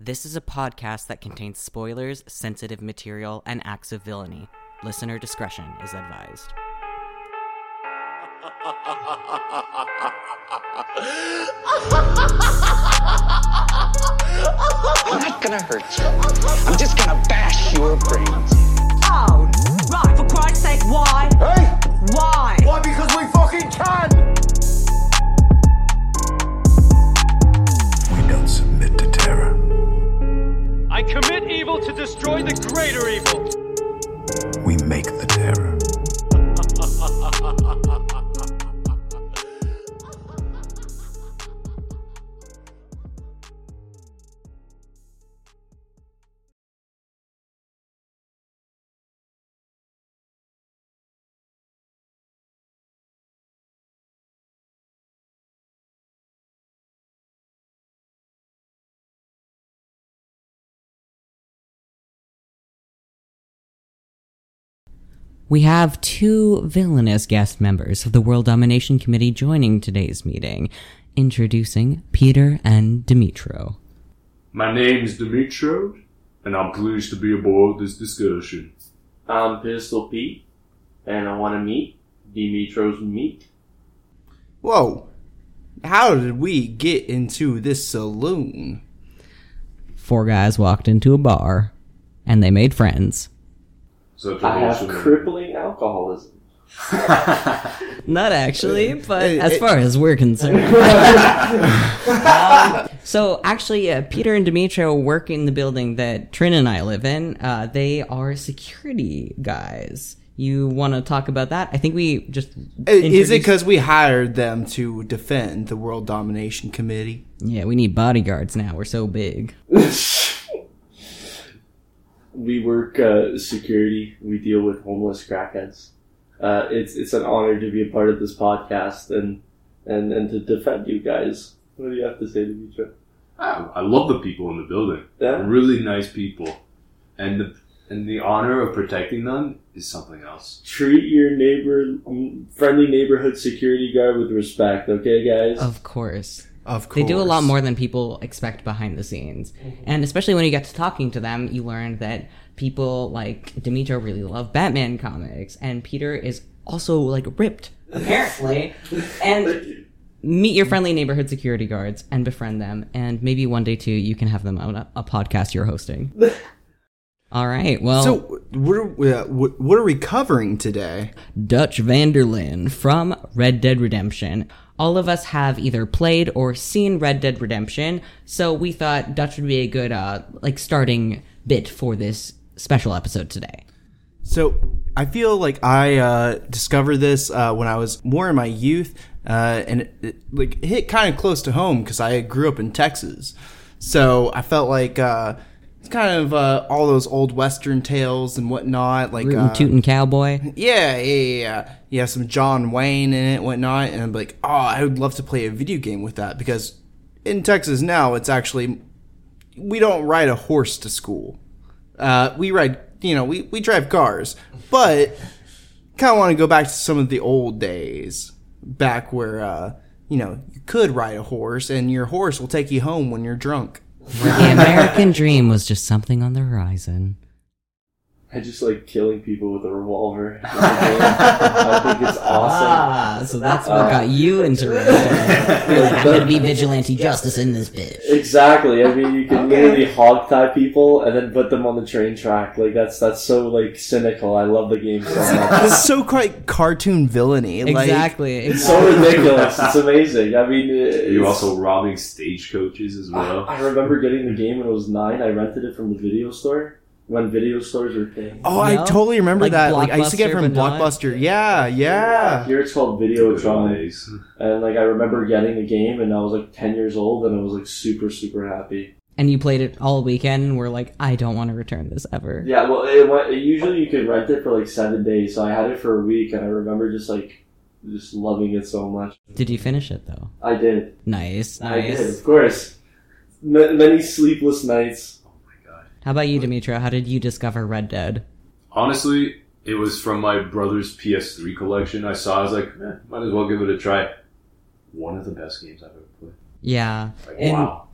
This is a podcast that contains spoilers, sensitive material, and acts of villainy. Listener discretion is advised. I'm not gonna hurt you. I'm just gonna bash your brains. Oh, right, for Christ's sake, why? Hey! Why? Why? Because we fucking can! I commit evil to destroy the greater evil. We make the terror. We have two villainous guest members of the World Domination Committee joining today's meeting, introducing Peter and Dmytro. My name is Dmytro, and I'm pleased to be aboard this discussion. I'm Pistol Pete, and I want to meet Dmytro's meat. Whoa. How did we get into this saloon? Four guys walked into a bar, and they made friends. So I have crippling alcoholism. Not actually, but Hey, as far as we're concerned. Um, so actually, uh, Peter and Dmytro work in the building that Trynn and I live in. Uh, they are security guys. You want to talk about that? I think we just Is it because we hired them to defend the World Domination Committee? yeah, we need bodyguards now. We're so big. We work uh, security. We deal with homeless crackheads. Uh, it's it's an honor to be a part of this podcast and and and to defend you guys. What do you have to say, Dmytro? I, I love the people in the building. Yeah? Really nice people. And the and the honor of protecting them is something else. Treat your neighbor, friendly neighborhood security guard with respect, okay, guys? Of course. Of course. They do a lot more than people expect behind the scenes. And especially when you get to talking to them, you learn that people like Dmytro really love Batman comics, and Peter is also like ripped, apparently. and meet your friendly neighborhood security guards and befriend them, and maybe one day too you can have them on a, a podcast you're hosting. All right, well, So, what are, we- uh, what are we covering today? Dutch Van der Linde from Red Dead Redemption. All of us have either played or seen Red Dead Redemption, so we thought Dutch would be a good uh like starting bit for this special episode today. So, I feel like I uh, discovered this uh, when I was more in my youth, uh, and it, it, like hit kind of close to home because I grew up in Texas. So I felt like uh, it's kind of uh, all those old Western tales and whatnot, like Rootin' uh, Tootin' Cowboy. Yeah, yeah, yeah, yeah. You have some John Wayne in it, whatnot, and I'm like, oh, I would love to play a video game with that because in Texas now, it's actually we don't ride a horse to school. Uh, we ride, you know, we we drive cars, but kind of want to go back to some of the old days, back where uh, you know you could ride a horse and your horse will take you home when you're drunk. The American dream was just something on the horizon. I just like killing people with a revolver. I think it's awesome. Ah, so that's what got you into Red I'm gonna be vigilante justice in this bitch. Exactly. I mean, you can literally hog tie people and then put them on the train track. Like that's that's so like cynical. I love the game so much. It's so quite cartoon villainy. Like, Exactly. It's so ridiculous. It's amazing. I mean, it- You it's- also robbing stagecoaches as well. I remember getting the game when I was nine. I rented it from the video store when video stores were thing. Oh, I No? totally remember Like that. Like I used to get Blockbuster, from but not- Blockbuster. Yeah, yeah. Here it's called Videotron, Days. and like I remember getting the game, and I was like ten years old, and I was like super super happy. And you played it all weekend and were like, I don't want to return this ever. Yeah, well, it went, usually you could rent it for like seven days, so I had it for a week, and I remember just like just loving it so much. Did you finish it though? I did. Nice, I did, nice. of course. M- many sleepless nights. How about you, Dmytro? How did you discover Red Dead? Honestly, it was from my brother's PS3 collection. I saw. I was like, eh, might as well give it a try. One of the best games I've ever played. Yeah, Like, and wow.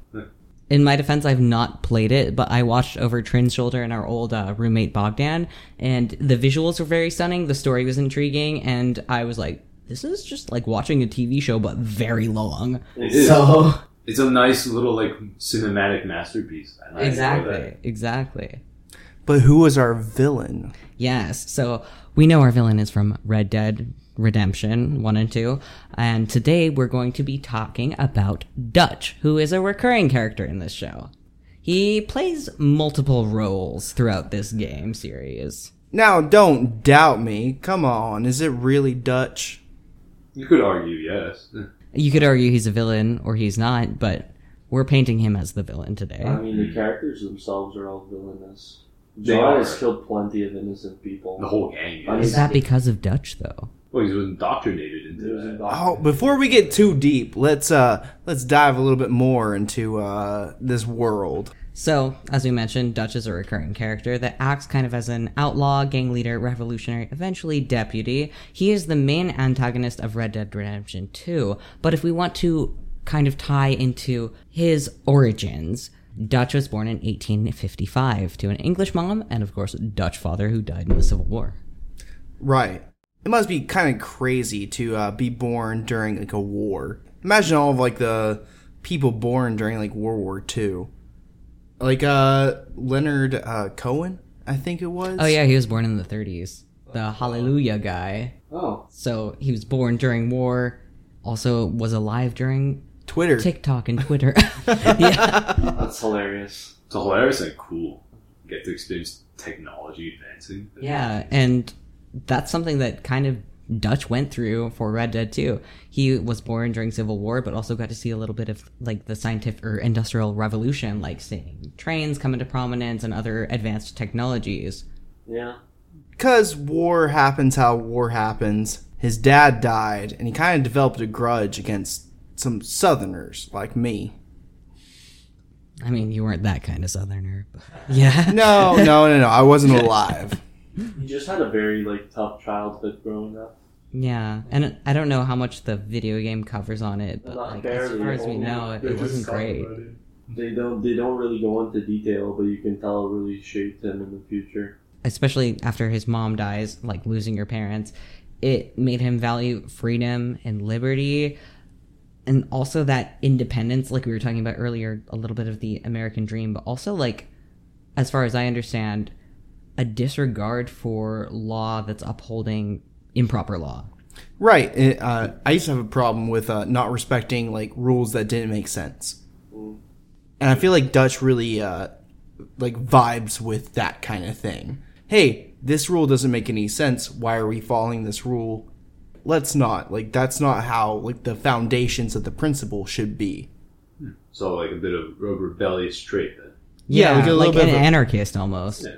In my defense, I've not played it, but I watched over Trynn's shoulder and our old uh, roommate Bogdan, and the visuals were very stunning. The story was intriguing, and I was like, "This is just like watching a TV show, but very long." It is. So It's a nice little like cinematic masterpiece. and I exactly, exactly. But who was our villain? Yes. So we know our villain is from Red Dead Redemption 1 and 2. And today we're going to be talking about Dutch, who is a recurring character in this show. He plays multiple roles throughout this game series. Now, don't doubt me. Come on, is it really Dutch? You could argue yes. You could argue he's a villain or he's not, but we're painting him as the villain today. I mean, the characters themselves are all villainous. They John are. has killed plenty of innocent people. The whole gang. Is. Is that because of Dutch, though? Well, he was indoctrinated into There's that. Oh, before we get too deep, let's uh let's dive a little bit more into uh this world. So, as we mentioned, Dutch is a recurring character that acts kind of as an outlaw, gang leader, revolutionary, eventually deputy. He is the main antagonist of Red Dead Redemption 2. But if we want to kind of tie into his origins, Dutch was born in 1855 to an English mom and, of course, Dutch father who died in the Civil War. Right. It must be kind of crazy to uh, be born during like a war. Imagine all of like the people born during like World War II. Like uh Leonard uh Cohen, I think it was. Oh, yeah, he was born in the 30s. The Hallelujah guy. Oh, So, he was born during war, also was alive during Twitter. TikTok and Twitter. yeah. that's hilarious. It's hilarious and cool. Get to experience technology advancing. Yeah, and that's something that kind of Dutch went through for Red Dead 2. He was born during Civil War, but also got to see a little bit of like the scientific or industrial revolution, like seeing trains come into prominence and other advanced technologies. Yeah. Because war happens how war happens. His dad died, and he kind of developed a grudge against some Southerners like me. I mean, you weren't that kind of southerner, but yeah. No, no, no, no. I wasn't alive. He just had a very like tough childhood growing up. Yeah, and I don't know how much the video game covers on it, but like as far as we know, it, it wasn't great. They don't they don't really go into detail, but you can tell it really shaped him in the future. especially after his mom dies, like losing your parents, it made him value freedom and liberty and also that independence, like we were talking about earlier, a little bit of the American dream, but also like as far as I understand, a disregard for law that's upholding improper law. Right. it, uh, I used to have a problem with uh, not respecting like rules that didn't make sense, and I feel like Dutch really uh, like vibes with that kind of thing. Hey, this rule doesn't make any sense. Why are we following this rule? Let's not. Like that's not how like the foundations of the principle should be. So like a bit of a rebellious trait then. Yeah, like like, a little bit an of a- anarchist almost. Yeah.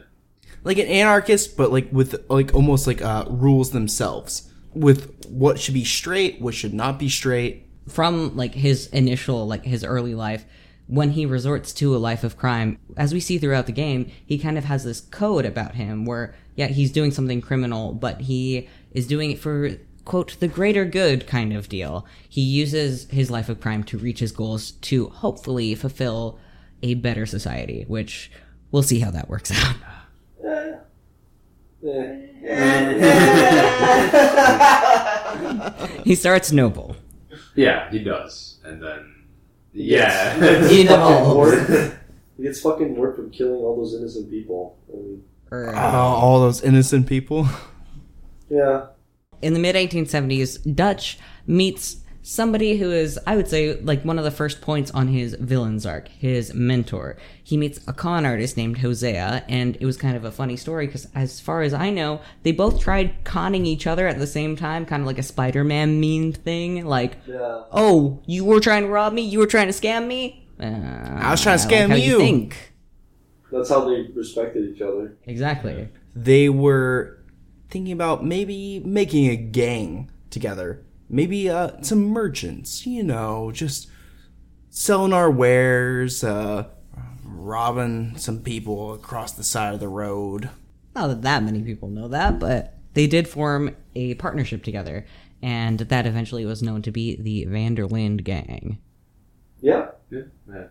Like an anarchist, but like with like almost like uh, rules themselves. With what should be straight, what should not be straight. from like his initial like his early life when he resorts to a life of crime as we see throughout the game he kind of has this code about him where yeah he's doing something criminal but he is doing it for quote the greater good kind of deal. He uses his life of crime to reach his goals to hopefully fulfill a better society which we'll see how that works out he starts noble Yeah, he does. And then yeah. he develops Ward- he gets fucking word from killing all those innocent people. I mean, or, Oh, all those innocent people. yeah. in the mid 1870s, Dutch meets somebody who is, I would say, like one of the first points on his villain's arc, his mentor. He meets a con artist named Hosea, and it was kind of a funny story because, as far as I know, they both tried conning each other at the same time, kind of like a Spider Man meme thing. Like, Yeah. oh, you were trying to rob me? You were trying to scam me? Uh, I was trying to like scam how you." think. That's how they respected each other. Exactly. They were thinking about maybe making a gang together. Maybe uh, some merchants, you know, just selling our wares, uh, robbing some people across the side of the road. Not that that many people know that, but they did form a partnership together, and that eventually was known to be the Van der Linde Gang. Yeah. Yeah,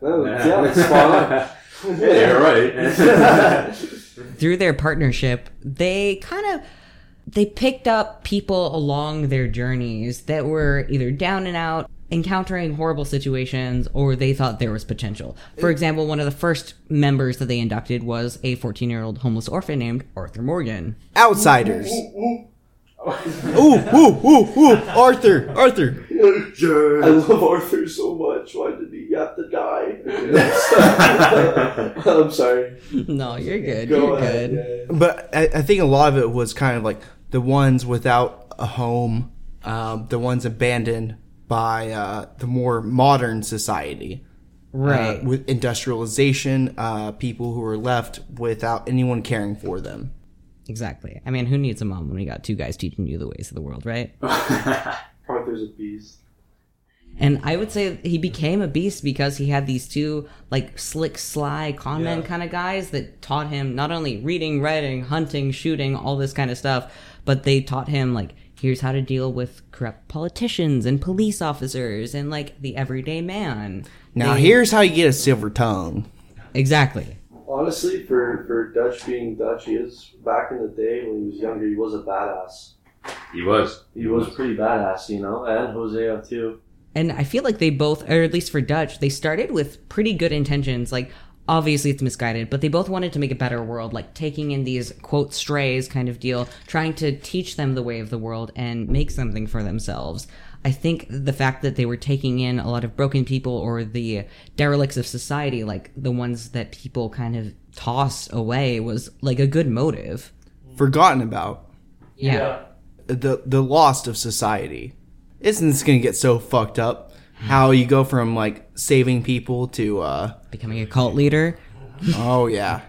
Oh, yeah, spot on. yeah, you're right. through their partnership, they kind of they picked up people along their journeys that were either down and out, encountering horrible situations, or they thought there was potential. For example, one of the first members that they inducted was a 14 year old homeless orphan named Arthur Morgan. Outsiders. ooh, ooh, ooh, ooh, Arthur, Arthur. I love Arthur so much. Why did he have to die? I'm sorry. no, you're good. Go you're ahead. good. Yeah, yeah. But I, I think a lot of it was kind of like the ones without a home, um, the ones abandoned by uh, the more modern society. Right. Uh, with industrialization, uh, people who are left without anyone caring for them. exactly. I mean, who needs a mom when we got two guys teaching you the ways of the world, right? Arthur's a beast. And I would say he became a beast because he had these two like slick, sly conman Yeah. kind of guys that taught him not only reading, writing, hunting, shooting, all this kind of stuff, but they taught him like here's how to deal with corrupt politicians and police officers and like the everyday man. Now, They- here's how you get a silver tongue. exactly. Honestly, for, for Dutch being Dutch, he is back in the day when he was younger, he was a badass. he was. He was pretty badass, you know, and Hosea too. And I feel like they both, or at least for Dutch, they started with pretty good intentions. Like, obviously it's misguided, but they both wanted to make a better world, like taking in these, quote, strays kind of deal, trying to teach them the way of the world and make something for themselves. I think the fact that they were taking in a lot of broken people or the derelicts of society, like the ones that people kind of toss away, was like a good motive. Forgotten about. Yeah. the the lost of society. Isn't this gonna get so fucked up? How you go from like saving people to uh Becoming a cult leader. oh yeah.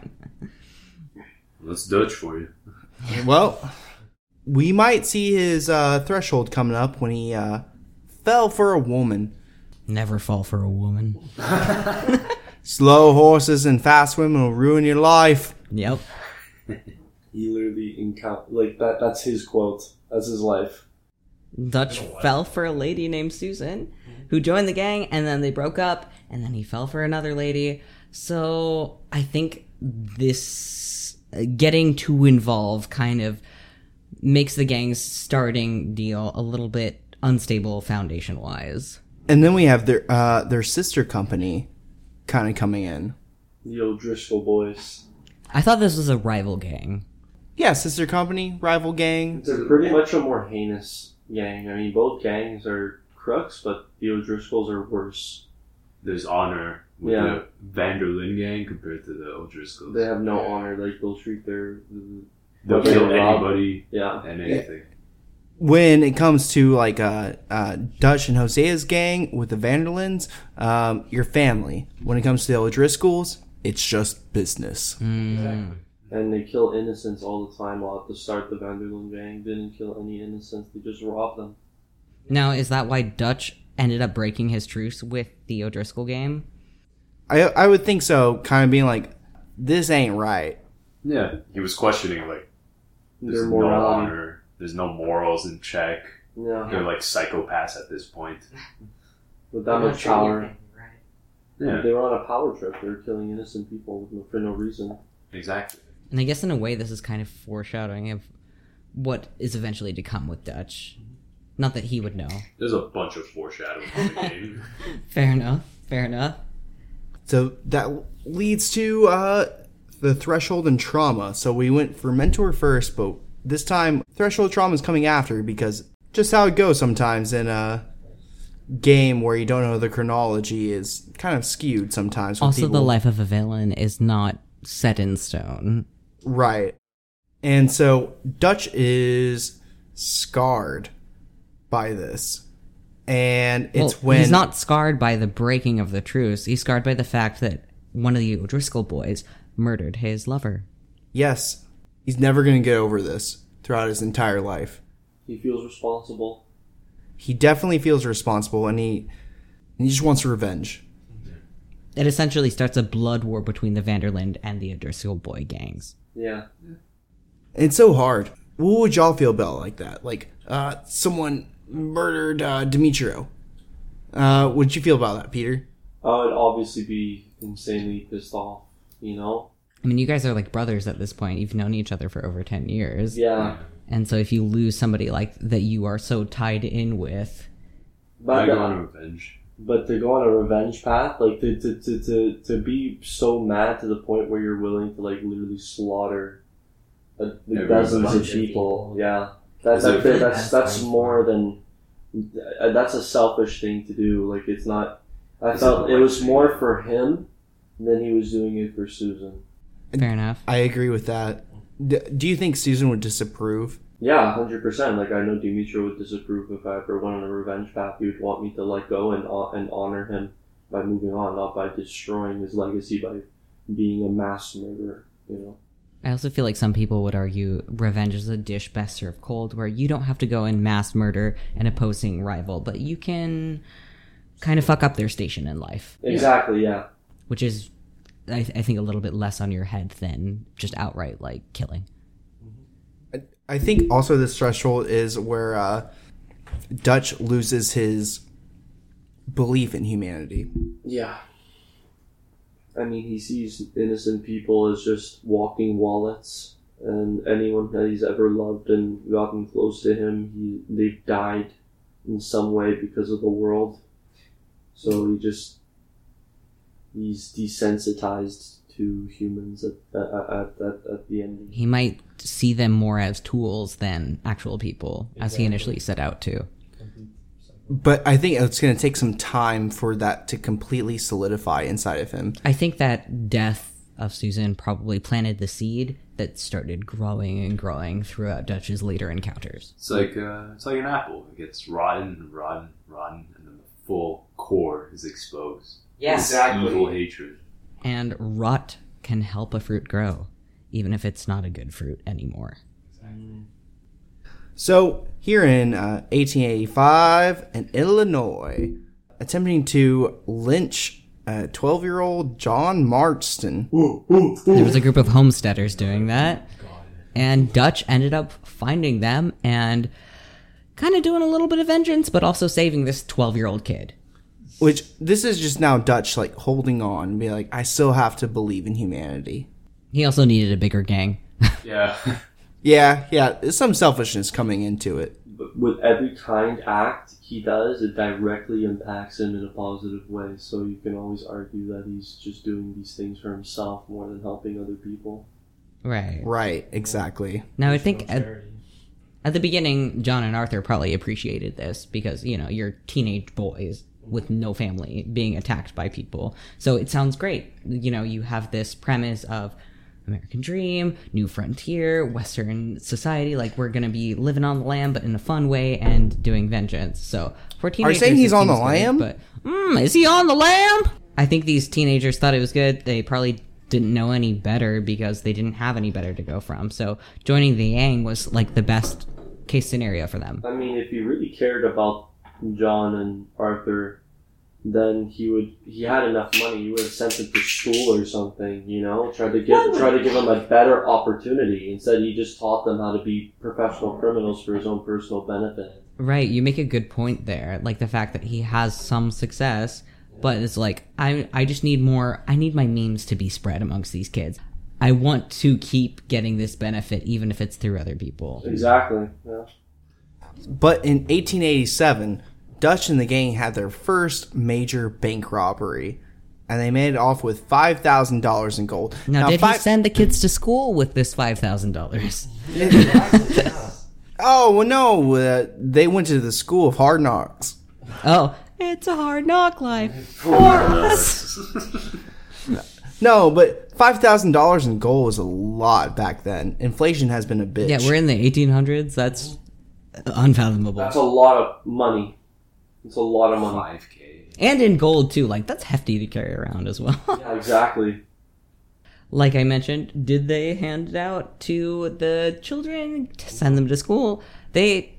That's Dutch for you. Well, we might see his uh, threshold coming up when he uh, fell for a woman. Never fall for a woman. Slow horses and fast women will ruin your life. Yep. He literally encounter like that. That's his quote. That's his life. Dutch fell for a lady named Susan, who joined the gang, and then they broke up, and then he fell for another lady. So I think this uh, getting too involved kind of makes the gang's starting deal a little bit unstable foundation wise. And then we have their uh, their sister company kind of coming in. The O'Driscoll boys. I thought this was a rival gang. Yeah, sister company, rival gang. They're pretty much a more heinous gang. I mean, both gangs are crooks, but the O'Driscolls are worse. There's honor with Yeah. the Van der Linde gang compared to the O'Driscolls. They have no honor. Like they'll treat their They'll They'll kill rob- anybody yeah. and anything. when it comes to like uh, uh, Dutch and Hosea's gang with the Van der Lindes, um, your family. When it comes to the O'Driscolls, it's just business. Exactly. And they kill innocents all the time. While at the start, the Van der Linde gang didn't kill any innocents. They just robbed them. Now, is that why Dutch ended up breaking his truce with the O'Driscoll game? I I would think so. Kind of being like, this ain't right. Yeah, he was questioning like there's Their no morality. honor, there's no morals in check. Yeah. They're like psychopaths at this point. With that much power. Right. Yeah, They were on a power trip. They were killing innocent people for no reason. exactly. And I guess in a way, this is kind of foreshadowing of what is eventually to come with Dutch. Not that he would know. There's a bunch of foreshadowing in the game. Fair enough. Fair enough. So that leads to uh, the threshold and trauma. So we went for mentor first, but this time threshold trauma is coming after because just how it goes sometimes in a game where you don't know the chronology is kind of skewed sometimes. with Also, the life of a villain is not set in stone. Right. And so Dutch is scarred by this. And it's well, when he's not scarred by the breaking of the truce. He's scarred by the fact that one of the O'Driscoll boys murdered his lover. Yes. He's never going to get over this throughout his entire life. He feels responsible. He definitely feels responsible and he he just wants revenge. It essentially starts a blood war between the Van der Linde and the O'Driscoll boy gangs. Yeah. It's so hard. What would y'all feel about like that? Like uh someone murdered uh Dmytro. Uh what'd you feel about that, Peter? I would obviously be insanely pissed off. You know? I mean, you guys are like brothers at this point. You've known each other for over 10 years. Yeah. And so if you lose somebody like that you are so tied in with, But I go on revenge. but to go on a revenge path, like to to, to, to to be so mad to the point where you're willing to like literally slaughter uh, like dozens of of people, people. yeah, that's Is it- that's that's, that's That's more than uh, that's a selfish thing to do. Like it's not. I Is felt the it was thing? more for him than he was doing it for Susan. fair enough. I agree with that. D- do you think Susan would disapprove? Yeah, hundred percent. Like I know Dimitri would disapprove if I ever went on a revenge path. He would want me to let go and hon- and honor him by moving on, not by destroying his legacy by being a mass murderer. You know. I also feel like some people would argue revenge is a dish best served cold, where you don't have to go and mass murder an opposing rival, but you can kind of fuck up their station in life, Exactly. Yeah. which is, I, I think, a little bit less on your head than just outright like killing. I think also this threshold is where uh, Dutch loses his belief in humanity. Yeah. I mean, he sees innocent people as just walking wallets, and anyone that he's ever loved and gotten close to him, he they've died in some way because of the world. So he just he's desensitized to humans at at, at, at, at the end. He might see them more as tools than actual people, as he initially set out to. But I think it's going to take some time for that to completely solidify inside of him. I think that death of Susan probably planted the seed that started growing and growing throughout Dutch's later encounters. It's like uh, it's like an apple. It gets rotten and rotten, rotten, and then the full core is exposed. Yes. Evil hatred. And rot can help a fruit grow, even if it's not a good fruit anymore. Exactly. So, here in uh, 1885 in Illinois, attempting to lynch a 12 year old John Marston. There was a group of homesteaders doing that, and Dutch ended up finding them and kind of doing a little bit of vengeance, but also saving this 12 year old kid. Which, this is just now Dutch, like, holding on and be like, I still have to believe in humanity. He also needed a bigger gang. Yeah. Yeah, yeah, there's some selfishness coming into it. But with every kind act he does, it directly impacts him in a positive way. So you can always argue that he's just doing these things for himself more than helping other people. right. Right, exactly. Now, I think at, at the beginning, John and Arthur probably appreciated this because, you know, you're teenage boys with no family being attacked by people. So it sounds great. You know, you have this premise of American dream, new frontier, Western society. Like, we're going to be living on the lam, but in a fun way and doing vengeance. So for teenagers, saying he's on the seems good. But, mm, is he on the lamb? I think these teenagers thought it was good. They probably didn't know any better because they didn't have any better to go from. So joining the Yang was like the best case scenario for them. I mean, if he really cared about John and Arthur, then he would. He had enough money. He would have sent them to school or something. You know, try to give try to give them a better opportunity. Instead, he just taught them how to be professional criminals for his own personal benefit. Right, you make a good point there. Like the fact that he has some success, but it's like I I just need more I need my memes to be spread amongst these kids. I want to keep getting this benefit even if it's through other people. Exactly. Yeah. But in 1887, Dutch and the gang had their first major bank robbery, and they made it off with $5,000 in gold. Now, did he send the kids to school with this five thousand dollars? Oh, well, no. Uh, they went to the school of hard knocks. Oh, it's a hard knock life. for us. No, but $5,000 in gold was a lot back then. Inflation has been a bitch. Yeah, we're in the eighteen hundreds. That's unfathomable. That's a lot of money. It's a lot of money. Five k. and in gold too. Like that's hefty to carry around as well. Yeah, exactly. like I mentioned, did they hand it out to the children to send them to school? They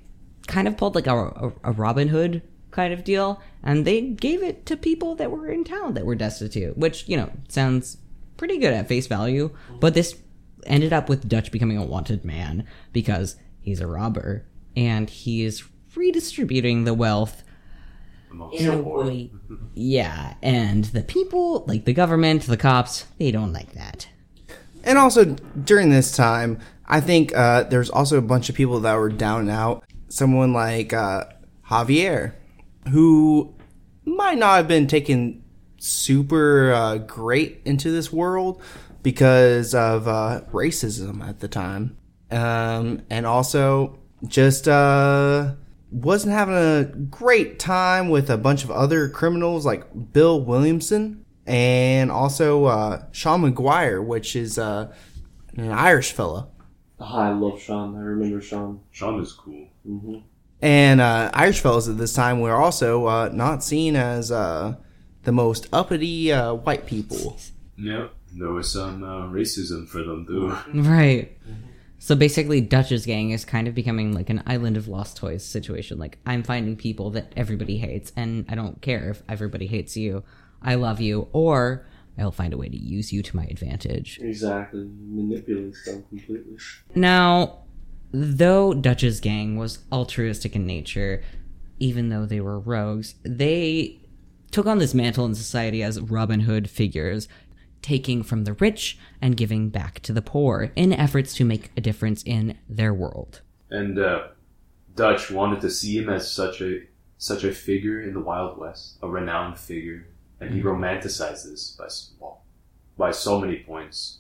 kind of pulled like a, a, a Robin Hood kind of deal, and they gave it to people that were in town that were destitute, which you know sounds pretty good at face value. But this ended up with Dutch becoming a wanted man because he's a robber and he is redistributing the wealth amongst In a way, yeah. And the people, like the government, the cops, they don't like that. And also during this time, I think uh, there's also a bunch of people that were down and out. Someone like uh, Javier, who might not have been taken super uh, great into this world because of uh, racism at the time, um, and also just uh, wasn't having a great time with a bunch of other criminals like Bill Williamson and also uh, Sean MacGuire, which is uh, an Irish fella. Ah, I love Sean. I remember Sean. Sean is cool. And uh, Irish fellas at this time were also uh, not seen as uh, the most uppity uh, white people. Yep. There was some uh, racism for them too. Right. So basically, Dutch's gang is kind of becoming like an island of lost toys situation. Like, I'm finding people that everybody hates, and I don't care if everybody hates you. I love you, or I'll find a way to use you to my advantage. Exactly. Manipulates them completely. Now, though Dutch's gang was altruistic in nature, even though they were rogues, they took on this mantle in society as Robin Hood figures, taking from the rich and giving back to the poor in efforts to make a difference in their world. And uh, Dutch wanted to see him as such a such a figure in the Wild West, a renowned figure, and he romanticized this by well, by so many points.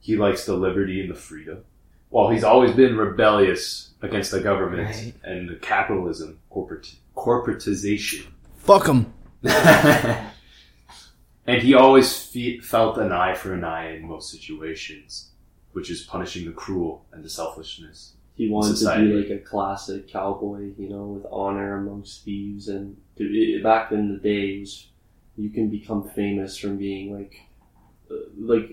He likes the liberty and the freedom. Well, he's always been rebellious against the government Right. and the capitalism, corporate corporatization. Fuck them. And he always fe- felt an eye for an eye in most situations, which is punishing the cruel and the selfishness. He wanted to be like a classic cowboy, you know, with honor amongst thieves. And to, back in the days, you can become famous from being like, uh, like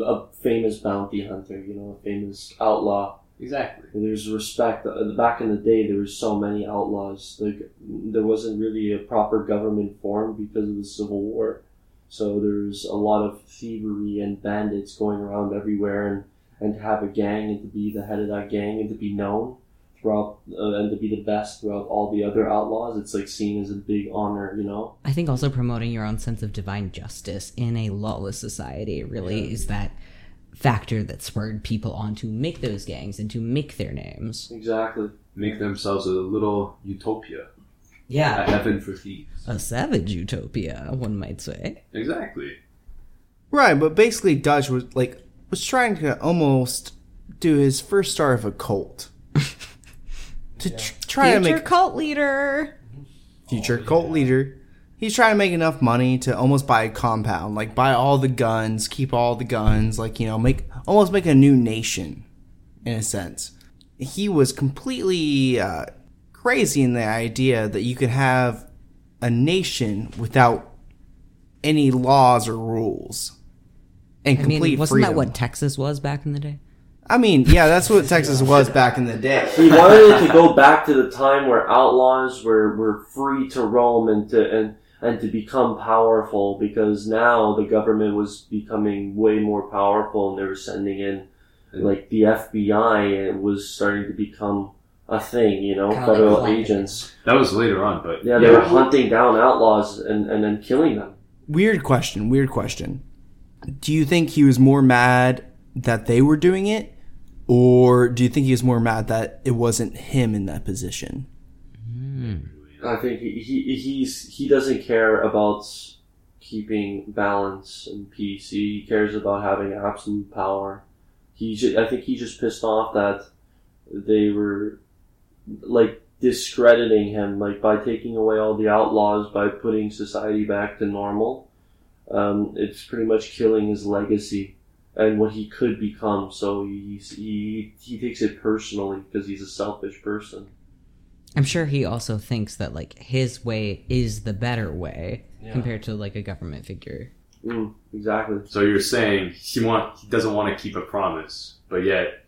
a famous bounty hunter, you know, a famous outlaw. Exactly. And there's respect. Uh, Back in the day, there was so many outlaws. Like there wasn't really a proper government formed because of the Civil War. So there's a lot of thievery and bandits going around everywhere, and and to have a gang and to be the head of that gang and to be known throughout uh, and to be the best throughout all the other outlaws, it's like seen as a big honor, you know. I think also promoting your own sense of divine justice in a lawless society really is that factor that spurred people on to make those gangs and to make their names. Exactly. Make themselves a little utopia, a Yeah. heaven for thieves. A savage utopia, one might say. Exactly. Right, but basically Dutch was like was trying to almost do his first start of a cult. to tr- try to Future make cult leader. future cult leader. He's trying to make enough money to almost buy a compound, like buy all the guns, keep all the guns, like you know, make almost make a new nation, in a sense. He was completely uh, crazy in the idea that you could have a nation without any laws or rules and I complete mean, wasn't freedom. that what Texas was back in the day? I mean, yeah, that's what Texas was back in the day. He wanted it to go back to the time where outlaws were, were free to roam and to and and to become powerful because now the government was becoming way more powerful and they were sending in like the FBI and was starting to become a thing, you know, Kinda like federal Columbia. agents. That was later on, but Yeah, they were hunting down outlaws and, and then killing them. Weird question, weird question. Do you think he was more mad that they were doing it? Or do you think he was more mad that it wasn't him in that position? I think he, he he's he doesn't care about keeping balance and peace. He cares about having absolute power. He ju- I think he just pissed off that they were like discrediting him, like by taking away all the outlaws, by putting society back to normal. Um, it's pretty much killing his legacy and what he could become. So he he he takes it personally because he's a selfish person. I'm sure he also thinks that like his way is the better way compared to like a government figure. Mm, exactly. So you're saying he want he doesn't want to keep a promise, but yet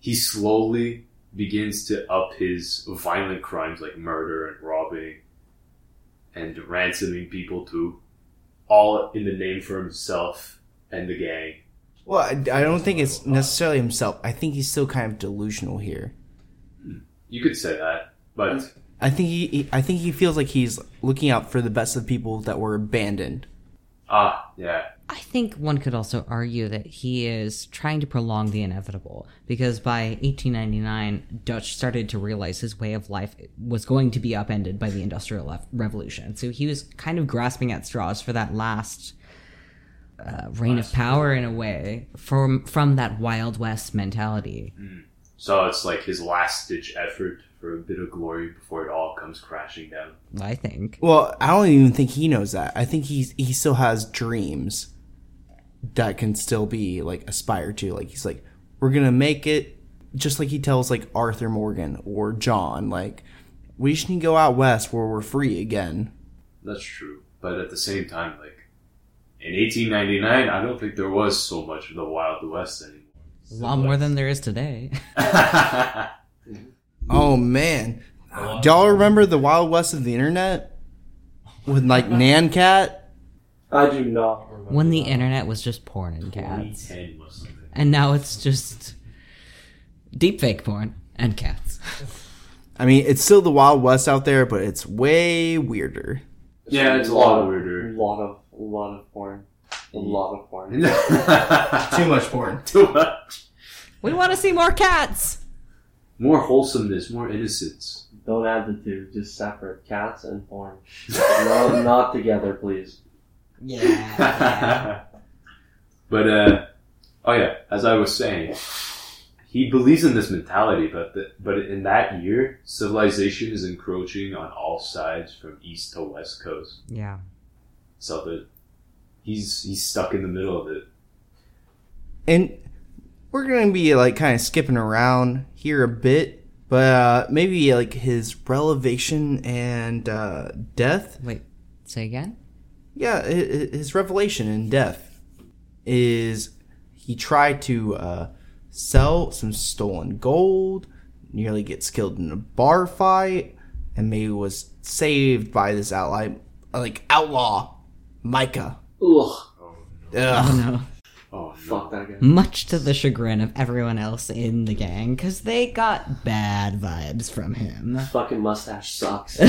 he slowly begins to up his violent crimes like murder and robbing and ransoming people too, all in the name for himself and the gang. Well, I, I don't think it's necessarily himself. I think he's still kind of delusional here. You could say that, but I think he, he I think he feels like he's looking out for the best of people that were abandoned. Ah, yeah. I think one could also argue that he is trying to prolong the inevitable because by 1899, Dutch started to realize his way of life was going to be upended by the Industrial Revolution. So he was kind of grasping at straws for that last uh, reign of power in a way from from that Wild West mentality. So it's like his last ditch effort for a bit of glory before it all comes crashing down. I think. Well, I don't even think he knows that. I think he's he still has dreams that can still be like aspired to. Like he's like, we're gonna make it just like he tells like Arthur Morgan or John, like we just need to go out west where we're free again. That's true. But at the same time, like in 1899, I don't think there was so much of the Wild West anymore. A lot more than there is today. Mm-hmm. Oh man, do y'all remember the Wild West of the internet with like Nyan Cat? I do not remember. when the that. internet was just porn and cats. 2010 was something. And now it's just deepfake porn and cats. I mean, it's still the Wild West out there, but it's way weirder. Yeah, it's a lot weirder. A lot of, a lot of porn. A lot of porn. Too much porn. Too much. We want to see more cats! More wholesomeness, more innocence. Don't add the two, just separate. Cats and porn. no, not together, please. Yeah. but uh, oh yeah, as I was saying, he believes in this mentality, but the, but in that year, civilization is encroaching on all sides from east to west coast. yeah. So that he's he's stuck in the middle of it. And we're gonna be like kind of skipping around here a bit, but uh, maybe like his revelation and uh, death. Wait, say again? Yeah, hi- hi- his revelation in death is he tried to uh, sell some stolen gold, nearly gets killed in a bar fight, and maybe was saved by this ally, like outlaw, Micah. Ugh. Ugh. No. Oh no. Oh fuck that guy. Much to the chagrin of everyone else in the gang, because they got bad vibes from him. Fucking mustache sucks.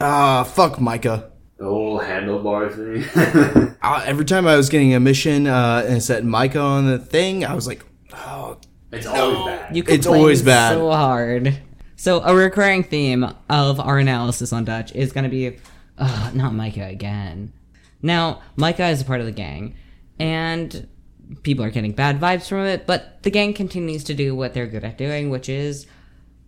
Ah, fuck Micah. The whole handlebar thing. Uh, every time I was getting a mission uh, and it said Micah on the thing, I was like, oh, it's always bad. You It's complain always bad. so hard. So a recurring theme of our analysis on Dutch is going to be, uh, not Micah again. Now, Micah is a part of the gang, and people are getting bad vibes from it, but the gang continues to do what they're good at doing, which is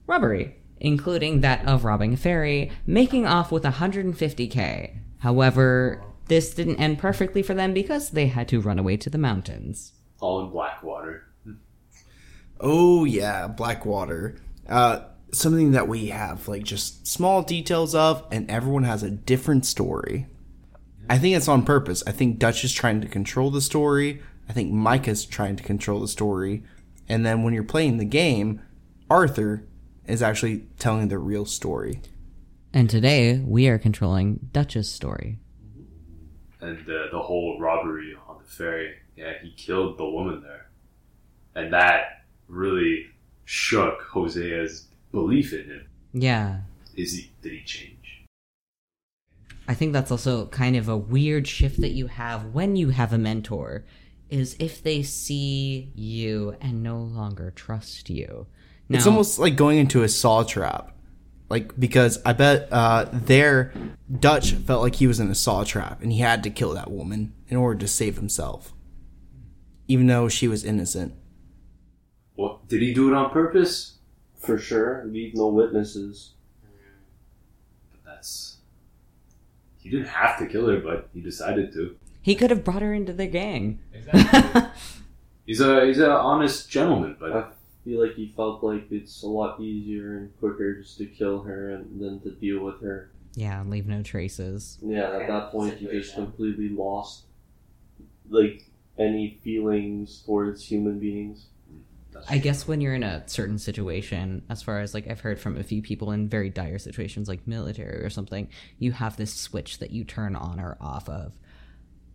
robbery, including that of robbing a ferry, making off with 150k. However, this didn't end perfectly for them because they had to run away to the mountains. All in Blackwater. oh yeah, Blackwater. Uh, something that we have like just small details of, and everyone has a different story. I think it's on purpose. I think Dutch is trying to control the story. I think Micah's trying to control the story. And then when you're playing the game, Arthur is actually telling the real story. And today, we are controlling Dutch's story. and uh, the whole robbery on the ferry. Yeah, he killed the woman there, and that really shook Hosea's belief in him. Yeah. Is he? Did he change? I think that's also kind of a weird shift that you have when you have a mentor is if they see you and no longer trust you. It's almost like going into a saw trap. Like because I bet uh there Dutch felt like he was in a saw trap and he had to kill that woman in order to save himself. Even though she was innocent. What did he do it on purpose? For sure. Leave no witnesses. But that's. He didn't have to kill her, but he decided to. he could have brought her into the gang. Exactly. he's a he's an honest gentleman, but I feel like he felt like it's a lot easier and quicker just to kill her and than to deal with her. yeah, leave no traces. Yeah, at that point he just completely lost like any feelings towards human beings. I guess when you're in a certain situation, as far as like I've heard from a few people in very dire situations like military or something, you have this switch that you turn on or off of.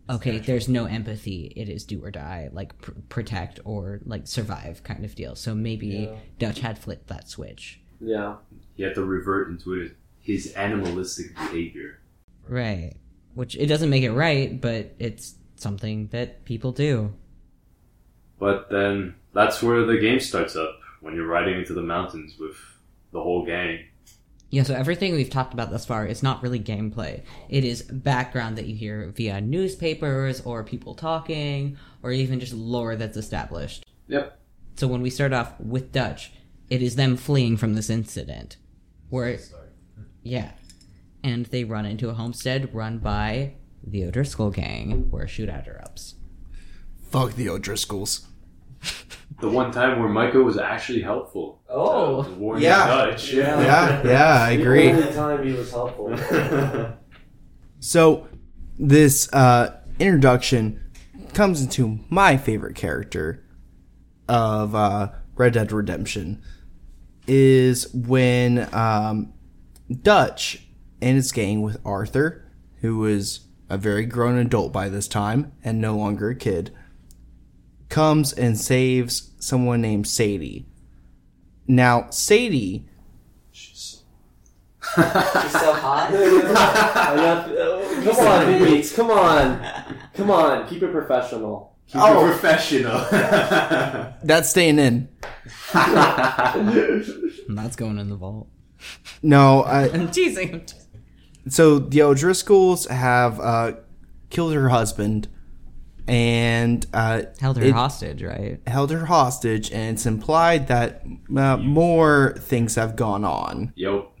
Okay, there's no empathy. It is do or die, like pr- protect or like survive kind of deal. So maybe Yeah. Dutch had flipped that switch. Yeah. he had to revert into it, his animalistic behavior. Right. Which it doesn't make it right, but it's something that people do. But then that's where the game starts up when you're riding into the mountains with the whole gang. Yeah, so everything we've talked about thus far is not really gameplay. It is background that you hear via newspapers or people talking or even just lore that's established. Yep. So when we start off with Dutch, it is them fleeing from this incident. Where Yeah. And they run into a homestead run by the O'Driscoll gang where a shootout erupts. Fuck the O'Driscolls. The one time where Micah was actually helpful. Oh. to warn Yeah. Dutch. Yeah, yeah, I agree. The only time he was helpful. So, this uh, introduction comes into my favorite character of uh, Red Dead Redemption is when um, Dutch and his gang with Arthur, who was a very grown adult by this time and no longer a kid, comes and saves someone named Sadie. Now, Sadie She's so hot. come on, Beats. Come on. Come on. Keep it professional. Keep it professional. that's staying in. And that's going in the vault. No, I, I'm teasing. I'm teasing. so the O'Driscolls have uh, killed her husband and uh, Held her it- hostage, right? held her hostage, and it's implied that uh, more things have gone on Yo.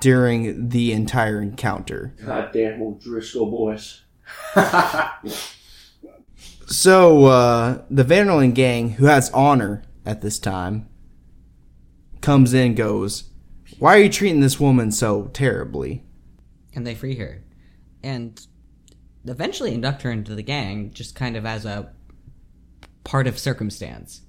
during the entire encounter. Goddamn O'Driscoll boys. So uh, the Van der Linde gang, who has honor at this time, comes in and goes, "Why are you treating this woman so terribly?" and they free her and eventually induct her into the gang just kind of as a part of circumstance.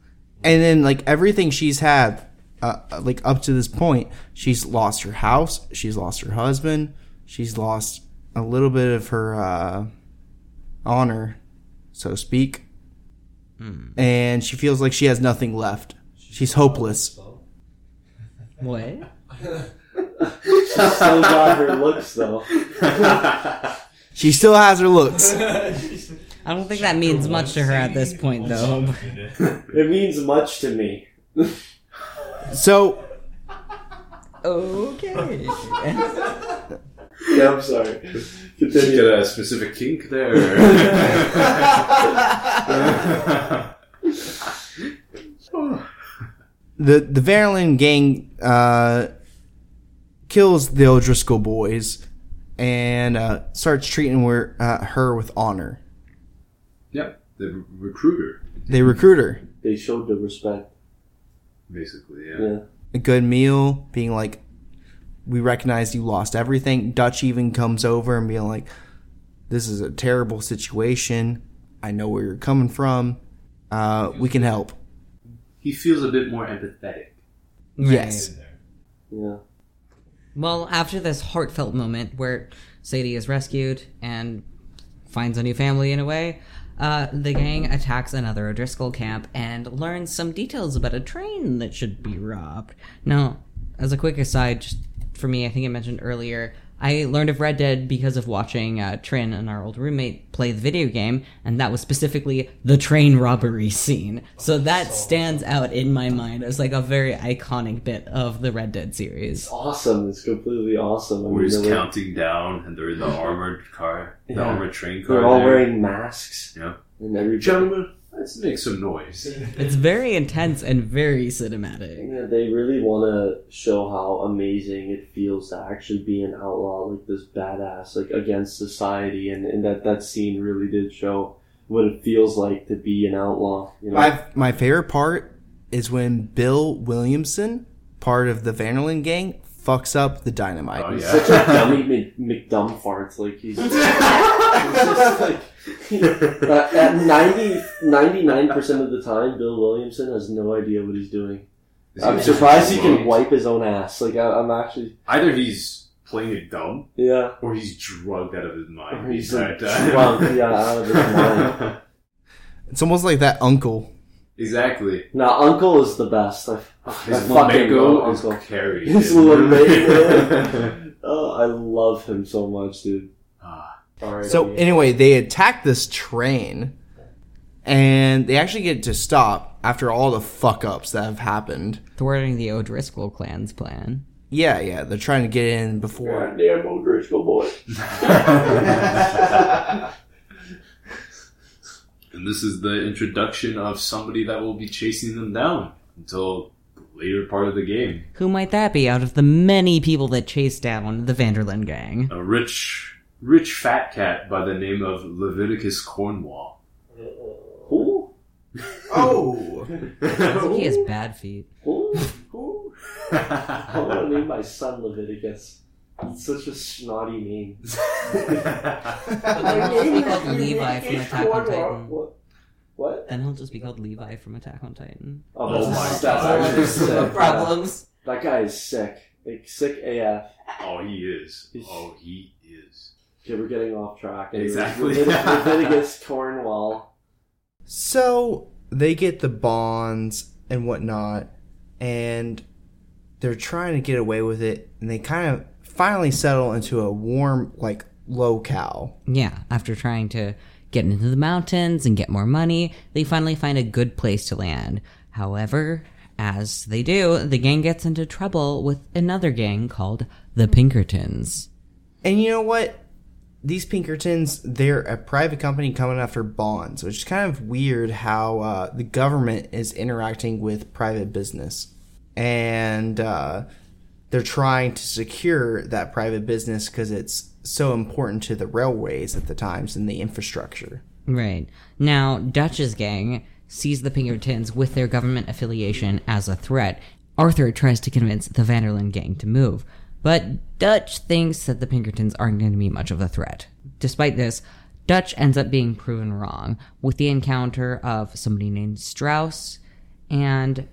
And then like everything she's had uh, like up to this point she's lost her house she's lost her husband she's lost a little bit of her uh, honor so to speak. And she feels like she has nothing left. She's hopeless. What? Still got her looks though. she still has her looks i don't think that means much to her at this point though It means much to me. so okay Yeah, I'm sorry. Did Continue. you get a specific kink there? the the Van der Linde gang uh, kills the O'Driscoll boys and uh, starts treating her, uh, her with honor yep. The re- recruiter, they recruit her They showed the respect. basically. Yeah. Yeah. a good meal, being like, we recognize you lost everything. Dutch even comes over and being like, this is a terrible situation. I know where you're coming from. Uh, we can help. He feels a bit more empathetic. Yes. Yeah. Well after this heartfelt moment where sadie is rescued and finds a new family in a way uh, the gang attacks another O'Driscoll camp and learns some details about a train that should be robbed. Now, as a quick aside, just for me, I think I mentioned earlier, I learned of Red Dead because of watching uh, Trynn and our old roommate play the video game, and that was specifically the train robbery scene. So that stands out in my mind as like a very iconic bit of the Red Dead series. Awesome. It's completely awesome. I Where he's they were- counting down and they're in the armored car, the Yeah. armored train car. They're all there. wearing masks. Yeah. And every Gentlemen, let's make some noise. It's very intense and very cinematic. Yeah, they really want to show how amazing it feels to actually be an outlaw, like this badass, like against society, and, and that that scene really did show what it feels like to be an outlaw. You know? My my favorite part is when Bill Williamson, part of the Van der Linde gang, fucks up the dynamite. Oh, He's yeah. such a dummy Mc, McDumb farts. Like he's, he's just like uh, at 99 percent of the time, Bill Williamson has no idea what he's doing. He I'm surprised he can drunk? wipe his own ass. Like I, I'm actually, Either he's playing it dumb yeah. or he's drugged out of his mind. He's the like entire drunk, yeah, out of his mind. It's almost like that uncle exactly. Now, Uncle is the best. I, I His fucking love is Uncle. carried. His Lumego. oh, I love him so much, dude. Ah. Alright, So yeah. anyway, they attack this train, and they actually get to stop after all the fuck ups that have happened. Thwarting the O'Driscoll clan's plan. Yeah, yeah, they're trying to get in before. Goddamn O'Driscoll boy. And this is the introduction of somebody that will be chasing them down until the later part of the game. Who might that be out of the many people that chased down the Van der Linde gang? A rich, rich fat cat by the name of Leviticus Cornwall. Who? Oh, Sounds he has bad feet. Who? Who? I want to name my son Leviticus. It's such a snotty name. Then he'll just be called Levi from Attack on Titan. What? What? Then he'll just be called Levi from Attack on Titan. Oh, that's, Oh my that's God. actually sick. Problems. That guy is sick. Like, sick AF. oh, he is. Oh, he is. Okay, we're getting off track. Exactly. Levit- Leviticus Cornwall. so they get the bonds and whatnot, and they're trying to get away with it, and they kind of finally settle into a warm like locale. Yeah, after trying to get into the mountains and get more money, they finally find a good place to land. However, as they do, the gang gets into trouble with another gang called the Pinkertons. And you know what? These Pinkertons, they're a private company coming after bonds, which is kind of weird how uh, the government is interacting with private business. And uh, they're trying to secure that private business because it's so important to the railways at the times and the infrastructure. Right. Now, Dutch's gang sees the Pinkertons with their government affiliation as a threat. Arthur tries to convince the Van der Linde gang to move, but Dutch thinks that the Pinkertons aren't going to be much of a threat. Despite this, Dutch ends up being proven wrong with the encounter of somebody named Strauss and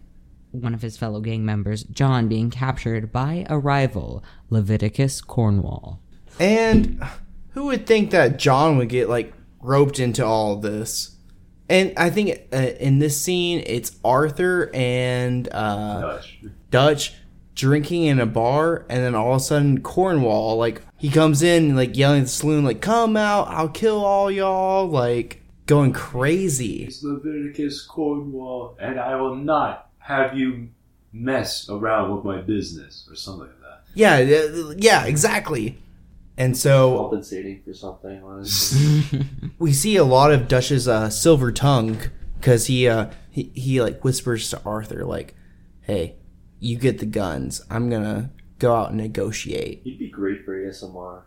one of his fellow gang members, John, being captured by a rival, Leviticus Cornwall. And who would think that John would get like roped into all of this? And I think uh, in this scene, it's Arthur and uh, Dutch. Dutch drinking in a bar, and then all of a sudden Cornwall, like he comes in, like yelling at the saloon, like "Come out! I'll kill all y'all!" Like going crazy. It's Leviticus Cornwall, and I will not have you mess around with my business or something like that. Yeah, uh, yeah, exactly. And so Compensating for something, honestly. we see a lot of Dutch's uh, silver tongue because he, uh, he he like whispers to Arthur, like, "Hey, you get the guns. I'm gonna go out and negotiate." He'd be great for ASMR.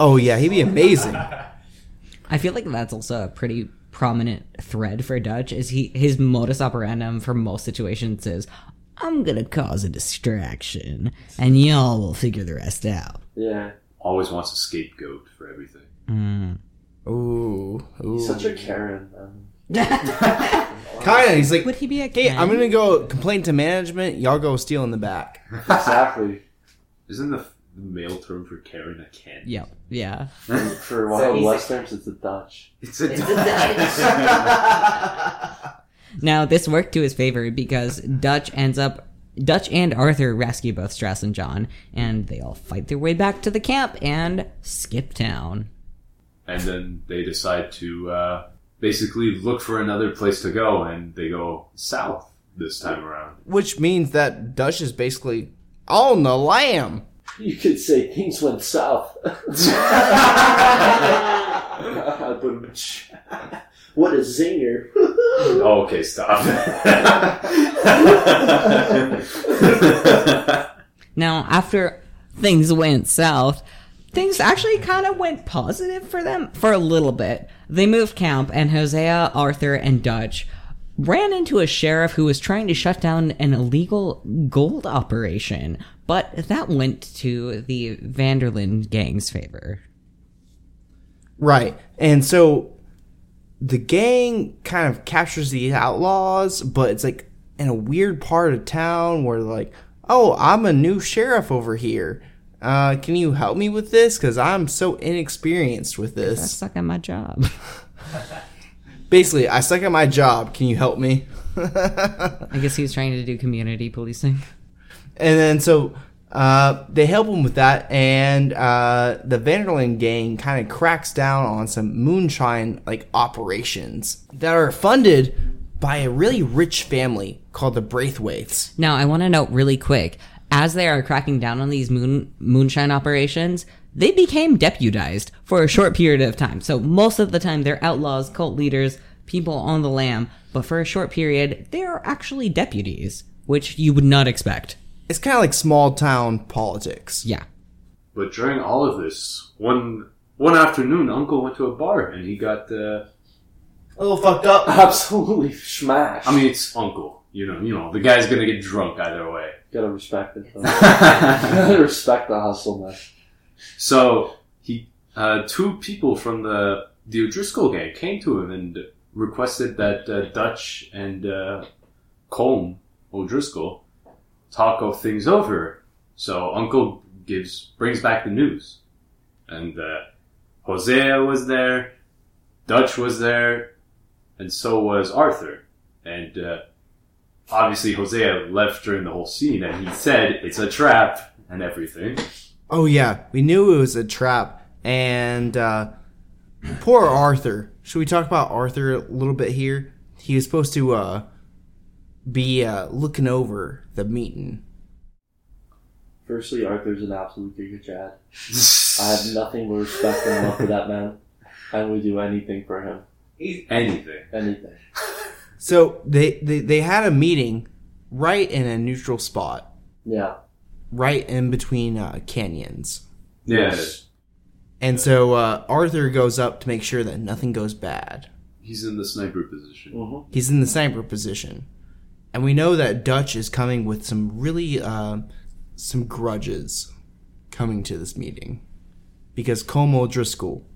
Oh yeah, he'd be amazing. I feel like that's also a pretty prominent thread for Dutch. Is he his modus operandum for most situations is I'm gonna cause a distraction and y'all will figure the rest out. Yeah. Always wants a scapegoat for everything. Mm. Ooh, ooh. He's such a Karen, man. kind of. He's like, Would he be a "Hey, Ken? I'm gonna go complain to management. Y'all go steal in the back." Exactly. Isn't the, the male term for Karen a Ken? Yep. Yeah. For Wild he's- West terms, it's a Dutch. It's a Dutch. Now this worked to his favor because Dutch ends up Dutch and Arthur rescue both Strauss and John, and they all fight their way back to the camp and skip town. and then they decide to uh, basically look for another place to go, and they go south this time around. Which means that Dutch is basically on the lam. You could say things went south. what a zinger. Oh, okay, stop. Now, after things went south, things actually kind of went positive for them for a little bit. They moved camp, and Hosea, Arthur, and Dutch ran into a sheriff who was trying to shut down an illegal gold operation, but that went to the Van der Linde gang's favor. Right. And so the gang kind of captures the outlaws, but it's like in a weird part of town where like, oh, I'm a new sheriff over here. Uh, can you help me with this? Because I'm so inexperienced with this. I suck at my job. Basically, I suck at my job. Can you help me? I guess he was trying to do community policing. And then so uh, they help him with that, and uh, the Van der Linde gang kind of cracks down on some moonshine like operations that are funded by a really rich family called the Braithwaite's. Now, I want to note really quick as they are cracking down on these moon moonshine operations, they became deputized for a short period of time. So most of the time, they're outlaws, cult leaders, people on the lam. But for a short period, they are actually deputies, which you would not expect. It's kind of like small town politics. Yeah. But during all of this, one one afternoon, Uncle went to a bar and he got. Uh, A little fucked up. Absolutely smashed. I mean, it's Uncle. You know, you know, the guy's gonna get drunk either way. gotta respect it. gotta respect the hustle, man. So he, uh, two people from the the O'Driscoll gang came to him and requested that uh, Dutch and uh, Colm O'Driscoll talk of things over. So Uncle gives brings back the news, and uh, Hosea was there, Dutch was there, and so was Arthur, and uh, obviously Hosea left during the whole scene, and he said it's a trap and everything. Oh yeah, we knew it was a trap, and uh, poor Arthur. Should we talk about Arthur a little bit here? He was supposed to uh, be uh, looking over the meeting. Firstly, Arthur's an absolute giga chad. I have nothing but respect and love for that man. I would do anything for him. Anything. Anything. So they, they they had a meeting right in a neutral spot, Yeah. right in between uh, canyons. Yes. And so uh, Arthur goes up to make sure that nothing goes bad. He's in the sniper position. Mm-hmm. He's in the sniper position, and we know that Dutch is coming with some really uh, some grudges coming to this meeting because Colm O'Driscoll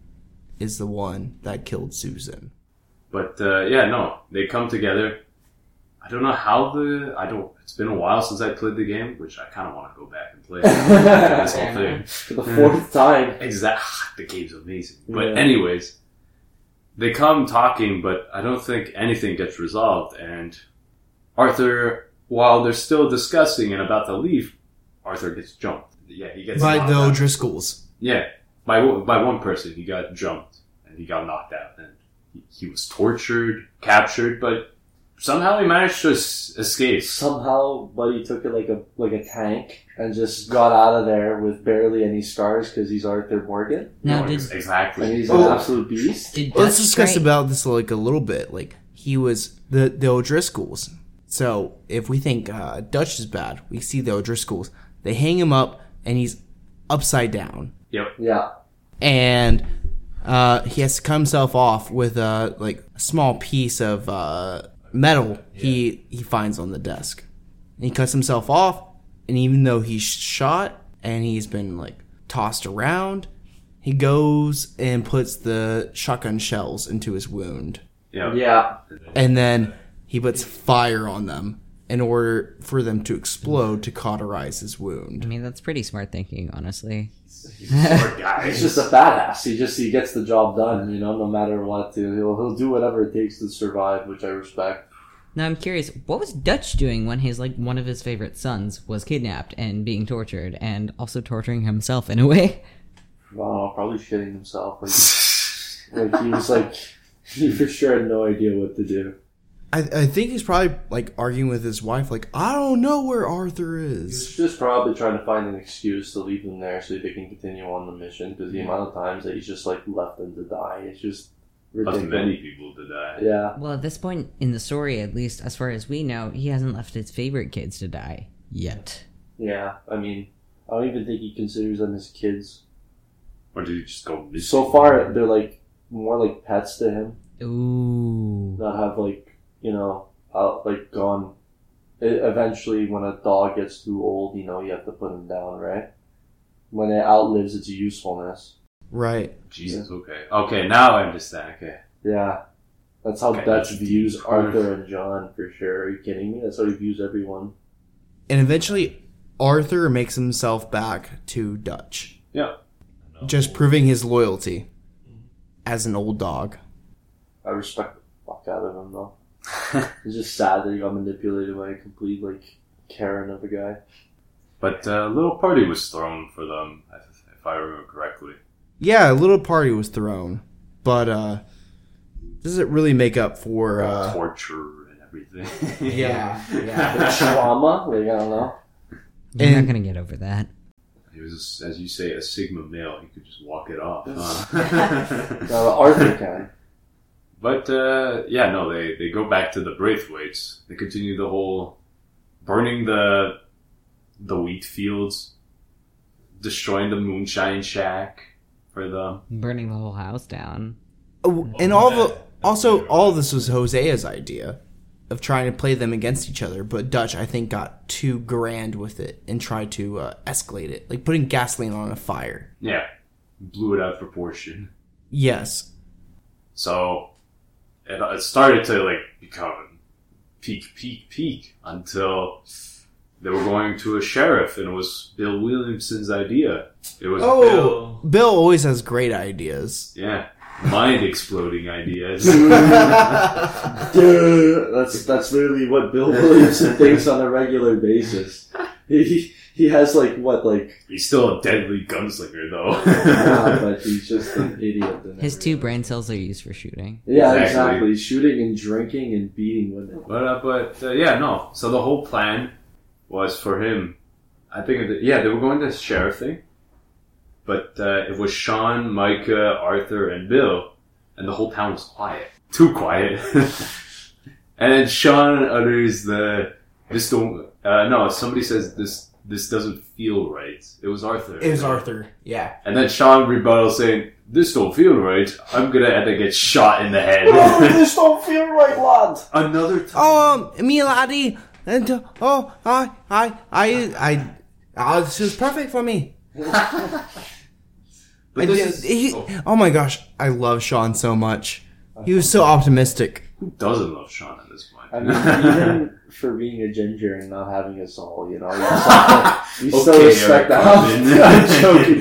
is the one that killed Susan. But uh, yeah, no, they come together. I don't know how the I don't. It's been a while since I played the game, which I kind of want to go back and play this whole thing. For the fourth time. Exactly, the game's amazing. But Yeah. anyways, they come talking, but I don't think anything gets resolved. And Arthur, while they're still discussing and about to leave, Arthur gets jumped. Yeah, he gets By the out. O'Driscolls. Yeah, by one- by one person, he got jumped and he got knocked out, and he, he was tortured, captured, but somehow he managed to es- escape. Somehow, Buddy took it like a like a tank and just got out of there with barely any scars because he's Arthur Morgan Now, No, did, ex- exactly. and he's Oh. an absolute beast. did Let's discuss try- about this like a little bit. Like he was the the O'Driscolls. So if we think uh, Dutch is bad, we see the O'Driscolls. They hang him up, and he's upside down. Yep. Yeah. and uh, he has to cut himself off with a like a small piece of uh, metal he he finds on the desk. And he cuts himself off, and even though he's shot and he's been like tossed around, he goes and puts the shotgun shells into his wound, Yep. Yeah. and then he puts fire on them in order for them to explode to cauterize his wound. I mean, that's pretty smart thinking, honestly. Poor guy. He's just a badass. He just he gets the job done, you know, no matter what. Too. He'll he'll do whatever it takes to survive, which I respect. Now I'm curious, what was Dutch doing when his like one of his favorite sons was kidnapped and being tortured, and also torturing himself in a way? I probably shitting himself. Like, like he was like he for sure had no idea what to do. I, I think he's probably like arguing with his wife, like, I don't know where Arthur is. He's just probably trying to find an excuse to leave them there so they can continue on the mission. Because the amount of times that he's just like left them to die, it's just Of ridiculous. many people to die. Yeah. Well, at this point in the story, at least as far as we know, he hasn't left his favorite kids to die yet. Yeah, I mean, I don't even think he considers them his kids. Or did he just go missing? So far, they're like more like pets to him. Ooh. That have like you know, out like gone. e eventually, when a dog gets too old, you know, you have to put him down, right? When it outlives its usefulness. Right. Jesus, okay. Okay, now I understand. Okay. Yeah, that's how Okay, Dutch that's views deep. Arthur and John for sure. Are you kidding me? That's how he views everyone. And eventually, Arthur makes himself back to Dutch, Yeah. just proving his loyalty as an old dog. I respect the fuck out of him though. It's just sad that he got manipulated by a complete like Karen of a guy. But uh, a little party was thrown for them, if, if I remember correctly. Yeah, a little party was thrown, but uh, does it really make up for? Uh, Torture and everything. yeah, The yeah. trauma, like I don't know. You're And- not gonna get over that. He was, as you say, a Sigma male. He could just walk it off. huh? No, Arthur can. But uh, yeah, no, they, they go back to the Braithwaites. They continue the whole burning the the wheat fields, destroying the moonshine shack for them. Burning the whole house down. Oh, and all the also all this was Hosea's idea of trying to play them against each other, but Dutch I think got too grand with it and tried to uh, escalate it, like putting gasoline on a fire. Yeah, blew it out of proportion. Yes, So it, it started to like become peak, peak, peak until they were going to a sheriff, and it was Bill Williamson's idea. It was oh, Bill, Oh, Bill always has great ideas. yeah, mind exploding ideas. Duh, that's that's literally what Bill Williamson thinks on a regular basis. He he has like what like, He's still a deadly gunslinger, though. ah, but he's just an idiot. His two way. brain cells are used for shooting. Yeah, Exactly. exactly. Shooting and drinking and beating women. But uh, but uh, yeah, no. So the whole plan was for him. I think that, yeah, they were going to the sheriff thing, but uh, it was Sean, Micah, Arthur, and Bill, and the whole town was quiet, too quiet. and then Sean utters the this don't uh, no. Somebody says this this doesn't feel right. It was Arthur. It was Arthur. Yeah. And then Sean rebuttals saying, "This don't feel right. I'm gonna have to get shot in the head." this don't feel right, lad. Another time. Oh, um, me laddie, and uh, oh, I, I, I, I, oh, this is perfect for me. But I this did- is- he- oh. oh my gosh, I love Sean so much. He was so optimistic. Who doesn't love Sean at this point? I mean, even for being a ginger and not having a soul, you know, you, to- you still Okay, respect the hell. I'm joking.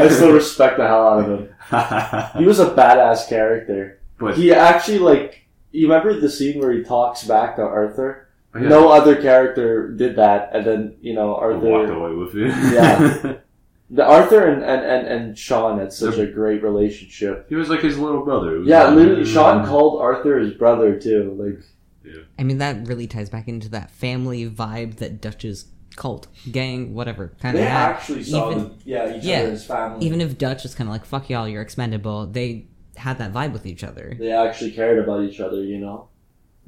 I still respect the hell out of him. He was a badass character. but He actually like. You remember the scene where he talks back to Arthur? Oh, yeah, No other character did that, and then you know I walked Arthur. away with it. Yeah. The Arthur and, and, and, and Sean had such a great relationship. he was like his little brother. Yeah, literally, Sean called Arthur his brother too. Like, I mean, that really ties back into that family vibe that Dutch's cult, gang, whatever kind of they had. actually saw, even, the, yeah, each yeah, other as family. even if Dutch is kind of like "fuck y'all, you're expendable," they had that vibe with each other. they actually cared about each other, you know.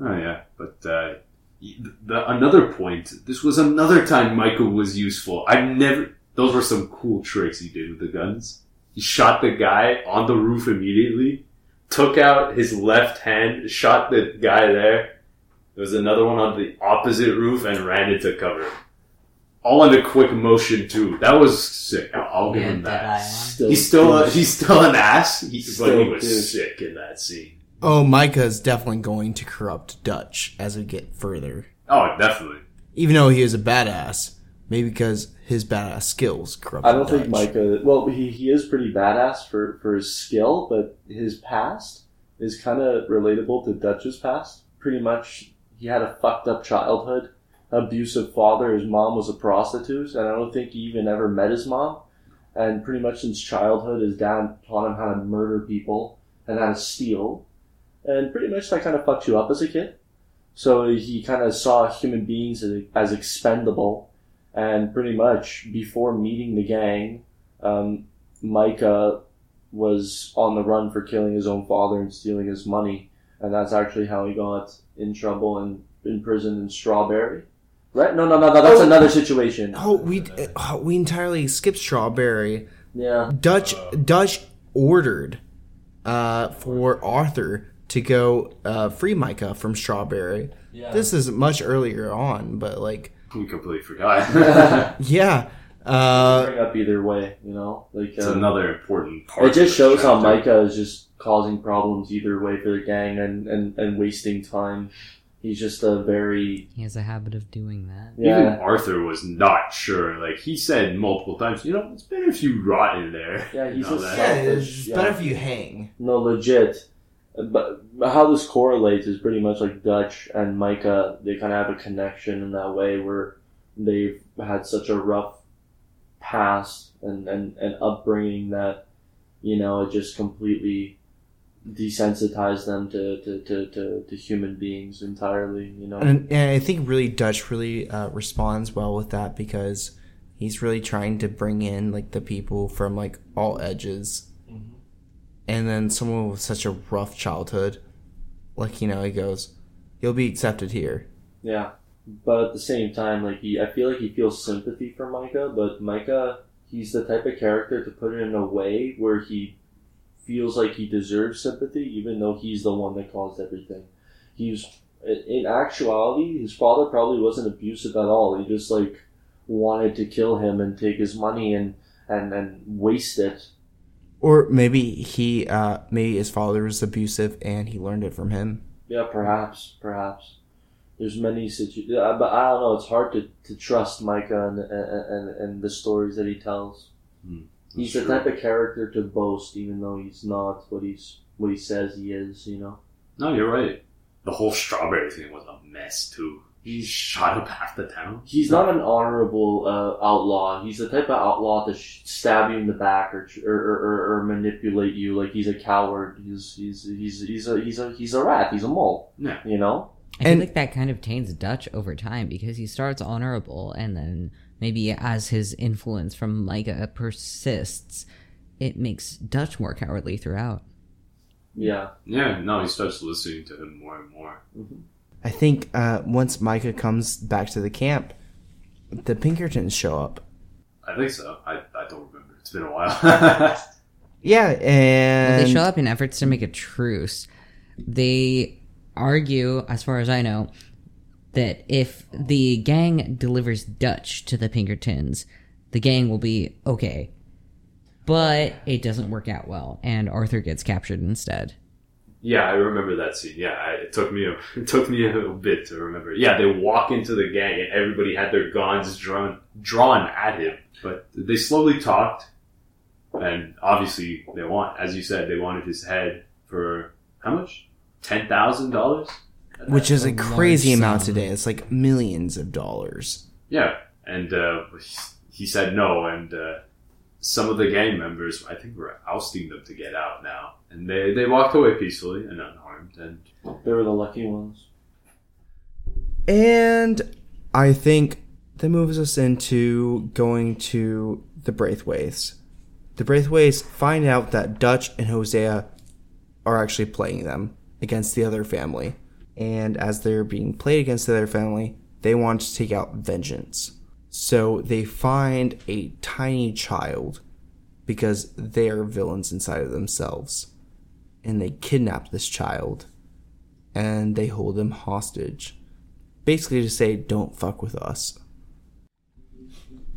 Oh yeah, but uh, the another point. This was another time Micah was useful. I never. Those were some cool tricks he did with the guns. He shot the guy on the roof immediately. Took out his left hand, shot the guy there. There was another one on the opposite roof and ran into cover. All in a quick motion too. That was sick. I'll, I'll give Yeah, him that. Deadeye. Still, He's still a, he's still an ass, he, but he Still was dude. sick in that scene. Oh, Micah's definitely going to corrupt Dutch as we get further. Oh, definitely. Even though he is a badass, maybe because his badass skills corrupt. I don't Dutch. think Micah. Well, he, he is pretty badass for, for his skill, but his past is kind of relatable to Dutch's past. Pretty much, he had a fucked up childhood, abusive father. His mom was a prostitute, and I don't think he even ever met his mom. And pretty much since childhood, his dad taught him how to murder people and how to steal. And pretty much that kind of fucks you up as a kid. So he kind of saw human beings as, as expendable and pretty much before meeting the gang, um, Micah was on the run for killing his own father and stealing his money, and that's actually how he got in trouble and imprisoned in Strawberry. Right? No, no, no, no. That's Oh. another situation. Oh, we uh, we entirely skipped Strawberry. Yeah. Dutch Dutch ordered uh, for Arthur to go uh, free Micah from Strawberry. Yeah. This is much earlier on, but like, We completely forgot. yeah. Uh, Bring up either way, you know. Like it's um, another important part. It just the shows how chapter. Micah is just causing problems either way for the gang and, and, and wasting time. He's just a very He has a habit of doing that. Even yeah Arthur was not sure. Like he said multiple times, you know, it's better if you rot in there. Yeah, he's You know a that. yeah, it's Yeah. better if you hang. no legit. But how this correlates is pretty much like Dutch and Micah. They kind of have a connection in that way where they've had such a rough past and, and, and upbringing that you know it just completely desensitized them to, to, to, to, to human beings entirely. You know, And, and I think really Dutch really uh, responds well with that because he's really trying to bring in like the people from like all edges, and then someone with such a rough childhood, like you know he goes, you'll be accepted here. Yeah, but at the same time, like he, I feel like he feels sympathy for Micah, but Micah, he's the type of character to put it in a way where he feels like he deserves sympathy, even though he's the one that caused everything. He's in actuality, his father probably wasn't abusive at all. He just like wanted to kill him and take his money and and and waste it. Or maybe he, uh, maybe his father was abusive and he learned it from him. Yeah, perhaps, perhaps. There's many situations, but I don't know. It's hard to, to trust Micah and, and and and the stories that he tells. Hmm. He's the True. type of character to boast, even though he's not what he's what he says he is. You know. No, you're right. The whole strawberry thing was a mess too. He shot up half the town. He's not an honorable uh, outlaw. He's the type of outlaw to sh- stab you in the back or, or, or, or manipulate you like he's a coward. He's he's he's he's a he's a he's a rat. He's a mole. Yeah. You know. I And- feel like that kind of taints Dutch over time because he starts honorable and then maybe as his influence from Micah persists, it makes Dutch more cowardly throughout. Yeah. Yeah, no, he starts listening to him more and more. I think uh, once Micah comes back to the camp, the Pinkertons show up. I think so. I, I don't remember. It's been a while. Yeah, and they show up in efforts to make a truce. They argue, as far as I know, that if the gang delivers Dutch to the Pinkertons, the gang will be okay. But it doesn't work out well, and Arthur gets captured instead. yeah, I remember that scene. Yeah, it took me a, it took me a little bit to remember. Yeah, they walk into the gang and everybody had their guns drawn drawn at him, but they slowly talked, and obviously they want, as you said, they wanted his head for how much? Ten thousand dollars. Which is a a large crazy amount sum. today. It's like millions of dollars. Yeah, and uh, he said no, and uh, some of the gang members, I think, were ousting them to get out now, and they they walked away peacefully and unharmed. And They were the lucky ones. And I think that moves us into going to the Braithwaites. The Braithwaites find out that Dutch and Hosea are actually playing them against the other family. And as they're being played against their family, they want to take out vengeance. So they find a tiny child because they are villains inside of themselves. And they kidnap this child and they hold him hostage basically to say don't fuck with us.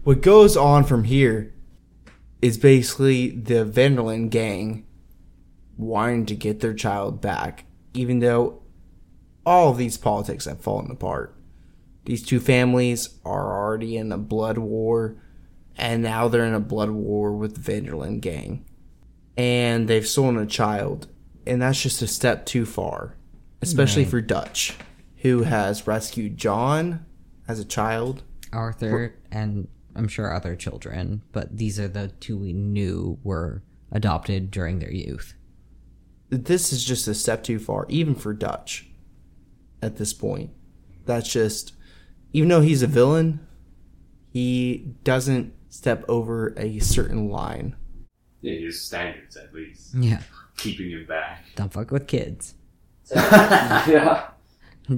What goes on from here is basically the Van der Linde gang wanting to get their child back, even though all of these politics have fallen apart. These two families are already in a blood war, and now they're in a blood war with the Van der Linde gang. And they've stolen a child, and that's just a step too far, especially Right. for Dutch, who has rescued John as a child. Arthur and I'm sure other children, but these are the two we knew were adopted during their youth. This is just a step too far, even for Dutch at this point. That's just, even though he's a villain, he doesn't step over a certain line. yeah, his standards at least, Yeah. keeping him back. Don't fuck with kids. yeah.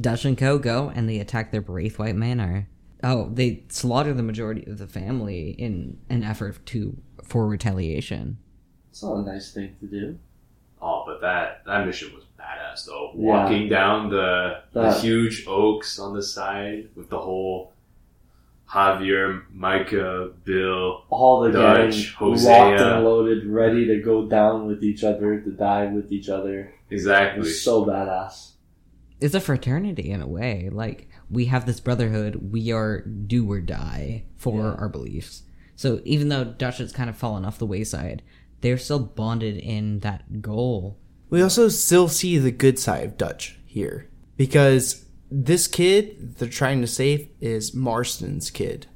Dutch and Co go and they attack their Braithwaite Manor. Oh, they slaughter the majority of the family in an effort to for retaliation. It's not a nice thing to do. Oh, but that that mission was badass though. Yeah. Walking down the, the huge oaks on the side with the whole Javier, Micah, Bill. All the Dutch, gang Hosea. locked and loaded, ready to go down with each other, to die with each other. It Exactly. was so badass. It's a fraternity in a way. Like we have this brotherhood, we are do or die for Yeah. our beliefs. So even though Dutch has kind of fallen off the wayside, they're still bonded in that goal We also still see the good side of Dutch here because this kid they're trying to save is Marston's kid.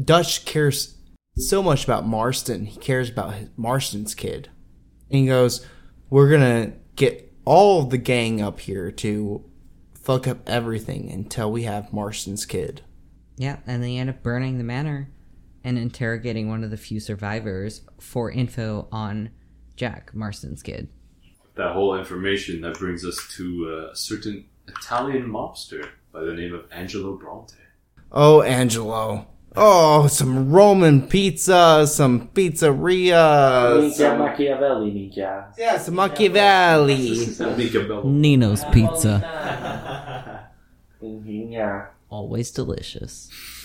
Dutch cares so much about Marston, he cares about his, Marston's kid. And he goes, We're gonna get all the gang up here to fuck up everything until we have Marston's kid. Yeah, and they end up burning the manor and interrogating one of the few survivors for info on Jack, Marston's kid. That whole information that brings us to a certain Italian mobster by the name of Angelo Bronte. Oh, Angelo. Oh, some Roman pizza, some pizzeria. Minchia some- Machiavelli, minchia. yeah, some Machiavelli. Nino's ah, Pizza. Oh, Always delicious.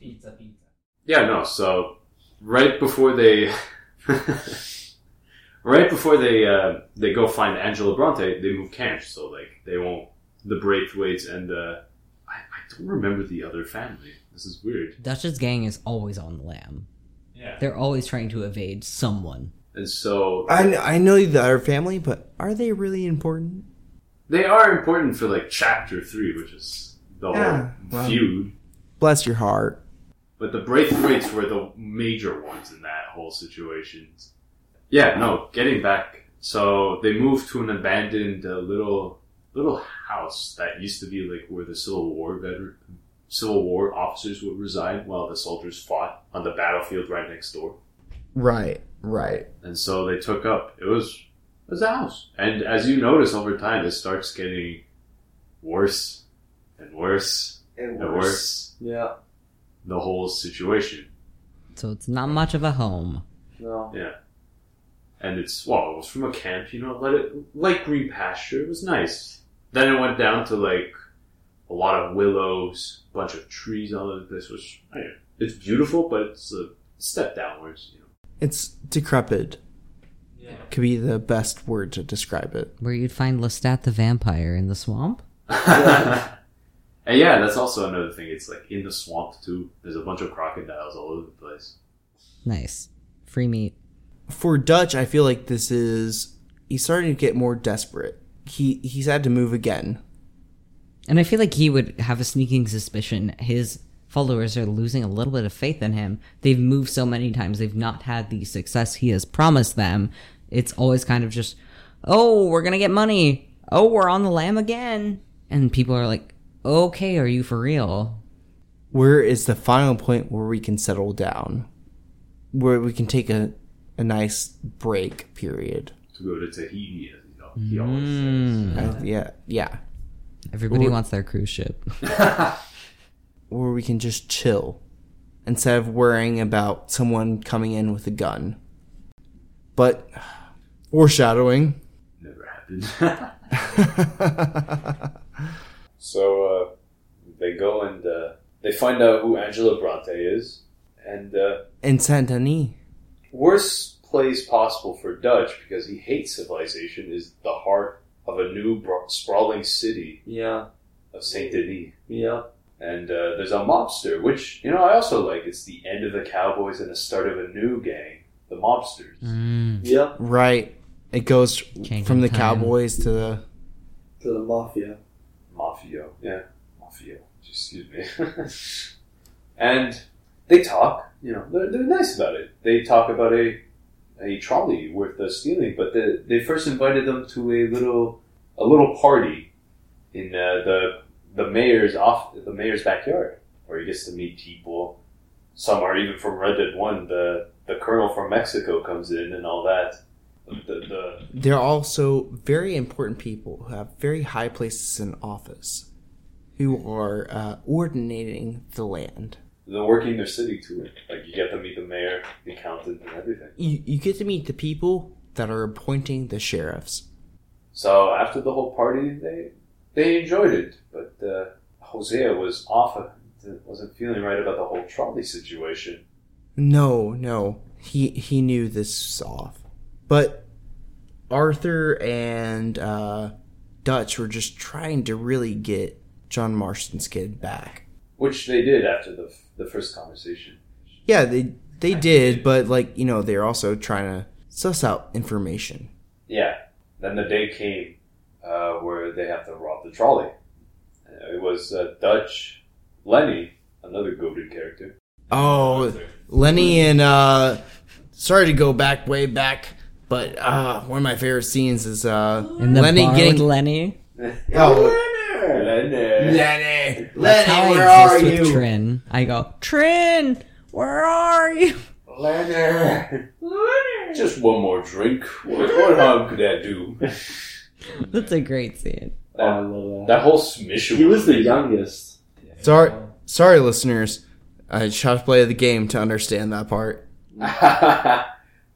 Pizza, pizza. Yeah, no. So right before they, right before they uh, they go find Angelo Bronte, they move camps. So like they won't the Braithwaites and uh, I, I don't remember the other family. This is weird. Dutch's gang is always on the lam. Yeah. They're always trying to evade someone. And so I, I know the other family, but are they really important? they are important for like chapter three, which is the Yeah, whole well- feud. Bless your heart. But the Braithwaites were the major ones in that whole situation. Yeah, no, getting back. So they moved to an abandoned uh, little little house that used to be like where the Civil War veteran, Civil War officers would reside while the soldiers fought on the battlefield right next door. Right, right. And so they took up. It was it was a house, and as you notice over time, it starts getting worse and worse And and worse. Yeah. The whole situation. So it's not much of a home. No. Yeah. And it's well, it was from a camp, you know, let it like green pasture. It was nice. Then it went down to like a lot of willows, bunch of trees all over the place. Which I mean, it's beautiful, but it's a step downwards. You know. It's decrepit. Yeah. Could be the best word to describe it. Where you'd find Lestat the vampire in the swamp. and yeah, that's also another thing. It's like in the swamp too. There's a bunch of crocodiles all over the place. Nice. Free meat. For Dutch, I feel like this is he's starting to get more desperate. He he's had to move again. And I feel like he would have a sneaking suspicion his followers are losing a little bit of faith in him. They've moved so many times, they've not had the success he has promised them. It's always kind of just, oh, we're gonna get money. Oh, we're on the lam again. And people are like, okay, are you for real? Where is the final point where we can settle down? Where we can take a a nice break period. To go to Tahiti, as you know, he always says. Uh, yeah, yeah. Everybody Or- wants their cruise ship. Where we can just chill instead of worrying about someone coming in with a gun. But foreshadowing. Never happened. so uh, they go and uh, they find out who Angelo Bronte is, and uh, In Saint Denis. Worst place possible for Dutch because he hates civilization is the heart of a new bro- sprawling city Yeah. of Saint Denis. Yeah. And uh, there's a mobster, which you know I also like. It's the end of the Cowboys and the start of a new gang, the mobsters. Mm. Yeah. Right. It goes Changing from the time. Cowboys to the To the mafia. Mafio, yeah, Mafio. Excuse me. and they talk. You know, they're, they're nice about it. They talk about a a trolley worth stealing, but the, they first invited them to a little a little party in uh, the the mayor's off the mayor's backyard, where he gets to meet people. Some are even from Red Dead One. The the colonel from Mexico comes in and all that. The, the They're also very important people who have very high places in office, who are uh, ordinating the land. They're working their city to it. Like you get to meet the mayor, the accountant, and everything. You, you get to meet the people that are appointing the sheriffs. So after the whole party, they they enjoyed it, but uh, Hosea was off. wasn't feeling right about the whole trolley situation. No, no, he he knew this was off, but Arthur and uh, Dutch were just trying to really get John Marston's kid back. Which they did after the the first conversation. Yeah, they they did, but like you know, they're also trying to suss out information. Yeah. then the day came uh, where they have to rob the trolley. It was uh, Dutch, Lenny, another goaded character. Oh, Lenny and uh sorry to go back way back, but uh one of my favorite scenes is uh In the Lenny bar getting with Lenny. oh, Lenny. Lenny, That's how Lenny, I where are exist with you? Trynn. I go, Trynn, where are you? Lenny. Lenny. Just one more drink. What, what harm could that do? That's a great scene. Oh, I love that. That whole mission. He was the youngest. Sorry, sorry, listeners. I just have to play the game to understand that part. that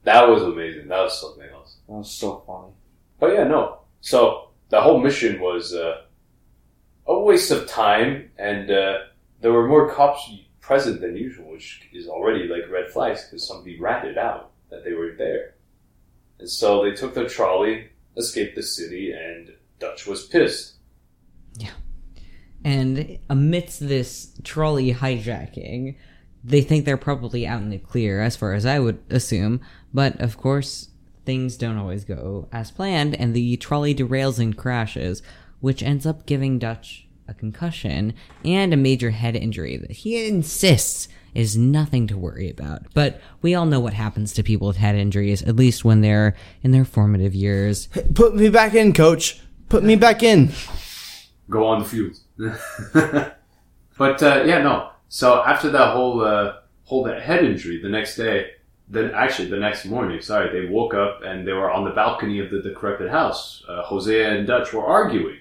was amazing. That was something else. That was so funny. But yeah, no. So the whole mission was uh, a waste of time, and uh, there were more cops present than usual, which is already like red flags because somebody ratted out that they were there. And so they took the trolley, escaped the city, and Dutch was pissed. Yeah. And amidst this trolley hijacking, they think they're probably out in the clear, as far as I would assume. But of course, things don't always go as planned, and the trolley derails and crashes, which ends up giving Dutch a concussion and a major head injury that he insists is nothing to worry about. But we all know what happens to people with head injuries, at least when they're in their formative years. Put me back in, coach. Put me back in. Go on the field. but uh, yeah, no. So after that whole uh, whole that head injury, the next day, then actually the next morning, sorry, they woke up and they were on the balcony of the decrepit house. Uh, Hosea and Dutch were arguing.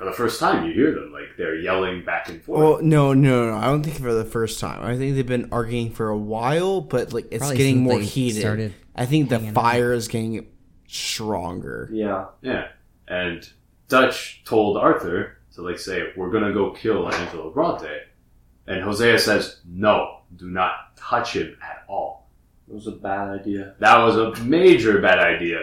For the first time, you hear them like they're yelling back and forth. Well, no, no, no. I don't think for the first time. I think they've been arguing for a while, but like it's Probably getting more heated. started I think the hanging out. fire is getting stronger. Yeah. Yeah. And Dutch told Arthur to like say, we're gonna go kill Angelo Bronte. And Hosea says, no, do not touch him at all. It was a bad idea. That was a major bad idea.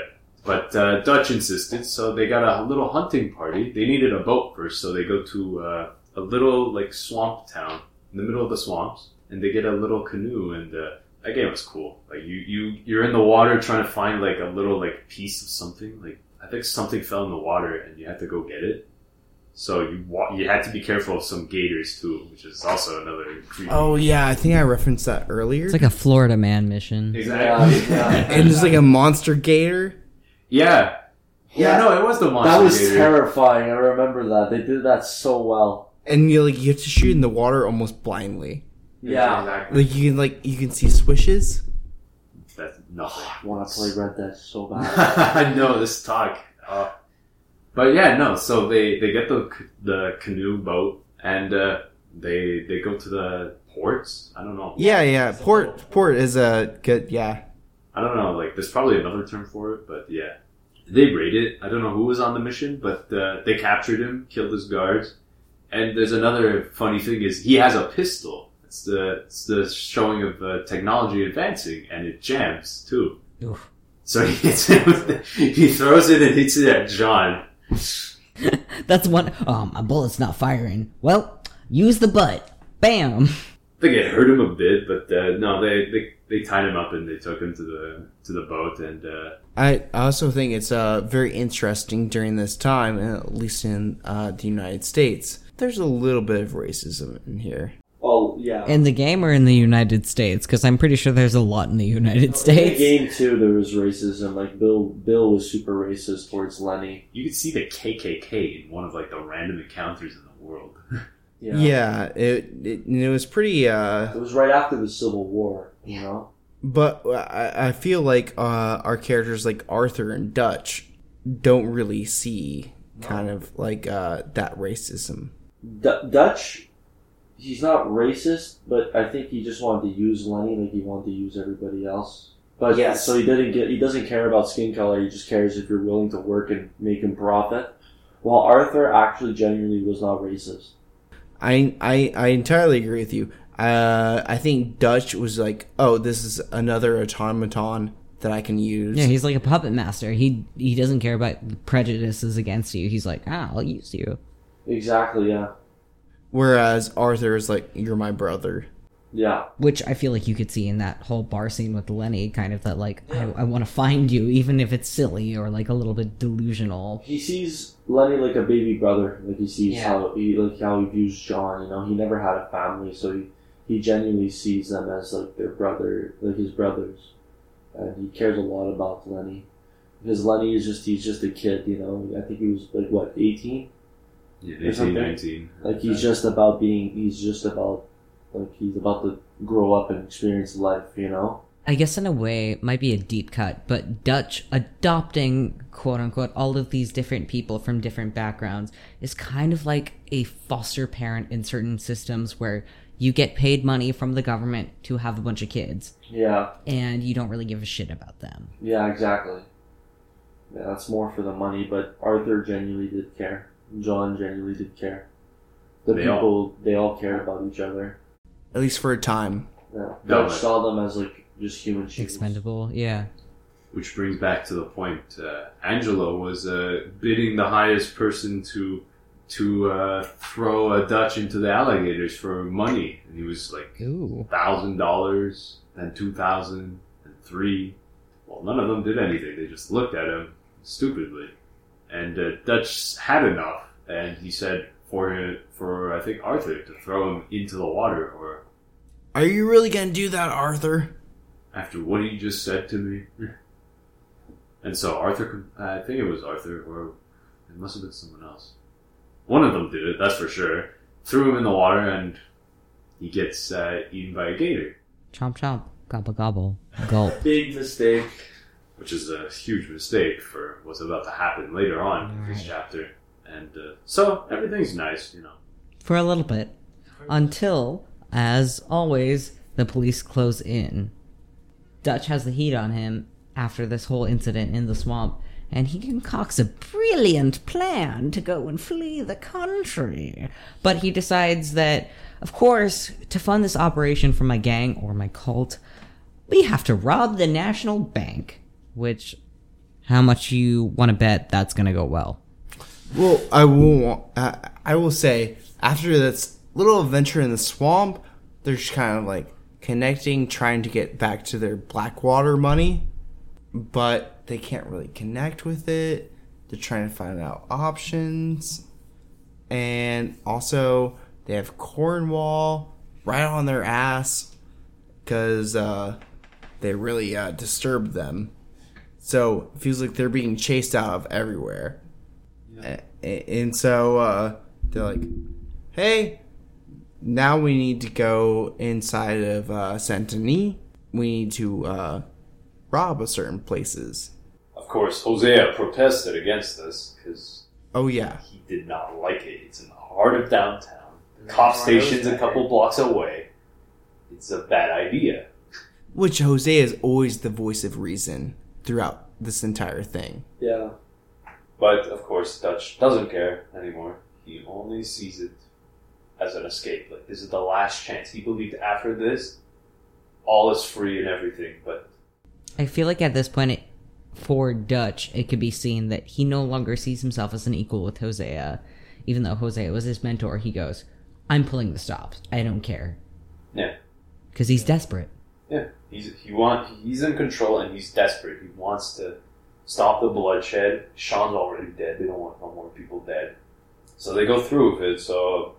But uh, Dutch insisted, so they got a little hunting party. They needed a boat first, so they go to uh, a little like swamp town in the middle of the swamps, and they get a little canoe. And uh, that game was cool. Like you, you, you're in the water trying to find like a little like piece of something. Like I think something fell in the water, and you had to go get it. So you wa- you had to be careful of some gators too, which is also another creepy. Oh yeah, I think I referenced that earlier. It's like a Florida man mission. exactly. Yeah, yeah. and there's like a monster gator. Yeah. Yeah, no, it was the monster That was gator. terrifying. I remember that. They did that so well. and you like you have to shoot in the water almost blindly. Yeah. exactly. Like you can like you can see swishes. That's nothing. I want to play Red Dead so bad. I know this talk. Uh, but yeah, no. So they they get the the canoe boat and uh, they they go to the ports. I don't know. Yeah, yeah. Port port is a good yeah. I don't know. Like there's probably another term for it, but yeah, they raid it. I don't know who was on the mission, but uh, they captured him, killed his guards. And there's another funny thing is he has a pistol. It's the it's the showing of uh, technology advancing, and it jams too. Oof. So he hits with the, he throws it and hits it at John. That's one. Oh, my bullet's not firing. Well, use the butt. Bam. I think it hurt him a bit, but uh, no, they, they they tied him up and they took him to the to the boat and uh, I I also think it's uh very interesting during this time, at least in uh, the United States. There's a little bit of racism in here. oh, yeah. In the game or in the United States? Because I'm pretty sure there's a lot in the United States. in the game too, there was racism. Like Bill, Bill was super racist towards Lenny. you could see the KKK in one of like the random encounters in the world. Yeah. Yeah, it it, it was pretty. uh It was right after the Civil War. You know. But I, I feel like uh, our characters like Arthur and Dutch don't really see kind of like uh, that racism. D- Dutch, he's not racist, but I think he just wanted to use Lenny like he wanted to use everybody else. But Yes. so he didn't get. He doesn't care about skin color. He just cares if you're willing to work and make him profit. While Arthur actually genuinely was not racist. I I, I entirely agree with you. Uh, I think Dutch was like, oh, this is another automaton that I can use. Yeah, he's like a puppet master. He he doesn't care about prejudices against you. He's like, ah, I'll use you. Exactly. Yeah. Whereas Arthur is like, you're my brother. Yeah. which I feel like you could see in that whole bar scene with Lenny, kind of that like I, I want to find you, even if it's silly or like a little bit delusional. He sees Lenny like a baby brother. Like he sees Yeah. how he like how he views John. You know, he never had a family, so he he genuinely sees them as like their brother, like his brothers, and he cares a lot about Lenny. Because Lenny is just he's just a kid. You know, I think he was like what eighteen. Yeah, Or something. 18, 19. Like he's just about being. He's just about like he's about to grow up and experience life. You know. I guess in a way it might be a deep cut, but Dutch adopting quote unquote all of these different people from different backgrounds is kind of like a foster parent in certain systems where you get paid money from the government to have a bunch of kids Yeah. and you don't really give a shit about them. Yeah. Exactly. Yeah, that's more for the money, but Arthur genuinely did care. John genuinely did care. The They all- people, they all cared about each other. At least for a time. Yeah. No, Dutch but- saw them as like just human shields. Expendable, yeah. Which brings back to the point. Uh, Angelo was uh, bidding the highest person to to uh, throw a Dutch into the alligators for money, and he was like Ooh. thousand dollars, then two thousand, and three. Well, none of them did anything. They just looked at him stupidly, and uh, Dutch had enough, and he said for him, for I think Arthur to throw him into the water, or Are you really gonna do that, Arthur? after what he just said to me. And so Arthur, I think it was Arthur, or it must have been someone else. One of them did it, that's for sure. Threw him in the water, and he gets uh, eaten by a gator, Chomp chomp. Gobble gobble. Gulp. Big mistake. which is a huge mistake for what's about to happen later on in this Right. chapter. And uh, so everything's nice, you know. For a little bit. Until, as always, the police close in. Dutch has the heat on him after this whole incident in the swamp, and he concocts a brilliant plan to go and flee the country. But he decides that, of course, to fund this operation for my gang or my cult, we have to rob the national bank. Which, how much you want to bet that's gonna go well? Well, I will. Uh, I will say after this little adventure in the swamp, they're just kind of like connecting, trying to get back to their Blackwater money, but they can't really connect with it. They're trying to find out options, and also they have Cornwall right on their ass because uh, they really uh, disturbed them. So it feels like they're being chased out of everywhere. A- And so uh, they're like, hey, now we need to go inside of uh, Saint Denis. We need to uh, rob a certain places. Of course, Hosea protested against this because Oh, yeah. he did not like it. It's in the heart of downtown. The cop station's a couple blocks away. It's a bad idea. Which Jose is always the voice of reason throughout this entire thing. Yeah. But of course, Dutch doesn't care anymore. He only sees it as an escape. Like this is the last chance. He believed after this, all is free and everything. But I feel like at this point, it, for Dutch, it could be seen that he no longer sees himself as an equal with Hosea. Even though Hosea was his mentor, he goes, I'm pulling the stops. I don't care. yeah, Because he's desperate. yeah, he's he want he's in control and he's desperate. He wants to stop the bloodshed. Sean's already dead. They don't want no more people dead. So they go through with it. So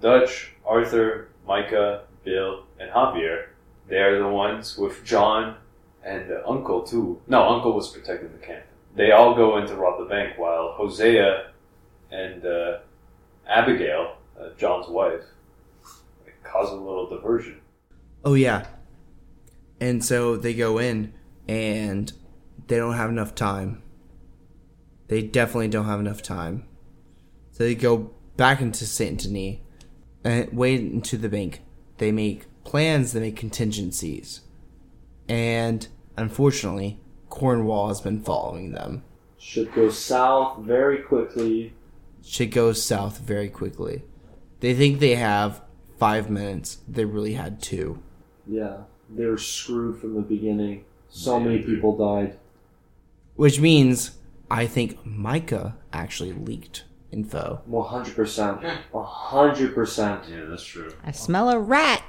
Dutch, Arthur, Micah, Bill, and Javier, they're the ones with John and uh, Uncle too. No, Uncle was protecting the camp. They all go in to rob the bank while Hosea and uh, Abigail, uh, John's wife, cause a little diversion. Oh yeah. And so they go in and they don't have enough time. They definitely don't have enough time. So they go back into Saint Denis and wait into the bank. They make plans, they make contingencies. And unfortunately, Cornwall has been following them. Should go south very quickly. Shit goes south very quickly. They think they have five minutes. They really had two. Yeah. They were screwed from the beginning. So many people died. Which means I think Micah actually leaked info. 100%. 100%. Yeah, that's true. I smell a rat.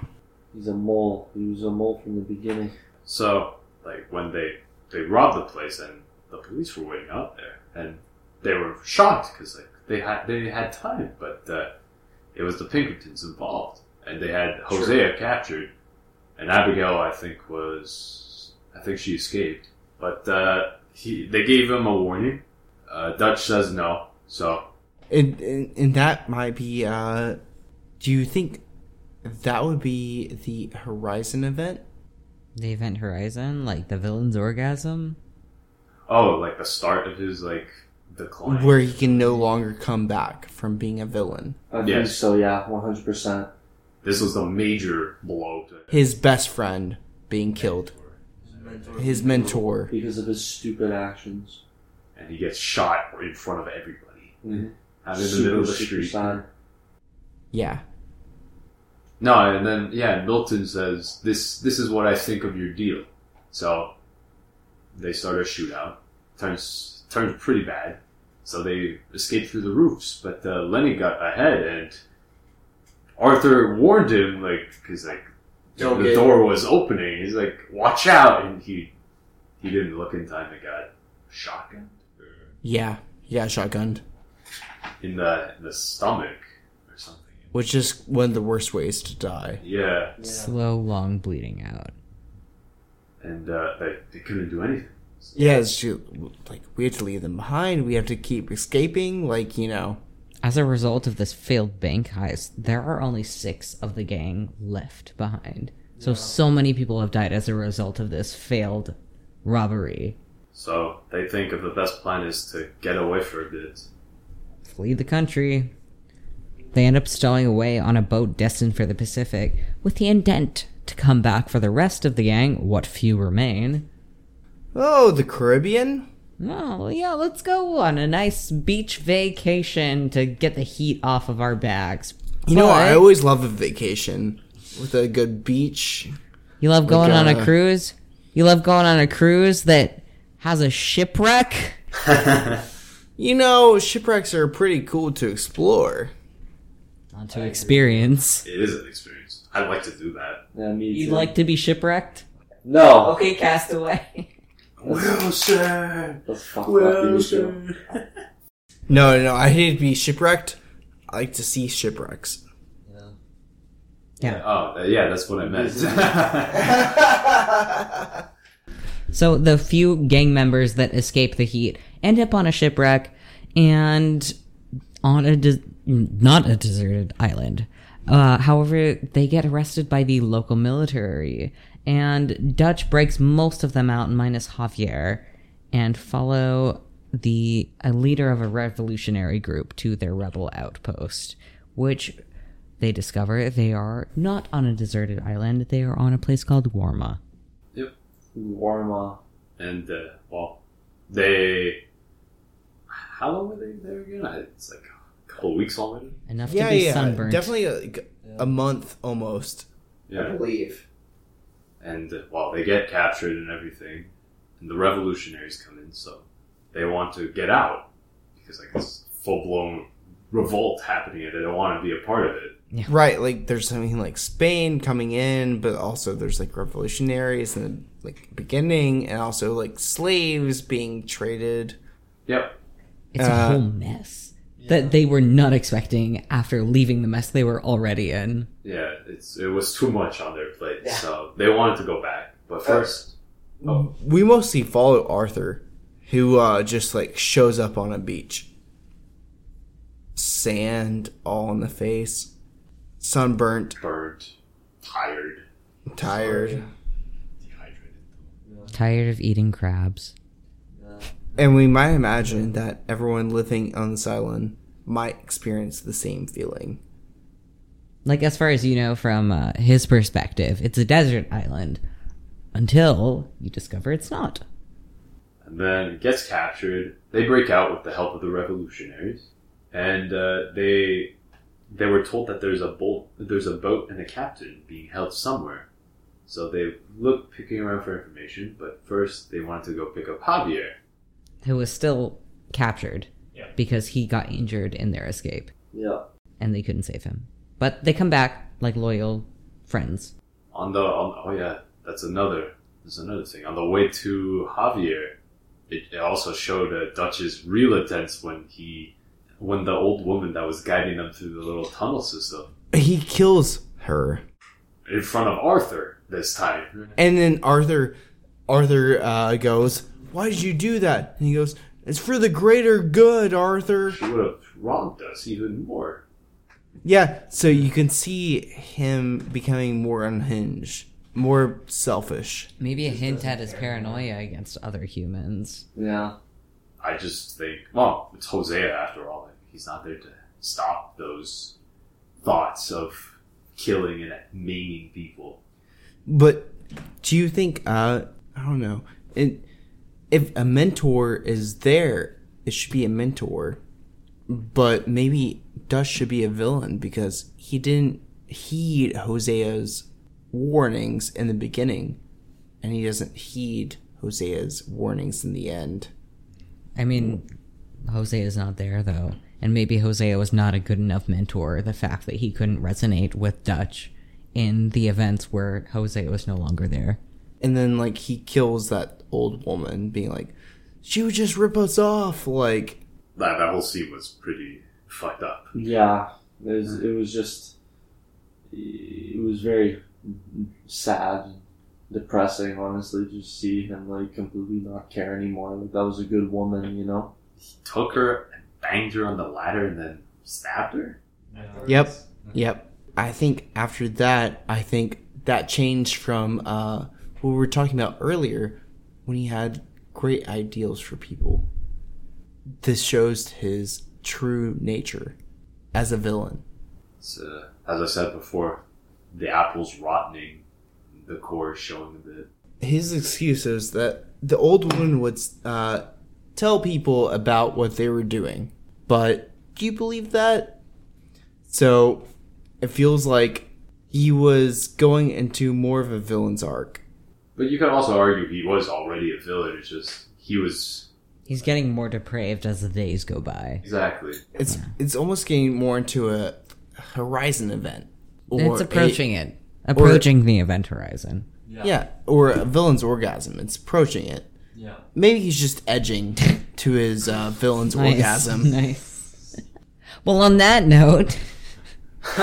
He's a mole. He was a mole from the beginning. So, like when they they robbed the place and the police were waiting out there, and they were shocked because like they had they had time, but uh, it was the Pinkertons involved, and they had Hosea captured, and Abigail I think was I think she escaped, but uh, he they gave him a warning. Uh, Dutch says no, so And, and and that might be. uh Do you think that would be the Horizon event? The Event Horizon, like the villain's orgasm. oh like the start of his like decline. Where he can no longer come back from being a villain. I think Yes. so. Yeah, one hundred percent. This was the major blow to His best friend being killed. His mentor. Because of his stupid actions. and he gets shot in front of everybody Mhm. out in the middle of the street. sad. Yeah. No, and then yeah, Milton says this. This is what I think of your deal. So they start a shootout. Turns turns pretty bad. So they escape through the roofs, but uh, Lenny got ahead, and Arthur warned him, like, because like Don't the get- door was opening. He's like, "Watch out!" And he he didn't look in time. It got shotgun Yeah. Yeah, shotgunned. in the in the stomach or something. Which is one of the worst ways to die. Yeah, Slow, long bleeding out. and uh, they, they couldn't do anything. Yeah, it's just, like we have to leave them behind. We have to keep escaping. Like you know, As a result of this failed bank heist, there are only six of the gang left behind. So, so many people have died as a result of this failed robbery. So they think of the best plan is to get away for a bit. Flee the country. They end up stowing away on a boat destined for the Pacific with the intent to come back for the rest of the gang, what few remain. oh, the Caribbean. Oh, yeah, let's go on a nice beach vacation to get the heat off of our backs. You know, I always love a vacation with a good beach. You love going on a uh, cruise? You love going on a cruise that has a shipwreck? You know, shipwrecks are pretty cool to explore. Not to experience. It is an experience. I'd like to do that. Yeah, me You'd too. like to be shipwrecked? No. Okay, castaway. Wilson, That's fucked up, you. No, no, no, I hate to be shipwrecked. I like to see shipwrecks. Yeah. Oh, uh, yeah, that's what I meant. So the few gang members that escape the heat end up on a shipwreck and on a des- not a deserted island. Uh, however, they get arrested by the local military, and Dutch breaks most of them out, minus Javier, and follow the a leader of a revolutionary group to their rebel outpost, which they discover they are not on a deserted island; they are on a place called Guarma. yep. Warm up. And uh, well, they. How long were they there again? It's like couple weeks already. Enough Yeah, to be yeah, sunburnt. definitely a, a month almost. Yeah. believe. And uh, well, they get captured and everything, and the revolutionaries come in, so they want to get out because like this full blown revolt happening, and they don't want to be a part of it. Right, like there's something like Spain coming in, but also there's like revolutionaries in the like beginning, and also like slaves being traded. Yep. It's a Uh, whole mess that they were not expecting after leaving the mess they were already in. Yeah, it's it was too much on their plate, so they wanted to go back. But first, oh, We mostly follow Arthur, who uh, just like shows up on a beach. Sand all in the face, sunburnt, burnt, tired, tired, dehydrated. Tired of eating crabs. and we might imagine that everyone living on this island might experience the same feeling. Like, as far as you know from uh, his perspective, it's a desert island. Until you discover it's not. and then it gets captured. They break out with the help of the revolutionaries, and uh, they they were told that there's a boat, there's a boat and a captain being held somewhere. So they look picking around for information, but first they wanted to go pick up Javier. Who was still captured Yeah. because he got injured in their escape Yeah. and they couldn't save him. But they come back like loyal friends. on the on, oh yeah, that's another that's another thing. On the way to Javier, it, it also showed uh, Dutch's real intent when he when the old woman that was guiding them through the little tunnel system He kills her. in front of Arthur this time. And then Arthur Arthur uh, goes, Why did you do that? And he goes, It's for the greater good, Arthur. She would have wronged us even more. Yeah, so you can see him becoming more unhinged, more selfish. Maybe a hint at his paranoia against other humans. Yeah. I just think, well, it's Hosea after all. Like, he's not there to stop those thoughts of killing and maiming people. But do you think uh I don't know. It, if a mentor is there, it should be a mentor. But maybe Dutch should be a villain because he didn't heed Hosea's warnings in the beginning and he doesn't heed Hosea's warnings in the end. I mean, Hosea is not there though, and maybe Hosea was not a good enough mentor. The fact that he couldn't resonate with Dutch in the events where Hosea was no longer there. And then like he kills that old woman being like she would just rip us off like That, that whole scene was pretty fucked up. Yeah. It was, it was just. It was very sad, depressing, honestly, to see him, like, completely not care anymore. Like, that was a good woman, you know? He took her and banged her on the ladder and then stabbed her. Yep. Yep. I think after that, I think that changed from uh, what we were talking about earlier when he had great ideals for people. This shows his true nature as a villain. Uh, as I said before, the apple's rotting, the core is showing a bit. His excuse is that the old woman would uh, tell people about what they were doing. But do you believe that? So it feels like he was going into more of a villain's arc. But you can also argue he was already a villain. It's just he was He's getting more depraved as the days go by. exactly. It's it's almost getting more into a Horizon event. it's a- approaching it. Approaching the event horizon. yeah, or a villain's orgasm. It's approaching it. Yeah. Maybe he's just edging to his uh, villain's Nice. orgasm. nice. Well, on that note,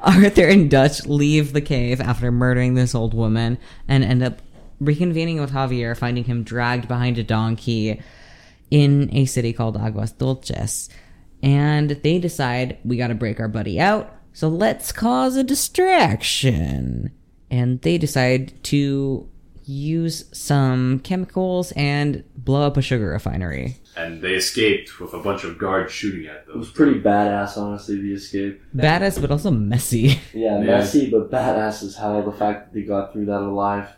Arthur and Dutch leave the cave after murdering this old woman and end up reconvening with Javier, finding him dragged behind a donkey in a city called Aguas Dulces. And they decide we gotta break our buddy out, so let's cause a distraction. And they decide to use some chemicals and blow up a sugar refinery. And they escaped with a bunch of guards shooting at them. It was pretty badass, honestly, the escape. Badass, but also messy. Yeah, Yeah. messy, but badass as hell. The fact that they got through that alive.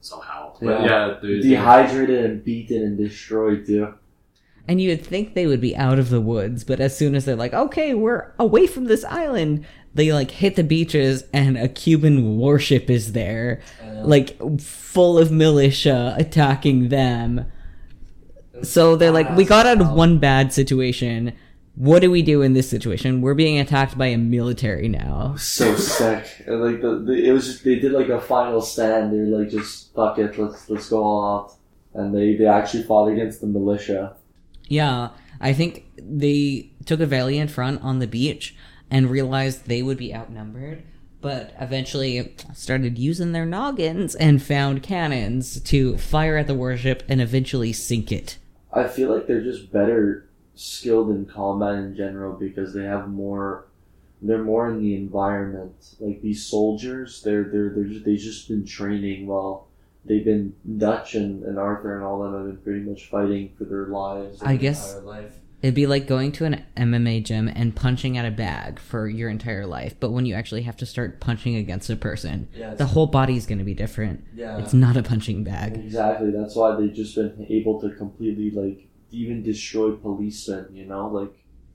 somehow. Yeah. But yeah, they- Dehydrated and beaten and destroyed, too. And you would think they would be out of the woods, but as soon as they're like, okay, we're away from this island, they like hit the beaches and a Cuban warship is there, like full of militia attacking them. So they're like, we got out of one bad situation. What do we do in this situation? We're being attacked by a military now. So sick. And, like the, the it was just they did like a final stand. They were like just fuck it, let's let's go all out. And they they actually fought against the militia. Yeah, I think they took a valiant front on the beach and realized they would be outnumbered, but eventually started using their noggins and found cannons to fire at the warship and eventually sink it. I feel like they're just better skilled in combat in general because they have more. They're more in the environment. Like these soldiers, they're they're they're just they've just been training while they've been Dutch and, and Arthur and all them have been pretty much fighting for their lives. I guess Entire life. It'd be like going to an MMA gym and punching at a bag for your entire life, but when you actually have to start punching against a person, Yeah, the whole body's going to be different. Yeah. It's not a punching bag. Exactly. That's why they've just been able to completely like even destroy policemen. You know, like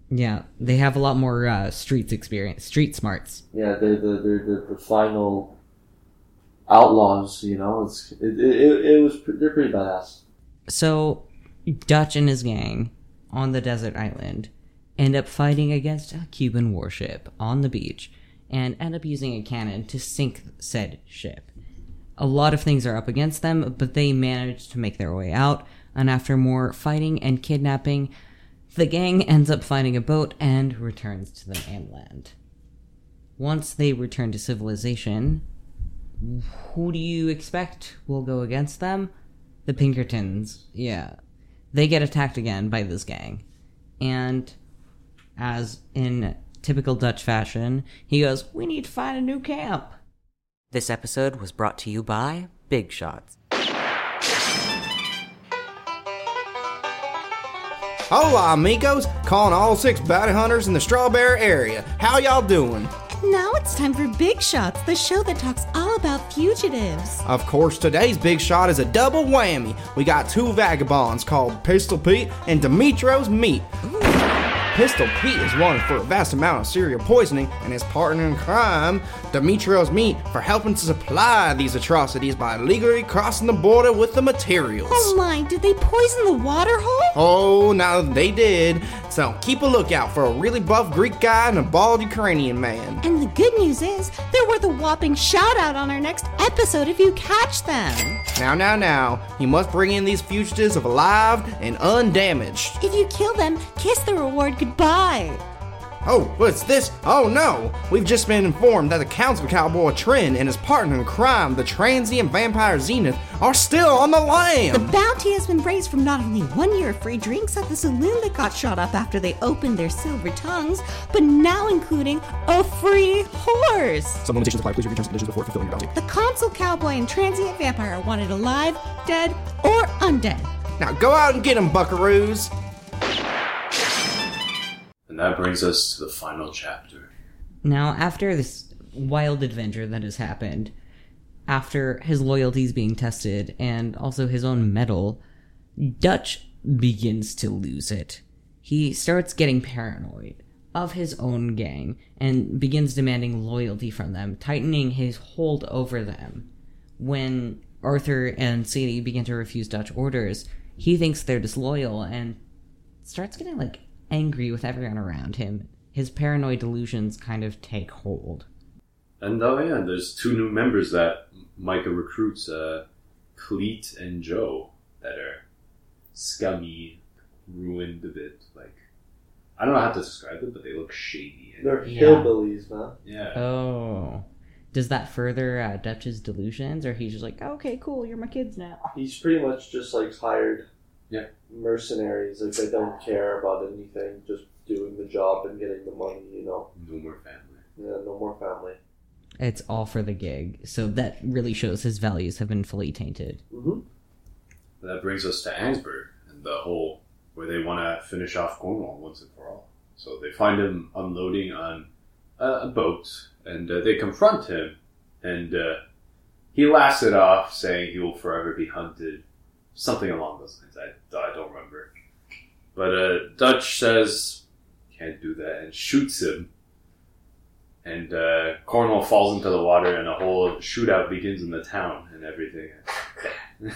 Yeah, they have a lot more uh, streets experience, street smarts. yeah, they're the they're the, the final outlaws. You know, it's it, it, it, it was they're pretty badass. So, Dutch and his gang on the desert island end up fighting against a Cuban warship on the beach. and end up using a cannon to sink said ship. A lot of things are up against them, but they manage to make their way out, and after more fighting and kidnapping, the gang ends up finding a boat and returns to the mainland. Once they return to civilization, who do you expect will go against them? The Pinkertons. Yeah. They get attacked again by this gang. And as in typical Dutch fashion, he goes, We need to find a new camp. This episode was brought to you by Big Shots. Hola, amigos. Calling all six bounty hunters in the Strawberry area. How y'all doing? Now it's time for Big Shots, the show that talks all about fugitives. Of course, today's big shot is a double whammy. We got two vagabonds called Pistol Pete and Dmytro's Meat. Pistol Pete is wanted for a vast amount of serial poisoning, and his partner in crime, Dmytro's Meat, for helping to supply these atrocities by illegally crossing the border with the materials. Oh my, did they poison the water hole? Oh, now they did. So keep a lookout for a really buff Greek guy and a bald Ukrainian man. And the good news is, they're worth a whopping shout out on our next episode if you catch them. Now, now, now, you must bring in these fugitives alive and undamaged. If you kill them, kiss the reward goodbye. Oh, what's this? Oh no! We've just been informed that the Council Cowboy Trynn and his partner in crime, the transient vampire Zenith, are still on the line. The bounty has been raised from not only one year of free drinks at the saloon that got shot up after they opened their silver tongues, but now including a free horse. Some limitations apply. Please read terms and conditions before fulfilling your bounty. The consul cowboy and transient vampire are wanted alive, dead, or undead. Now go out and get 'em, buckaroos! And that brings us to the final chapter. Now, after this wild adventure that has happened, after his loyalties being tested and also his own medal, Dutch begins to lose it. He starts getting paranoid of his own gang and begins demanding loyalty from them, tightening his hold over them. When Arthur and Sadie begin to refuse Dutch orders, he thinks they're disloyal and starts getting like angry with everyone around him. His paranoid delusions kind of take hold. And oh yeah, there's two new members that Micah recruits, uh, Cleet and Joe, that are scummy, ruined a bit. Like, I don't know how to describe them, but they look shady. And, They're Yeah. hillbillies, man. yeah. Oh. Does that further uh, Dutch's delusions, or he's just like, okay, cool, you're my kids now? He's pretty much just like hired Yeah. mercenaries. Like they don't care about anything, just doing the job and getting the money. You know, No more family. yeah, no more family. It's all for the gig, so that really shows his values have been fully tainted. Mm-hmm. That brings us to Annesburg and the whole where they want to finish off Cornwall once and for all. So they find him unloading on a, a boat, and uh, they confront him, and uh, he laughs it off, saying he will forever be hunted, something along those lines. I, I don't remember. But uh, Dutch says can't do that and shoots him. And uh, Cornwall falls into the water, and a whole shootout begins in the town and everything.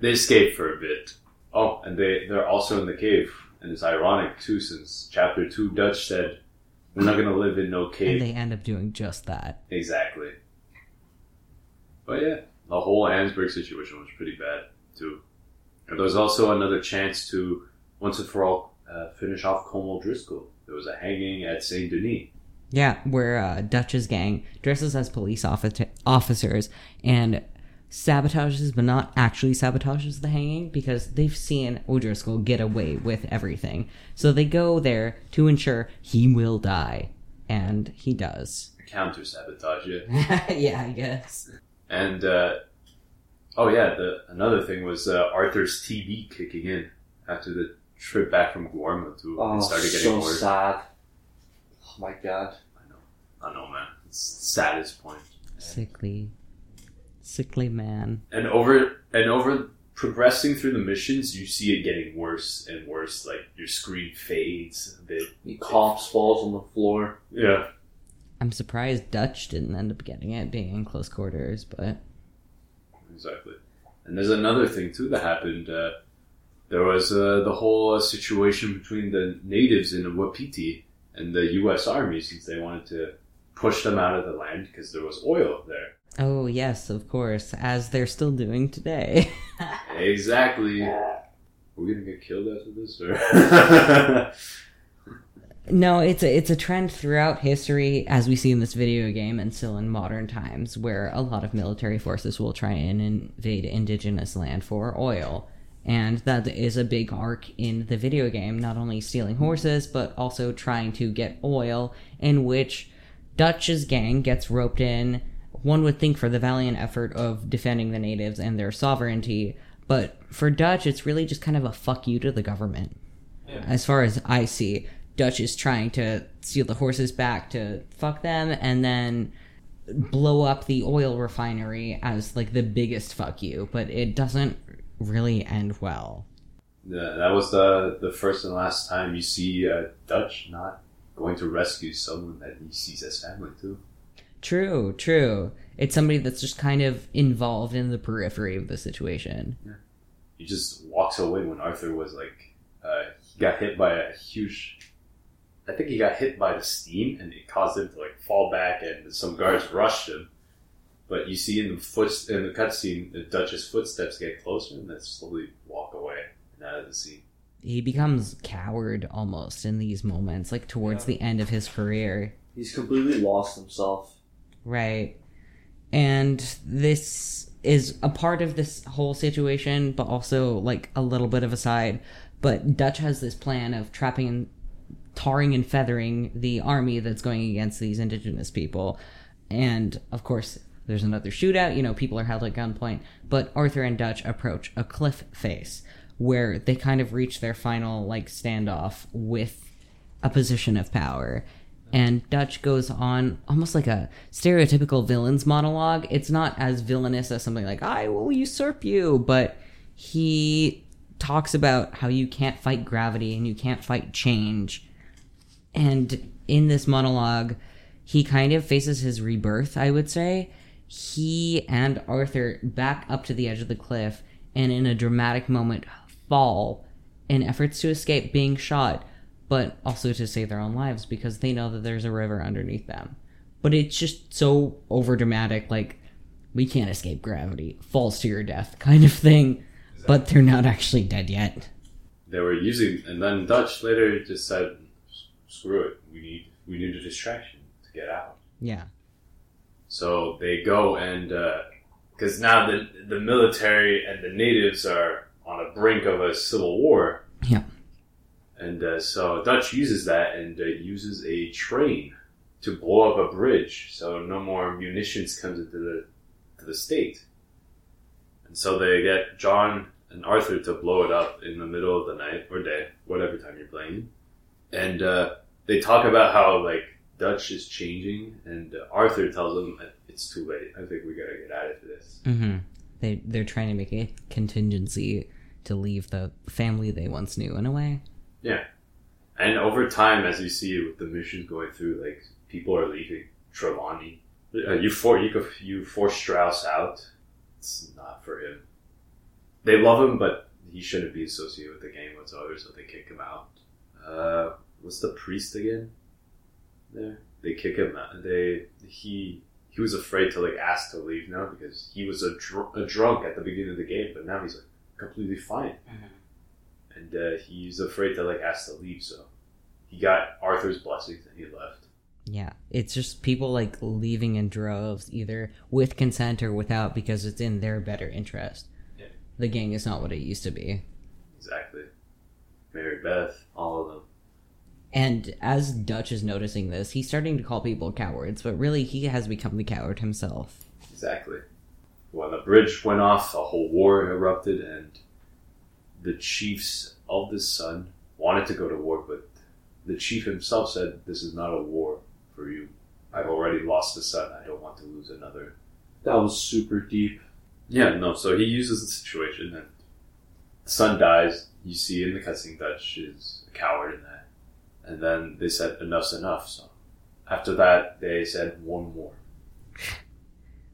they escape for a bit. Oh, and they they're also in the cave, and it's ironic too, since chapter two, Dutch said, "We're not gonna live in no cave. And they end up doing just that. Exactly. But yeah, the whole Annesburg situation was pretty bad too. And there was also another chance to once and for all uh, finish off Colm O'Driscoll. There was a hanging at Saint Denis. Yeah, where uh, Dutch's gang dresses as police offi- officers and sabotages, but not actually sabotages the hanging because they've seen O'Driscoll get away with everything. So they go there to ensure he will die. And he does. Counter sabotage, yeah. yeah, I guess. And uh, oh yeah, the another thing was uh, Arthur's TB kicking in after the trip back from Guarma too. Oh, it started getting so worse. sad. Oh my god. I know, I know, man. It's the saddest point. Sickly. Sickly man. And over and over progressing through the missions, you see it getting worse and worse. Like your screen fades a bit. He coughs, falls on the floor. Yeah, I'm surprised Dutch didn't end up getting it, being in close quarters, but exactly. And there's another thing too that happened. Uh, there was uh, the whole uh, situation between the natives in Wapiti and the U.S. Army, since they wanted to push them out of the land because there was oil there. Oh, yes, of course, as they're still doing today. Exactly. We're gonna get killed after this, or No, it's a it's a trend throughout history, as we see in this video game, and still in modern times, where a lot of military forces will try and invade indigenous land for oil, and that is a big arc in the video game. Not only stealing horses, but also trying to get oil, in which Dutch's gang gets roped in. One would think for the valiant effort of defending the natives and their sovereignty, but for Dutch, it's really just kind of a fuck you to the government as far as I see, Dutch is trying to steal the horses back to fuck them and then blow up the oil refinery as like the biggest fuck you, but it doesn't really end well. Yeah, that was the the first and last time you see uh, Dutch not going to rescue someone that he sees as family too. True, true. It's somebody that's just kind of involved in the periphery of the situation. Yeah. He just walks away when Arthur was like, uh, he got hit by a huge. I think he got hit by the steam, and it caused him to like fall back, and some guards rushed him. But you see in the foot in the cutscene, the Dutch's footsteps get closer, and then slowly walk away and out of the scene. He becomes coward almost in these moments, like towards the end of his career. He's completely lost himself. Right. And this is a part of this whole situation, but also like a little bit of a side. But Dutch has this plan of trapping and tarring and feathering the army that's going against these indigenous people. And of course, there's another shootout, you know, people are held at gunpoint. But Arthur and Dutch approach a cliff face where they kind of reach their final like standoff with a position of power. And Dutch goes on almost like a stereotypical villain's monologue. It's not as villainous as something like, I will usurp you, but he talks about how you can't fight gravity and you can't fight change. And in this monologue, he kind of faces his rebirth, I would say. He and Arthur back up to the edge of the cliff and in a dramatic moment fall in efforts to escape being shot, but also to save their own lives because they know that there's a river underneath them. But it's just so over dramatic, like, we can't escape gravity, falls to your death kind of thing. But they're not actually dead yet. They were using, and then Dutch later just said, "Screw it, we need we need a distraction to get out." Yeah. So they go and because now the the military and the natives are on a brink of a civil war. Yeah. And uh, so Dutch uses that and uh, uses a train to blow up a bridge, so no more munitions comes into the to the state. And so they get John and Arthur to blow it up in the middle of the night or day, whatever time you're playing. And uh, they talk about how like Dutch is changing, and uh, Arthur tells them it's too late. I think we gotta get out of this. Mm-hmm. They they're trying to make a contingency to leave the family they once knew in a way. Yeah. And over time, as you see with the missions going through, like people are leaving Trelawny. Uh, you for you you force Strauss out. It's not for him. They love him, but he shouldn't be associated with the game whatsoever, so they kick him out. Uh, what's the priest again? There, they kick him out. They he he was afraid to like ask to leave now because he was a, dr- a drunk at the beginning of the game, but now he's like completely fine and uh, he's afraid to like ask to leave. So he got Arthur's blessings and he left. Yeah, it's just people like leaving in droves, either with consent or without, because it's in their better interest. Yeah. The gang is not what it used to be. Exactly. Mary Beth, all of them. And as Dutch is noticing this, he's starting to call people cowards, but really he has become the coward himself. Exactly. When the bridge went off, a whole war erupted, and the chiefs of the sun wanted to go to war, but the chief himself said, "This is not a war for you. I've already lost the sun. I don't want to lose another." That was super deep. Yeah, no. So he uses the situation, and the son dies. You see in the cutscene Dutch is a coward in that, and then they said enough's enough. So after that, they said one more.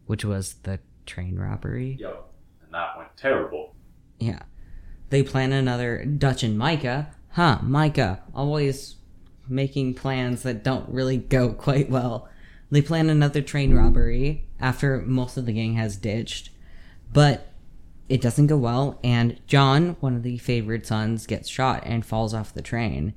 Which was the train robbery. Yo, and that went terrible. Yeah. They plan another Dutch and Micah. Huh, Micah, always making plans that don't really go quite well. They plan another train robbery after most of the gang has ditched, but it doesn't go well, and John, one of the favored sons, gets shot and falls off the train.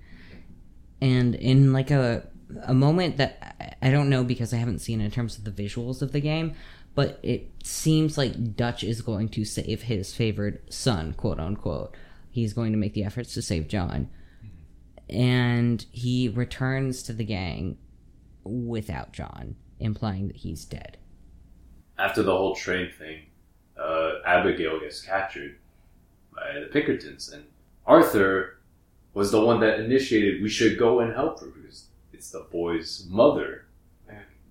And in like a a moment that I don't know because I haven't seen in terms of the visuals of the game, but it seems like Dutch is going to save his favored son, quote unquote. He's going to make the efforts to save John. And he returns to the gang without John, implying that he's dead. After the whole train thing, uh, Abigail gets captured by the Pinkertons, and Arthur was the one that initiated. We should go and help her because it's the boy's mother.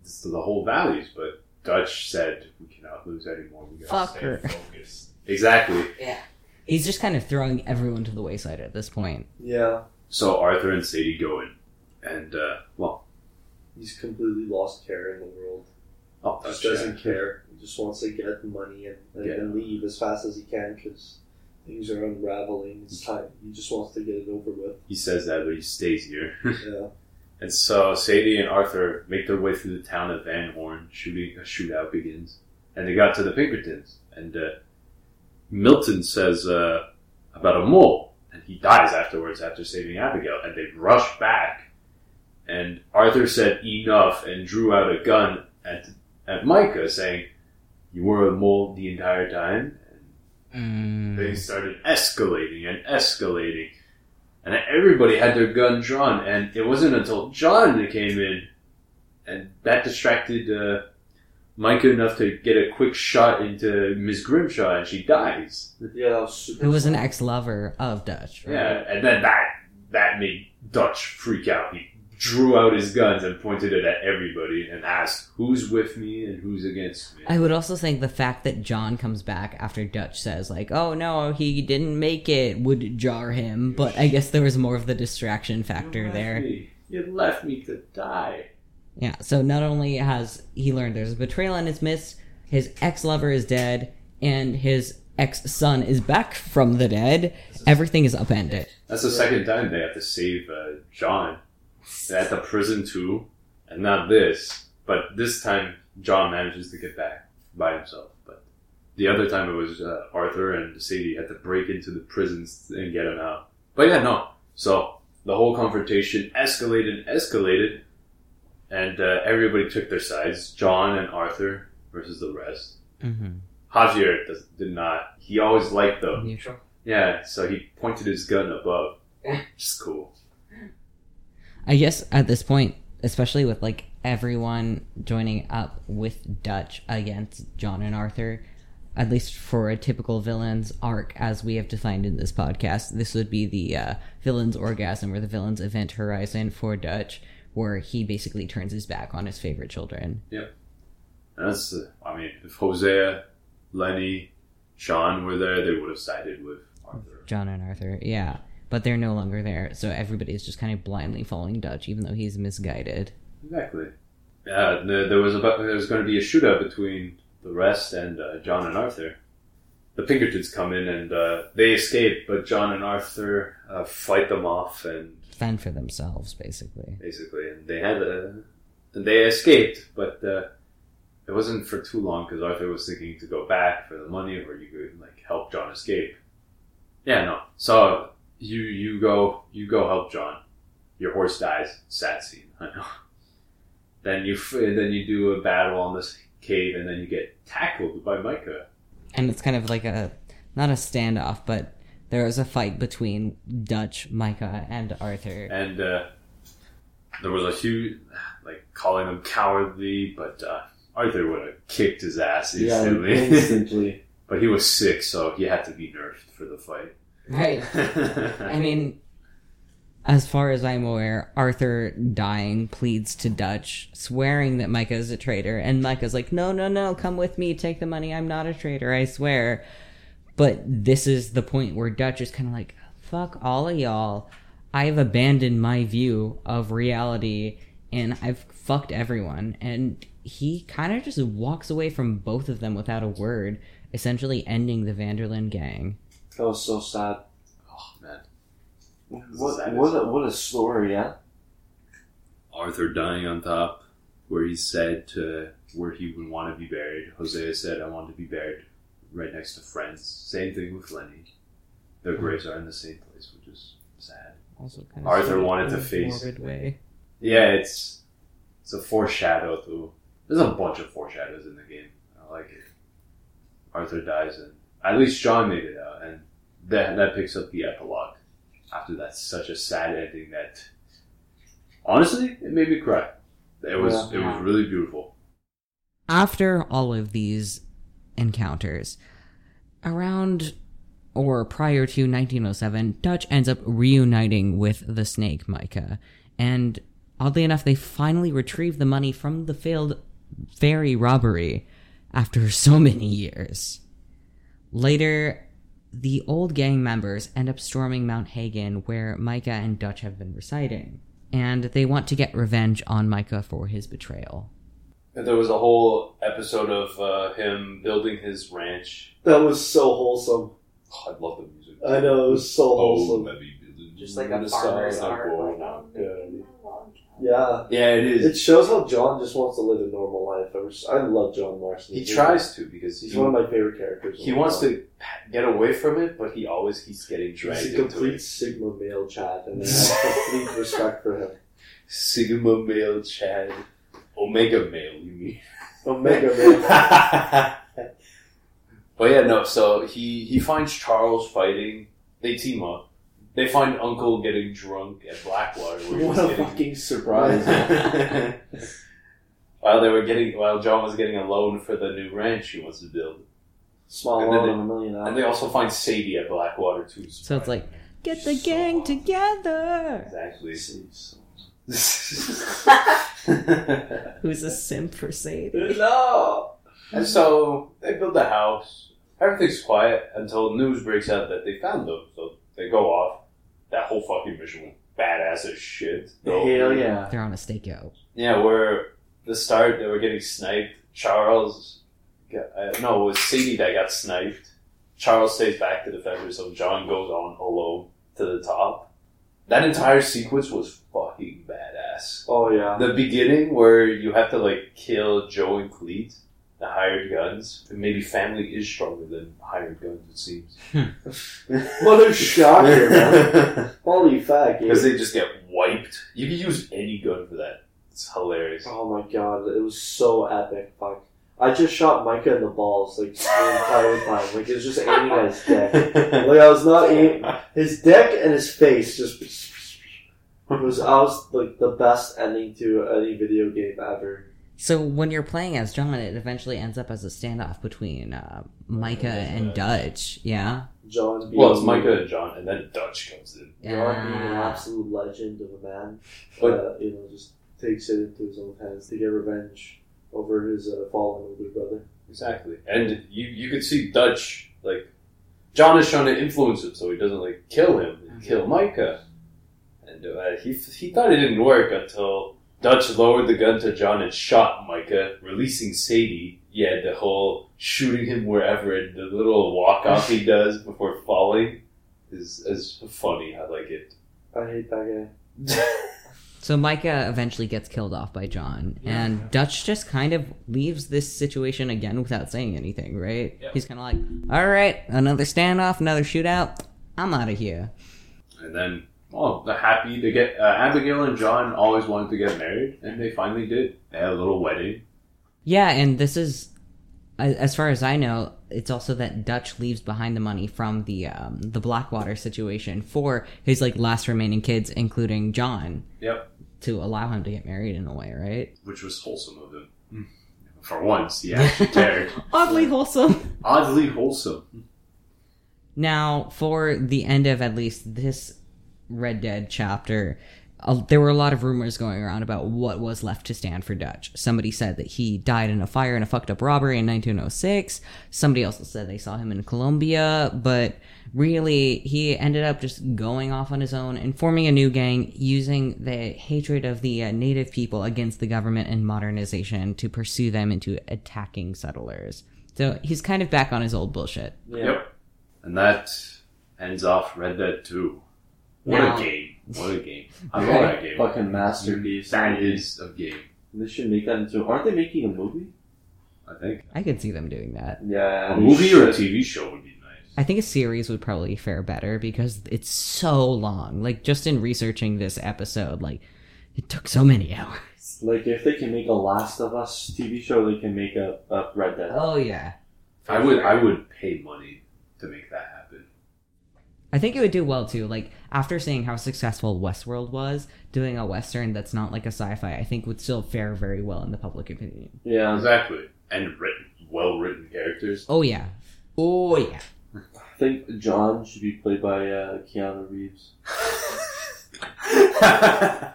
It's the whole values, but Dutch said we cannot lose anymore. We gotta Fuck stay her. focused. Exactly. Yeah. He's just kind of throwing everyone to the wayside at this point. Yeah, So Arthur and Sadie go in, and uh, well, he's completely lost care in the world. oh, Just Dutch, doesn't care. He just wants to get the money and, and, Yeah. and leave as fast as he can because things are unraveling. It's time. He just wants to get it over with. He says that, but he stays here. Yeah. And so Sadie and Arthur make their way through the town of Van Horn. Shooting a shootout begins, and they got to the Pinkertons. And uh, Milton says uh, about a mole, and he dies afterwards after saving Abigail. And they rush back, and Arthur said enough and drew out a gun at at Micah, saying, "You were a mole the entire time." Mm. Things started escalating and escalating. And everybody had their gun drawn, and it wasn't until John came in, and that distracted uh, Micah enough to get a quick shot into Miss Grimshaw, and she dies. Yeah, that was super. Who was an ex-lover of Dutch. right? Yeah, and then that that made Dutch freak out. He drew out his guns and pointed it at everybody and asked, "Who's with me and who's against me?" I would also think the fact that John comes back after Dutch says like, "Oh no, he didn't make it," would jar him. But I guess there was more of the distraction factor You there. me. You left me to die. Yeah. So not only has he learned there's a betrayal in his miss, his ex-lover is dead, and his ex-son is back from the dead. Everything is upended. That's the second time they have to save uh, John at the prison too, and not this. But this time, John manages to get back by himself. But the other time, it was uh, Arthur and Sadie had to break into the prisons and get him out. But yeah, no. So the whole confrontation escalated, escalated, and uh, everybody took their sides. John and Arthur versus the rest. Mm-hmm. Javier does, did not. He always liked them. Neutral. Yeah, so he pointed his gun above. Just cool. I guess at this point, especially with like everyone joining up with Dutch against John and Arthur, at least for a typical villain's arc as we have defined in this podcast, this would be the uh, villain's orgasm or the villain's event horizon for Dutch, where he basically turns his back on his favorite children. Yep. And that's, uh, I mean, if Hosea, Lenny, Sean were there, they would have sided with Arthur. John and Arthur, yeah. But they're no longer there, so everybody is just kind of blindly following Dutch, even though he's misguided. Exactly. Yeah, there, there was about there was going to be a shootout between the rest and uh, John and Arthur. The Pinkertons come in and uh, they escape, but John and Arthur uh, fight them off and Fend for themselves, basically. basically, and they had a, and they escaped, but uh, it wasn't for too long because Arthur was thinking to go back for the money, or you could like help John escape. Yeah, no. So you you go you go help John. Your horse dies. Sad scene. I know. Then you then you do a battle on this cave, and then you get tackled by Micah. and it's kind of like a not a standoff, but there is a fight between Dutch, Micah, and Arthur. and uh, there was a huge like calling him cowardly, but uh, Arthur would have kicked his ass Yeah, instantly. instantly. but he was sick, so he had to be nerfed for the fight. Right. I mean, as far as I'm aware, Arthur dying pleads to Dutch, swearing that Micah is a traitor, and Micah's like, "No, no, no, come with me, take the money. I'm not a traitor, I swear." But this is the point where Dutch is kind of like, "Fuck all of y'all. I've abandoned my view of reality, and I've fucked everyone." And he kind of just walks away from both of them without a word, essentially ending the Van der Linde gang. That was so sad. oh man, What what a, what a story, yeah. Arthur dying on top, where he said to where he would want to be buried. Hosea said, "I want to be buried right next to friends." Same thing with Lenny. Their mm-hmm. graves are in the same place, which is sad. Also kind of Arthur wanted to face- morbid way. Yeah, it's it's a foreshadow to. There's a bunch of foreshadows in the game. I like it. Arthur dies, and at least John made it out, and that that picks up the epilogue. After that, such a sad ending that, honestly, it made me cry. It was it was really beautiful. After all of these encounters, around or prior to 1907, Dutch ends up reuniting with the snake Micah. And oddly enough, they finally retrieve the money from the failed ferry robbery after so many years. Later, the old gang members end up storming Mount Hagen, where Micah and Dutch have been residing. And they want to get revenge on Micah for his betrayal. And there was a whole episode of uh, him building his ranch. That was so wholesome. Oh, I love the music. I know, it was so Oh, wholesome. Just like a farmer's art. Like, oh, Yeah. Yeah, it is. It shows how John just wants to live a normal life. I, was, I love John Marston. He tries to because He's he, one of my favorite characters. he wants to get away from it, but he always keeps getting dragged He's a complete. Sigma male Chad, and I have complete respect for him. Sigma male Chad, Omega male. You mean? Omega male. But yeah, no. So he he finds Charles fighting. They team up. They find Uncle getting drunk at Blackwater. Where was What a getting, fucking surprise. while they were getting, while John was getting a loan for the new ranch he wants to build, Small And loan they- of a million and they also find Sadie at Blackwater too. So it's like, get the gang together! exactly. Who's a simp for Sadie? no. And so they build a house. Everything's quiet until news breaks out that they found them. So they go off. That whole fucking mission went badass as shit. though. Hell yeah. They're on a stakeout. Yeah, where the start they were getting sniped. Charles, got, uh, no, it was Sadie that got sniped. Charles stays back to defend her, so John goes on alone to the top. That entire sequence was fucking badass. Oh yeah. The beginning where you have to like kill Joe and Cleet, the hired guns. And maybe family is stronger than hired guns, it seems. What a shocker, man. Holy fuck. Because they just get wiped. You can use any gun for that. It's hilarious. Oh my god, it was so epic. Fuck. I just shot Micah in the balls like the entire time. Like it was just aiming at his dick. Like I was not aiming his dick and his face just it was I was like the best ending to any video game ever. So when you're playing as John, it eventually ends up as a standoff between uh, Micah and Dutch. Yeah. John being Well, it's Micah and John, and then Dutch comes in. John being an Yeah. absolute legend of a man. But- uh, you know, just takes it into his own hands to get revenge over his uh, fallen older brother. Exactly. And you you could see Dutch, like, John is trying to influence him so he doesn't, like, kill him and kill Micah. And uh, he, he thought it didn't work until Dutch lowered the gun to John and shot Micah, releasing Sadie. Yeah, the whole shooting him wherever and the little walk off he does before falling is, is funny. I like it. I hate that guy. So Micah eventually gets killed off by John, and Dutch just kind of leaves this situation again without saying anything, right? Yeah. He's kind of like, all right, another standoff, another shootout. I'm out of here. And then, oh, the happy to get uh, Abigail and John always wanted to get married, and they finally did. They had a little wedding. Yeah, and this is, as far as I know, it's also that Dutch leaves behind the money from the um, the Blackwater situation for his like last remaining kids, including John, Yep. to allow him to get married in a way, right? which was wholesome of him. For once, he actually cared. Oddly wholesome. Oddly wholesome. Now, for the end of at least this Red Dead chapter, uh, there were a lot of rumors going around about what was left to stand for Dutch. Somebody said that he died in a fire in a fucked up robbery in 1906. Somebody else said they saw him in Colombia, but really, he ended up just going off on his own and forming a new gang using the hatred of the uh, native people against the government and modernization to pursue them into attacking settlers. So he's kind of back on his old bullshit. Yeah. Yep. And that ends off Red Dead 2. What Now- a game. What a game. I love that game. Fucking masterpiece. That is a game. They should make that into. Aren't they making a movie? I think I could see them doing that. Yeah, a they movie or a. TV show would be nice. I think a series would probably fare better because it's so long. Like just in researching this episode, like it took so many hours. Like if they can make a Last of Us TV show, they can make a, a Red Dead. Oh yeah. I would I would pay money to make that happen. I think it would do well too. Like after seeing how successful Westworld was, doing a western that's not like a sci-fi, I think would still fare very well in the public opinion. Yeah, Exactly. And written well written characters. Oh yeah. Oh yeah. I think John should be played by uh, Keanu Reeves.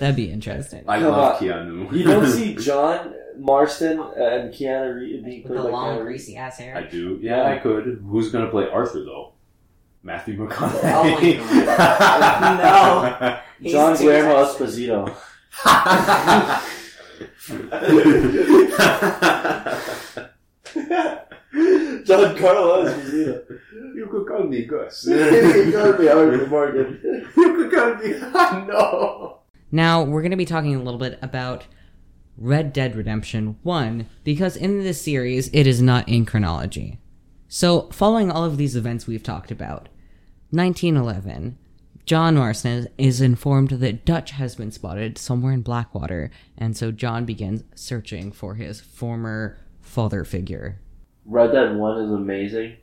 That'd be interesting. I love on. Keanu. You don't see John Marston and Keanu Reeves being played by Keanu Reeves. ass hair. I do. Yeah, I could. Who's gonna play Arthur though? Matthew McConaughey. Oh No. He's John Guillermo. Esposito. Giancarlo Esposito. you could call me Gus. you got me, Harvey Morgan. you could call me. no. Now, we're going to be talking a little bit about Red Dead Redemption 1 because in this series it is not in chronology. So, following all of these events we've talked about, 1911, John Marston is informed that Dutch has been spotted somewhere in Blackwater, and so John begins searching for his former father figure. Red Dead 1 is amazing,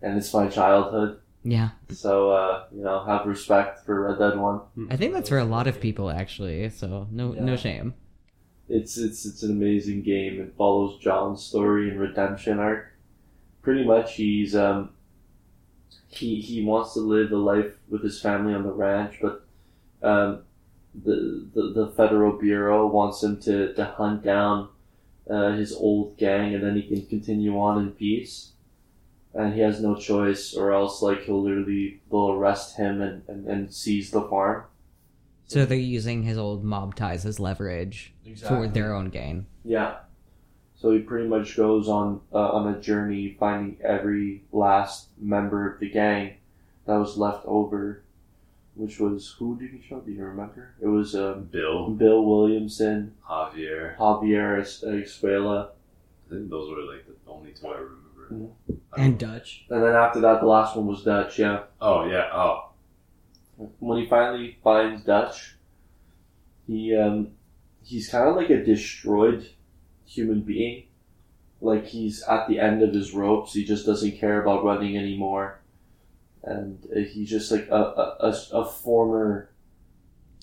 and it's my childhood. Yeah, So, uh, you know, have respect for Red Dead 1. I think that's for a lot of people actually, so no no shame. It's it's it's an amazing game. It follows John's story and redemption arc. Pretty much, he's um he he wants to live a life with his family on the ranch, but um the the, the federal bureau wants him to to hunt down uh, his old gang, and then he can continue on in peace. And he has no choice, or else like he'll literally they'll arrest him and, and, and seize the farm. So they're using his old mob ties as leverage for their own gain. Yeah. So he pretty much goes on uh, on a journey finding every last member of the gang that was left over, which was who did he show? Do you remember? It was um, Bill, Bill Williamson, Javier. Javier Es- Escuella, I think those were like the only two I remember. And Dutch. and then after that, the last one was Dutch. Yeah. Oh yeah. Oh. When he finally finds Dutch, he um, he's kind of like a destroyed human being. Like he's at the end of his ropes. He just doesn't care about running anymore, and uh, he's just like a a, a, a former.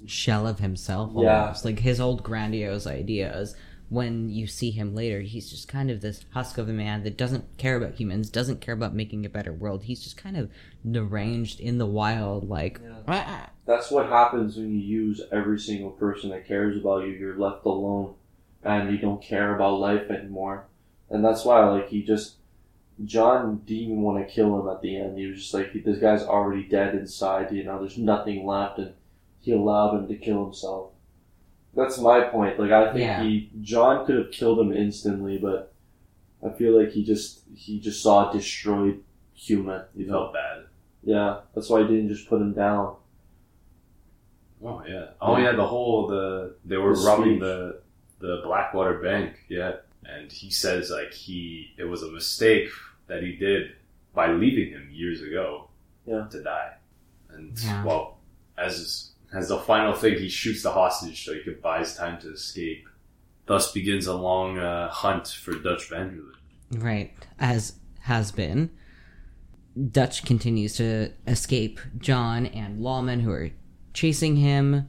shell of himself Yeah. almost like his old grandiose ideas when you see him later he's just kind of this husk of a man that doesn't care about humans doesn't care about making a better world he's just kind of deranged in the wild like "Ah." That's what happens when you use every single person that cares about you. You're left alone, and you don't care about life anymore. And that's why, like, he just John didn't even want to kill him at the end. He was just like, this guy's already dead inside. You know, there's nothing left, and he allowed him to kill himself. That's my point. Like, I think Yeah. he John could have killed him instantly, but I feel like he just he just saw a destroyed human. He You know, felt bad. yeah. That's why he didn't just put him down. Oh yeah. Oh yeah. The whole the they were The robbing speech. the the Blackwater Bank. Yeah. And he says like he it was a mistake that he did by leaving him years ago. Yeah. To die. And Yeah. well, as as the final thing, he shoots the hostage so he could buy his time to escape. Thus begins a long uh, hunt for Dutch Van der Linde. right as has been dutch continues to escape john and lawmen who are chasing him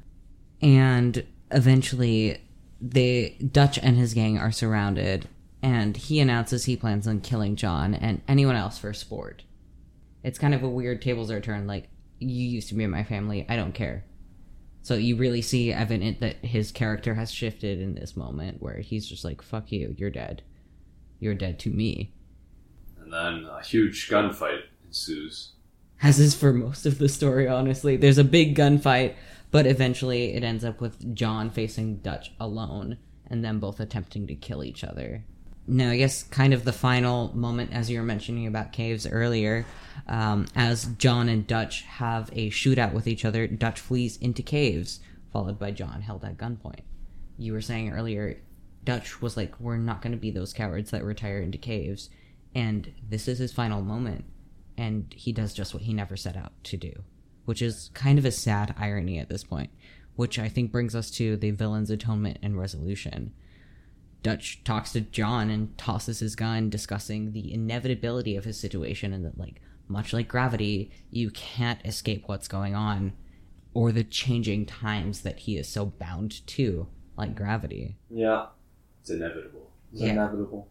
and eventually they dutch and his gang are surrounded and he announces he plans on killing john and anyone else for sport. It's kind of a weird tables are turned like you used to be in my family i don't care. So you really see evident that his character has shifted in this moment where he's just like fuck you you're dead. You're dead to me. And then a huge gunfight ensues. as is for most of the story honestly. There's a big gunfight but eventually it ends up with john facing dutch alone and them both attempting to kill each other. Now, i guess kind of the final moment as you were mentioning about caves earlier um, as john and dutch have a shootout with each other dutch flees into caves followed by john held at gunpoint. You were saying earlier, Dutch was like, "We're not going to be those cowards that retire into caves," and this is his final moment, and he does just what he never set out to do, which is kind of a sad irony at this point. Which I think brings us to the villain's atonement and resolution. Dutch talks to John and tosses his gun, discussing the inevitability of his situation and that, like, much like gravity, you can't escape what's going on or the changing times that he is so bound to, like gravity. Yeah, It's inevitable. it's Yeah. inevitable.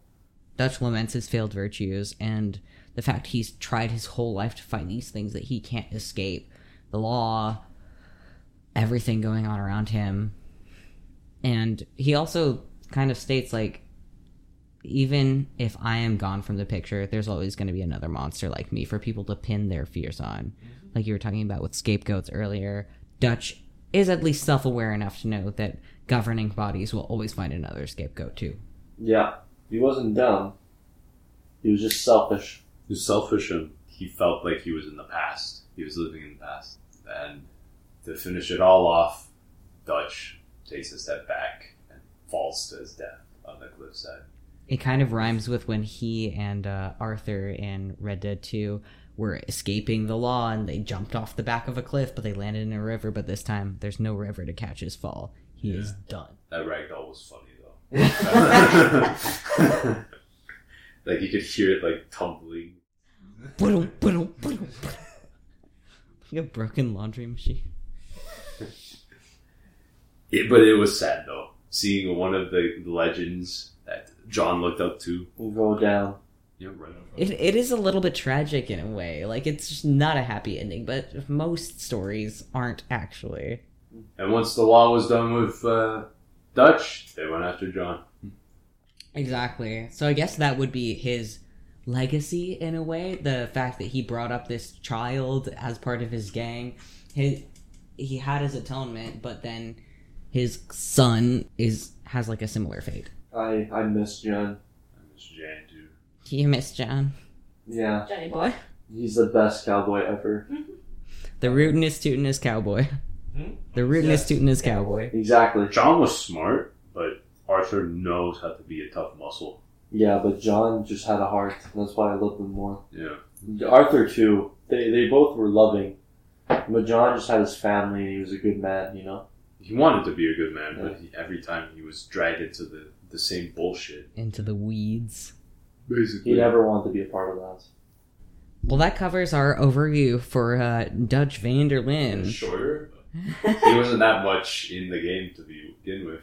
Dutch laments his failed virtues and the fact he's tried his whole life to fight these things that he can't escape the law, everything going on around him. And he also kind of states, like, even if I am gone from the picture, there's always going to be another monster like me for people to pin their fears on. Mm-hmm. Like you were talking about with scapegoats earlier, Dutch is at least self aware enough to know that governing bodies will always find another scapegoat too. Yeah, he wasn't dumb. He was just selfish. He was selfish and he felt like he was in the past. He was living in the past. And to finish it all off, Dutch takes a step back and falls to his death on the cliffside. it kind of rhymes with when he and uh, Arthur in Red Dead 2 were escaping the law and they jumped off the back of a cliff, but they landed in a river. But this time, there's no river to catch his fall. He is done. That ragdoll was funny though. like you could hear it like tumbling. A broken laundry machine. It, but it was sad though, seeing one of the legends that John looked up to. Go down. Yeah, right. It, it is a little bit tragic in a way. Like, it's just not a happy ending, but most stories aren't actually. And once the law was done with uh, Dutch, they went after John. Exactly. So I guess that would be his legacy in a way. The fact that he brought up this child as part of his gang. His, he had his atonement, but then his son is has like a similar fate. I I miss John. I miss Jan too. You miss John, Yeah, Johnny boy. he's the best cowboy ever. The rootinest tootinest cowboy. Hmm? The rootinest tootinest cowboy. Exactly. John was smart, but Arthur knows how to be a tough muscle. Yeah, but John just had a heart. That's why I loved him more. Yeah. Arthur too. They they both were loving, but John just had his family and he was a good man. You know. He wanted to be a good man, but he, every time he was dragged into the, the same bullshit. Into the weeds. Basically. He never wanted to be a part of that. Well, that covers our overview for uh, Dutch Van der Linde. Shorter. he wasn't that much in the game to begin with.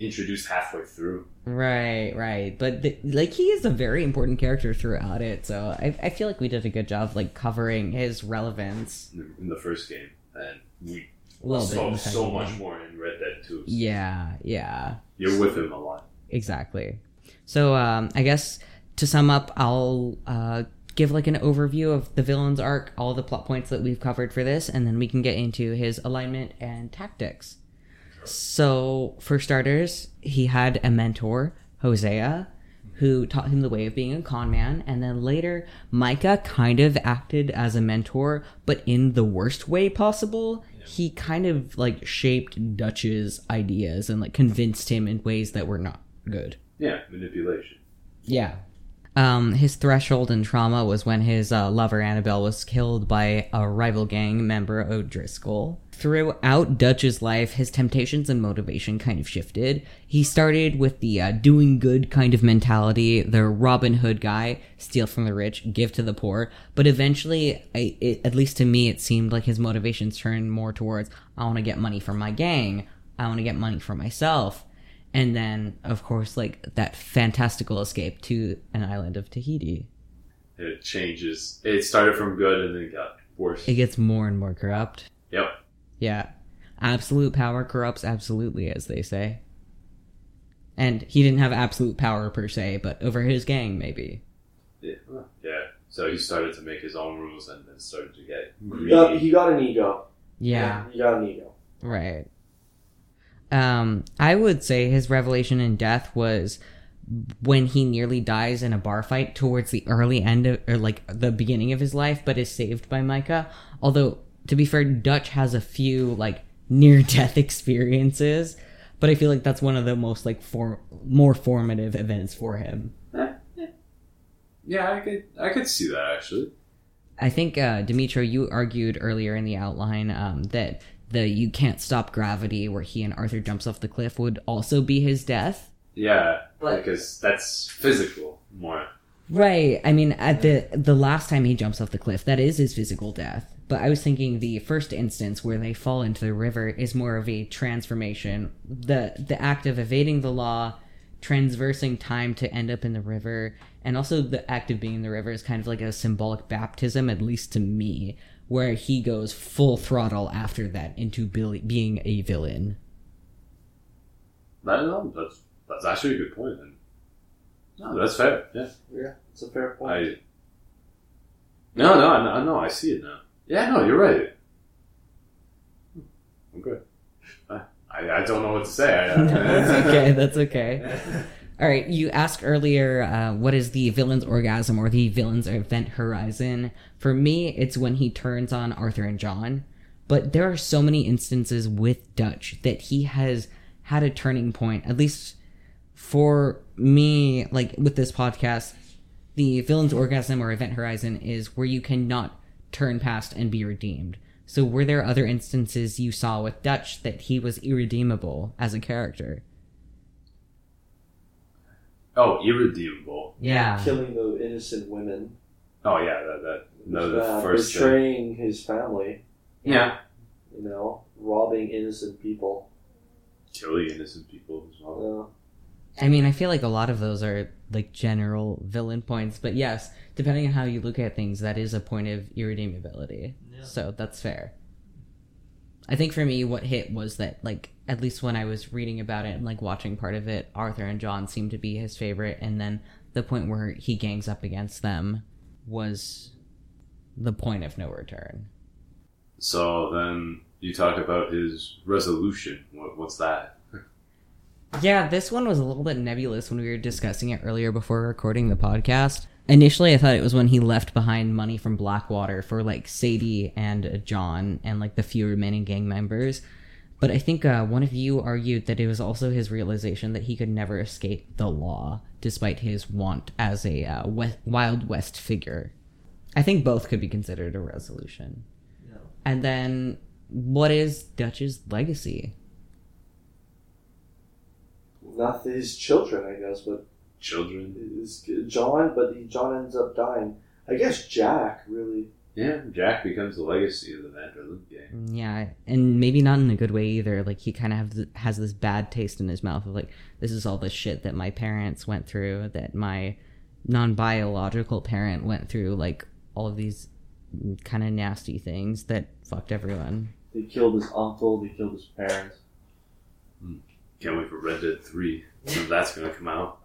He was like introduced halfway through. Right, right. But the, like he is a very important character throughout it, so I, I feel like we did a good job like covering his relevance. in the- first game, and we A little bit in saw so much game. more in Red Dead 2. Yeah, yeah, You're with him a lot. exactly. So um, I guess to sum up, I'll uh, give like an overview of the villain's arc, all the plot points that we've covered for this, and then we can get into his alignment and tactics. So, for starters, he had a mentor, Hosea, who taught him the way of being a con man, and then later, Micah kind of acted as a mentor, but in the worst way possible. He kind of like shaped Dutch's ideas and like convinced him in ways that were not good. Yeah, manipulation. Yeah. Um, his threshold and trauma was when his uh, lover Annabelle was killed by a rival gang member O'Driscoll. Throughout Dutch's life, his temptations and motivation kind of shifted. He started with the uh, doing good kind of mentality, the Robin Hood guy, steal from the rich, give to the poor. But eventually, I, it, at least to me, it seemed like his motivations turned more towards I want to get money for my gang, I want to get money for myself and then of course like that fantastical escape to an island of tahiti It changes. It started from good and then it got worse. it gets more and more corrupt Yep. Yeah absolute power corrupts absolutely as they say and he didn't have absolute power per se but over his gang maybe Yeah. yeah. So he started to make his own rules and then started to get He got, he got an ego. yeah He got an ego. right um i would say his revelation in death was when he nearly dies in a bar fight towards the early end of, or like the beginning of his life, but is saved by Micah. Although, to be fair, Dutch has a few like near death experiences, but I feel like that's one of the most like for more formative events for him. Yeah, I could I could see that actually. I think uh, Dmytro, you argued earlier in the outline um, that the "you can't stop gravity" where he and Arthur jumps off the cliff would also be his death. Yeah, But- because that's physical more. Right. I mean, at the the last time he jumps off the cliff, that is his physical death. But I was thinking the first instance where they fall into the river is more of a transformation. The the act of evading the law, transversing time to end up in the river, and also the act of being in the river is kind of like a symbolic baptism, at least to me, where he goes full throttle after that into Billy, being a villain. That, no, that's that's actually a good point. Then. No, that's fair. Yeah, Yeah, it's a fair point. I. No, no, I know. I see it now. Yeah, no, you're right. I'm good. I, I, I don't know what to say. I, that's okay. That's okay. All right. You asked earlier, uh, what is the villain's orgasm or the villain's event horizon? For me, it's when he turns on Arthur and John. But there are so many instances with Dutch that he has had a turning point. At least for me, like with this podcast, the villain's orgasm or event horizon is where you cannot turn past and be redeemed. So, were there other instances you saw with Dutch that he was irredeemable as a character? oh, irredeemable. Yeah. Killing the innocent women. Oh yeah, that that no, the uh, first thing. betraying his family. Yeah, You know, robbing innocent people. killing innocent people as well. Yeah. I mean, I feel like a lot of those are like general villain points, but yes, depending on how you look at things, that is a point of irredeemability. So that's fair. I think for me, what hit was that, like, at least when I was reading about it and like watching part of it, Arthur and John seemed to be his favorite, and then the point where he gangs up against them was the point of no return. So then you talk about his resolution. What, what's that? Yeah, this one was a little bit nebulous when we were discussing it earlier before recording the podcast. Initially, I thought it was when he left behind money from Blackwater for like Sadie and uh, John and like the few remaining gang members. But I think uh, one of you argued that it was also his realization that he could never escape the law, despite his want as a uh, we- Wild West figure. I think both could be considered a resolution. And then, what is Dutch's legacy? Not his children, I guess, but Children. his John. But he, John ends up dying. I guess Jack really. Yeah, Jack becomes the legacy of the Van der Linde gang. Mm, yeah, and maybe not in a good way either. Like he kind of have has this bad taste in his mouth of like, this is all the shit that my parents went through, that my non-biological parent went through, like all of these kind of nasty things that fucked everyone. They killed his uncle. They killed his parents. Hmm. Can't wait for Red Dead 3. that's going to come out.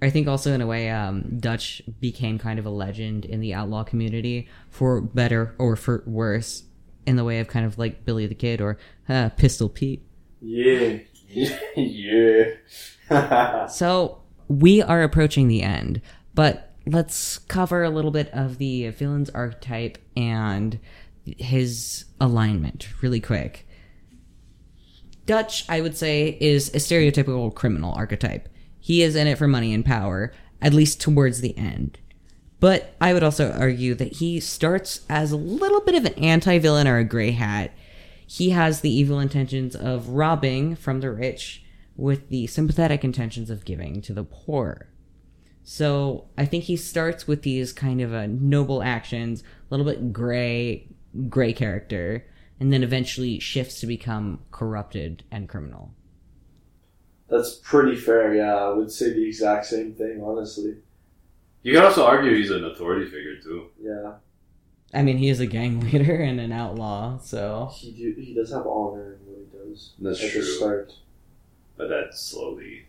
I think also in a way, um, Dutch became kind of a legend in the outlaw community for better or for worse, in the way of kind of like Billy the Kid or uh, Pistol Pete. Yeah. yeah. So we are approaching the end, but let's cover a little bit of the villain's archetype and his alignment really quick. Dutch, I would say, is a stereotypical criminal archetype. He is in it for money and power, at least towards the end. But I would also argue that he starts as a little bit of an anti villain or a gray hat. He has the evil intentions of robbing from the rich with the sympathetic intentions of giving to the poor. So I think he starts with these kind of uh, noble actions, a little bit gray, gray character, and then eventually shifts to become corrupted and criminal. That's pretty fair. Yeah, I would say the exact same thing. Honestly. You could also argue he's an authority figure, too. Yeah. I mean, he is a gang leader and an outlaw, so He do, he does have honor in what he does. That's at true. the start. But that slowly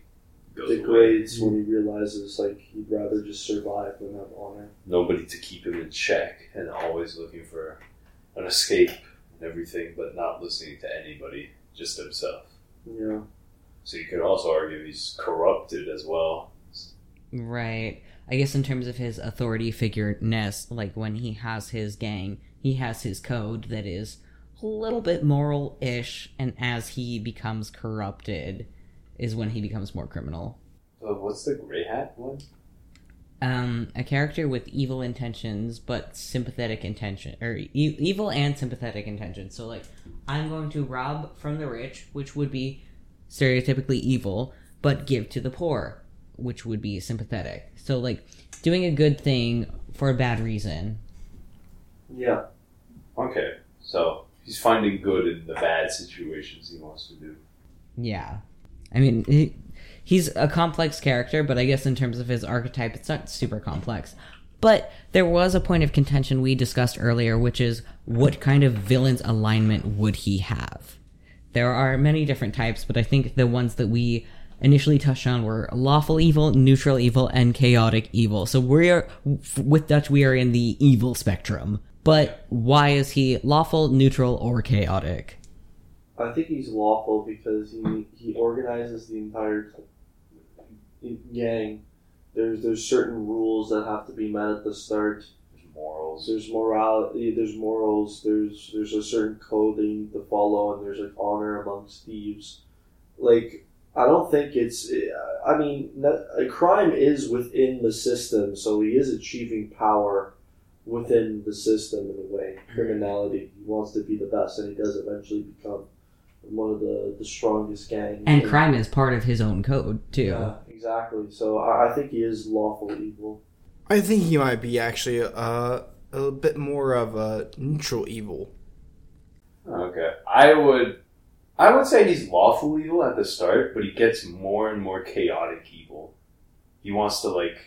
goes away. Degrades when he realizes like he'd rather just survive than have honor. Nobody to keep him in check and always looking for an escape and everything, but not listening to anybody, just himself. Yeah. So you could also argue he's corrupted as well. Right. I guess in terms of his authority figure ness, like when he has his gang, he has his code that is a little bit moral-ish, and as he becomes corrupted, is when he becomes more criminal. Uh, what's the gray hat one? Um, a character with evil intentions but sympathetic intention, or e- evil and sympathetic intentions. So, like, I'm going to rob from the rich, which would be stereotypically evil, but give to the poor, which would be sympathetic. So, like, doing a good thing for a bad reason. Yeah. Okay, so he's finding good in the bad situations he wants to do. Yeah. I mean, he, he's a complex character, but I guess in terms of his archetype, it's not super complex. But there was a point of contention we discussed earlier, which is what kind of villain's alignment would he have? There are many different types, but I think the ones that we initially touched on were lawful evil, neutral evil, and chaotic evil. So we are, with Dutch, we are in the evil spectrum. But why is he lawful, neutral, or chaotic? I think he's lawful because he he organizes the entire gang. There's there's certain rules that have to be met at the start. Morals. There's morality. There's morals. There's there's a certain code they need to follow, and there's like honor amongst thieves. Like I don't think it's. I mean, a crime is within the system, so he is achieving power within the system in a way. Mm-hmm. Criminality. He wants to be the best, and he does eventually become one of the, the strongest gangs. And crime is part of his own code, too. Yeah, exactly. So I, I think he is lawful evil. I think he might be actually uh, a bit more of a neutral evil. Okay, I would, I would say he's lawful evil at the start, but he gets more and more chaotic evil. He wants to like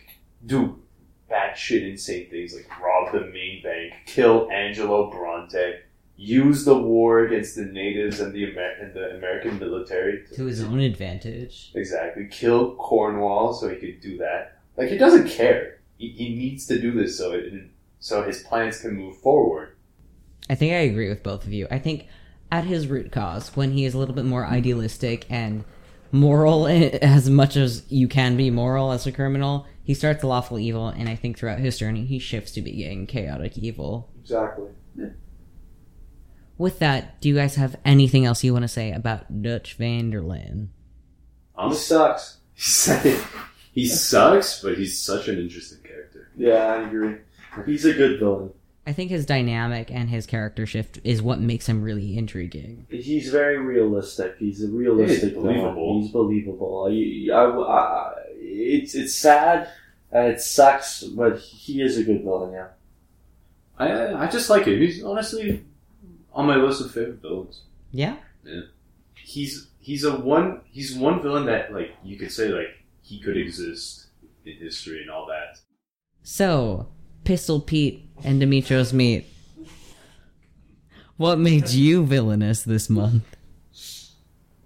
do batshit insane things, like rob the main bank, kill Angelo Bronte, use the war against the natives and the Amer- and the American military To his own advantage. Exactly. Kill Cornwall so he could do that. Like he doesn't care. He, he needs to do this so it so his plans can move forward. I think I agree with both of you. I think at his root cause, when he is a little bit more idealistic and moral as much as you can be moral as a criminal, he starts lawful evil, and I think throughout his journey, he shifts to being chaotic evil. Exactly. With that, do you guys have anything else you want to say about Dutch Van der Linde? He sucks. he sucks, but he's such an interesting. Yeah, I agree. He's a good villain. I think his dynamic and his character shift is what makes him really intriguing. He's very realistic. He's a realistic He's believable. He's believable. I, I, I- it's it's sad and it sucks, but he is a good villain. Yeah. I I just like him. He's honestly on my list of favorite villains. Yeah? Yeah. He's he's a one he's one villain that like you could say like he could exist in history and all that. So, Pistol Pete and Dmytro's Meat. What made you villainous this month?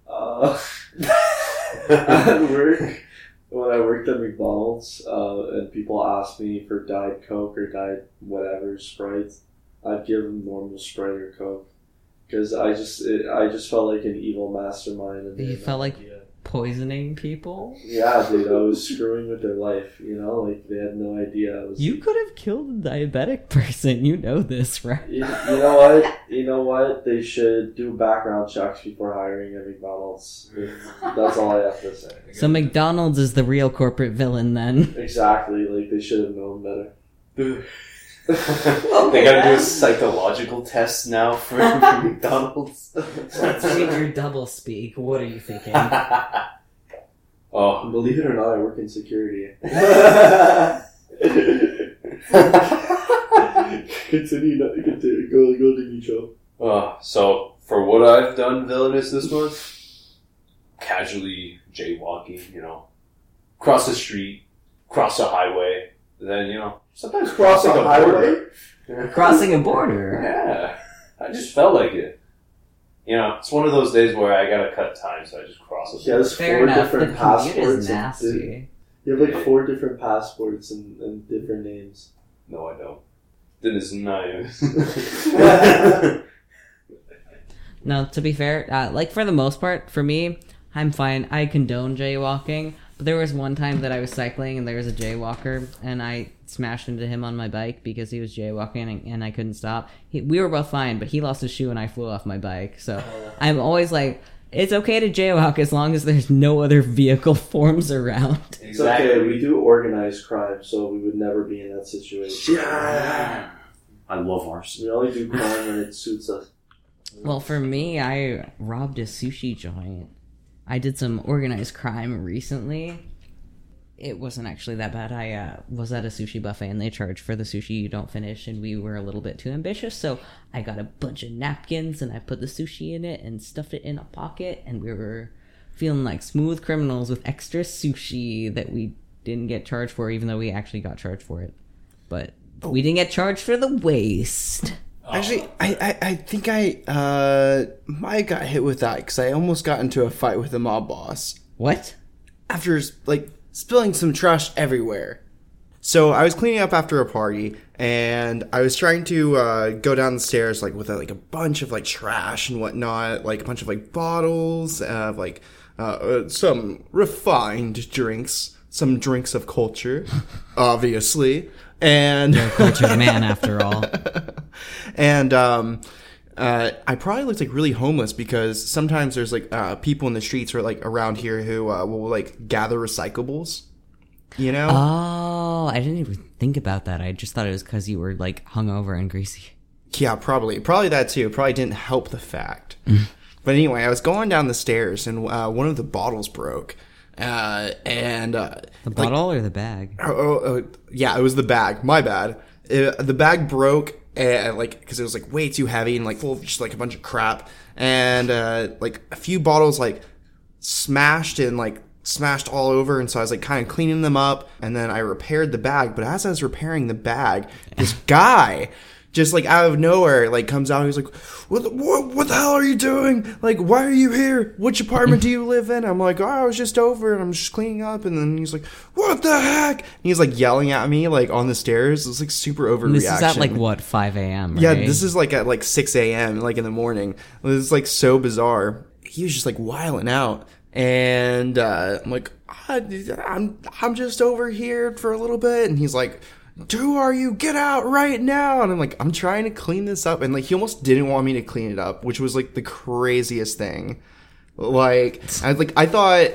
Uh, at work, when I worked at McDonald's, uh, and people asked me for Diet Coke or Diet whatever Sprite, I'd give them normal Sprite or Coke because I just it, I just felt like an evil mastermind. And You felt like idea. Poisoning people? yeah, dude, I was screwing with their life. You know, like they had no idea. I was. You could have killed a diabetic person. You know this, right? You, you know what? You know what? They should do background checks before hiring at McDonald's. That's all I have to say. So McDonald's is the real corporate villain then. Exactly. Like they should have known better. they gotta do a psychological test now for, for McDonald's. Let's read your double speak. What are you thinking? oh, Believe it or not, I work in security. continue, not- continue. Go, go to Micho. Uh, so for what I've done villainous this month, casually jaywalking, you know, cross the street, cross a highway, then you know sometimes crossing a a highway? border. Crossing a border. Yeah, I just felt like it. You know, it's one of those days where I gotta cut time, so I just cross a He has Fair four enough. different The passports. is and di- nasty. You have like four different passports and, and different names. No, I don't. Then it's nice. No, to be fair, uh, like for the most part, for me, I'm fine. I condone jaywalking, But there was one time that I was cycling and there was a jaywalker and I smashed into him on my bike because he was jaywalking and, and I couldn't stop. He, we were both fine, but he lost his shoe and I flew off my bike. So I'm always like, it's okay to jaywalk as long as there's no other vehicle forms around. It's okay. We do organized crime, so we would never be in that situation. Yeah. I love arson. We only do crime when it suits us. Well, for me, I robbed a sushi joint. I did some organized crime recently. It wasn't actually that bad. I uh, was at a sushi buffet and they charge for the sushi you don't finish, and we were a little bit too ambitious. So I got a bunch of napkins and I put the sushi in it and stuffed it in a pocket, and we were feeling like smooth criminals with extra sushi that we didn't get charged for, even though we actually got charged for it. But we didn't get charged for the waste. Actually, I, I, I think I uh might got hit with that because I almost got into a fight with the mob boss What? after like spilling some trash everywhere. So I was cleaning up after a party, and I was trying to uh, go down the stairs like with uh, like a bunch of like trash and whatnot, like a bunch of like bottles of like uh, uh, some refined drinks, some drinks of culture, obviously, and you're a Cultured man, after all. and um, uh, I probably looked like really homeless because sometimes there's like uh, people in the streets or like around here who uh, will like gather recyclables. You know? Oh, I didn't even think about that. I just thought it was because you were like hungover and greasy. yeah, probably, probably that too. Probably didn't help the fact. but anyway, I was going down the stairs and uh, one of the bottles broke. Uh, and uh, The like- bottle or the bag? Oh, oh, oh, yeah, it was the bag. My bad. Uh the bag broke, and like because it was like way too heavy and like full of just like a bunch of crap, and uh, like a few bottles like smashed and like smashed all over, and so I was like kind of cleaning them up, and then I repaired the bag. But as I was repairing the bag, this guy. Just like out of nowhere, like comes out. He's like, "What? The, what? What the hell are you doing? Like, why are you here? Which apartment do you live in?" I'm like, "Oh, I was just over and I'm just cleaning up." And then he's like, "What the heck?" And he's like yelling at me like on the stairs. It's like super overreaction. This is at like what, 5 a.m. Yeah, this is like at like 6 a.m. like in the morning. It's like so bizarre. He was just like wiling out, and uh, I'm like, "Ah, I'm I'm just over here for a little bit, and he's like. Who are you? Get out right now! And I'm like, I'm trying to clean this up, and like he almost didn't want me to clean it up, which was like the craziest thing. Like I like I thought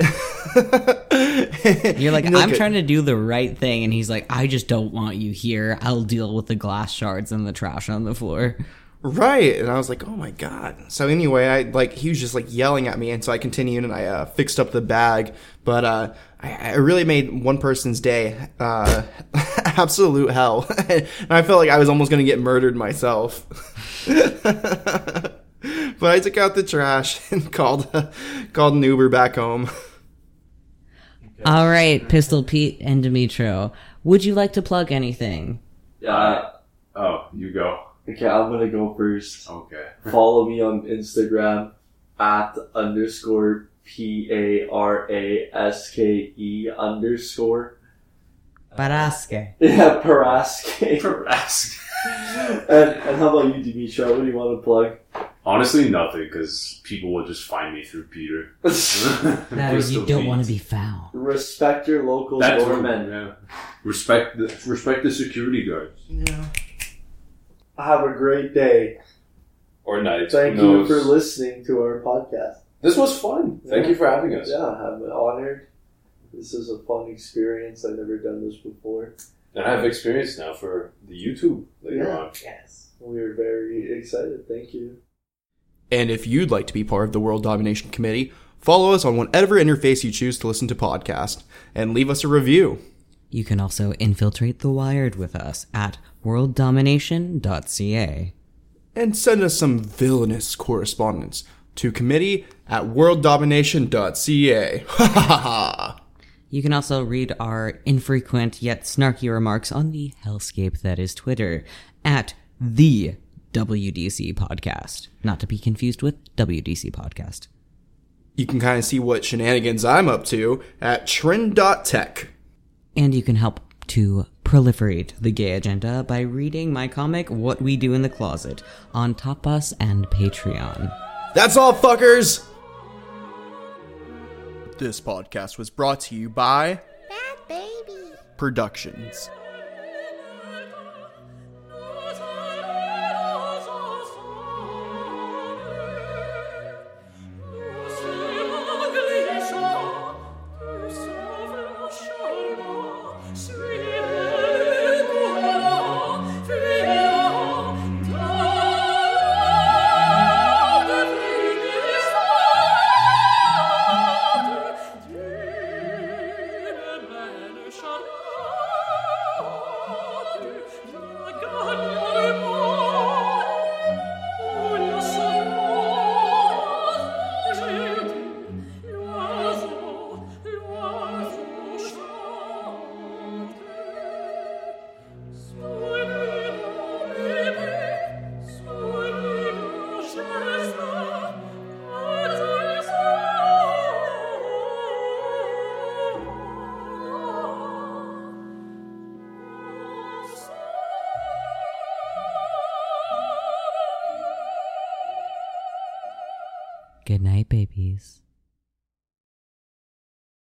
You're like, I'm trying to do the right thing. And he's like, I just don't want you here. I'll deal with the glass shards and the trash on the floor. Right. And I was like, oh my God. So anyway, I like, he was just like yelling at me. And so I continued and I uh, fixed up the bag. But uh, I, I really made one person's day uh, absolute hell. and I felt like I was almost going to get murdered myself. but I took out the trash and called, called an Uber back home. All right, Pistol Pete and Dmytro. Would you like to plug anything? Yeah. Oh, you go. Okay, I'm gonna go first. Okay. Follow me on Instagram at underscore P A R A S K E underscore. Paraske. Yeah, Paraske. Paraske. and, and how about you, Dimitri? What do you want to plug? Honestly, nothing, because people will just find me through Peter. That is, you don't want to be found. Respect your local That's government. Yeah. Respect the respect the security guards. Yeah. Have a great day. Or night. Thank who you knows? for listening to our podcast. This was fun. Thank Yeah. you for having us. Yeah, I'm honored. This is a fun experience. I've never done this before. And I have experience now for the YouTube later Yeah. on. Yes. We're very excited. Thank you. And if you'd like to be part of the World Domination Committee, follow us on whatever interface you choose to listen to podcast and leave us a review. You can also infiltrate the wired with us at worlddomination.ca. and send us some villainous correspondence to committee at worlddomination.ca. Ha ha ha. You can also read our infrequent yet snarky remarks on the hellscape that is Twitter at the WDC Podcast. Not to be confused with WDC Podcast. You can kind of see what shenanigans I'm up to at trend.tech. And you can help to proliferate the gay agenda by reading my comic What We Do in the Closet on Tapas and Patreon. That's all, fuckers! This podcast was brought to you by Bad baby. Productions.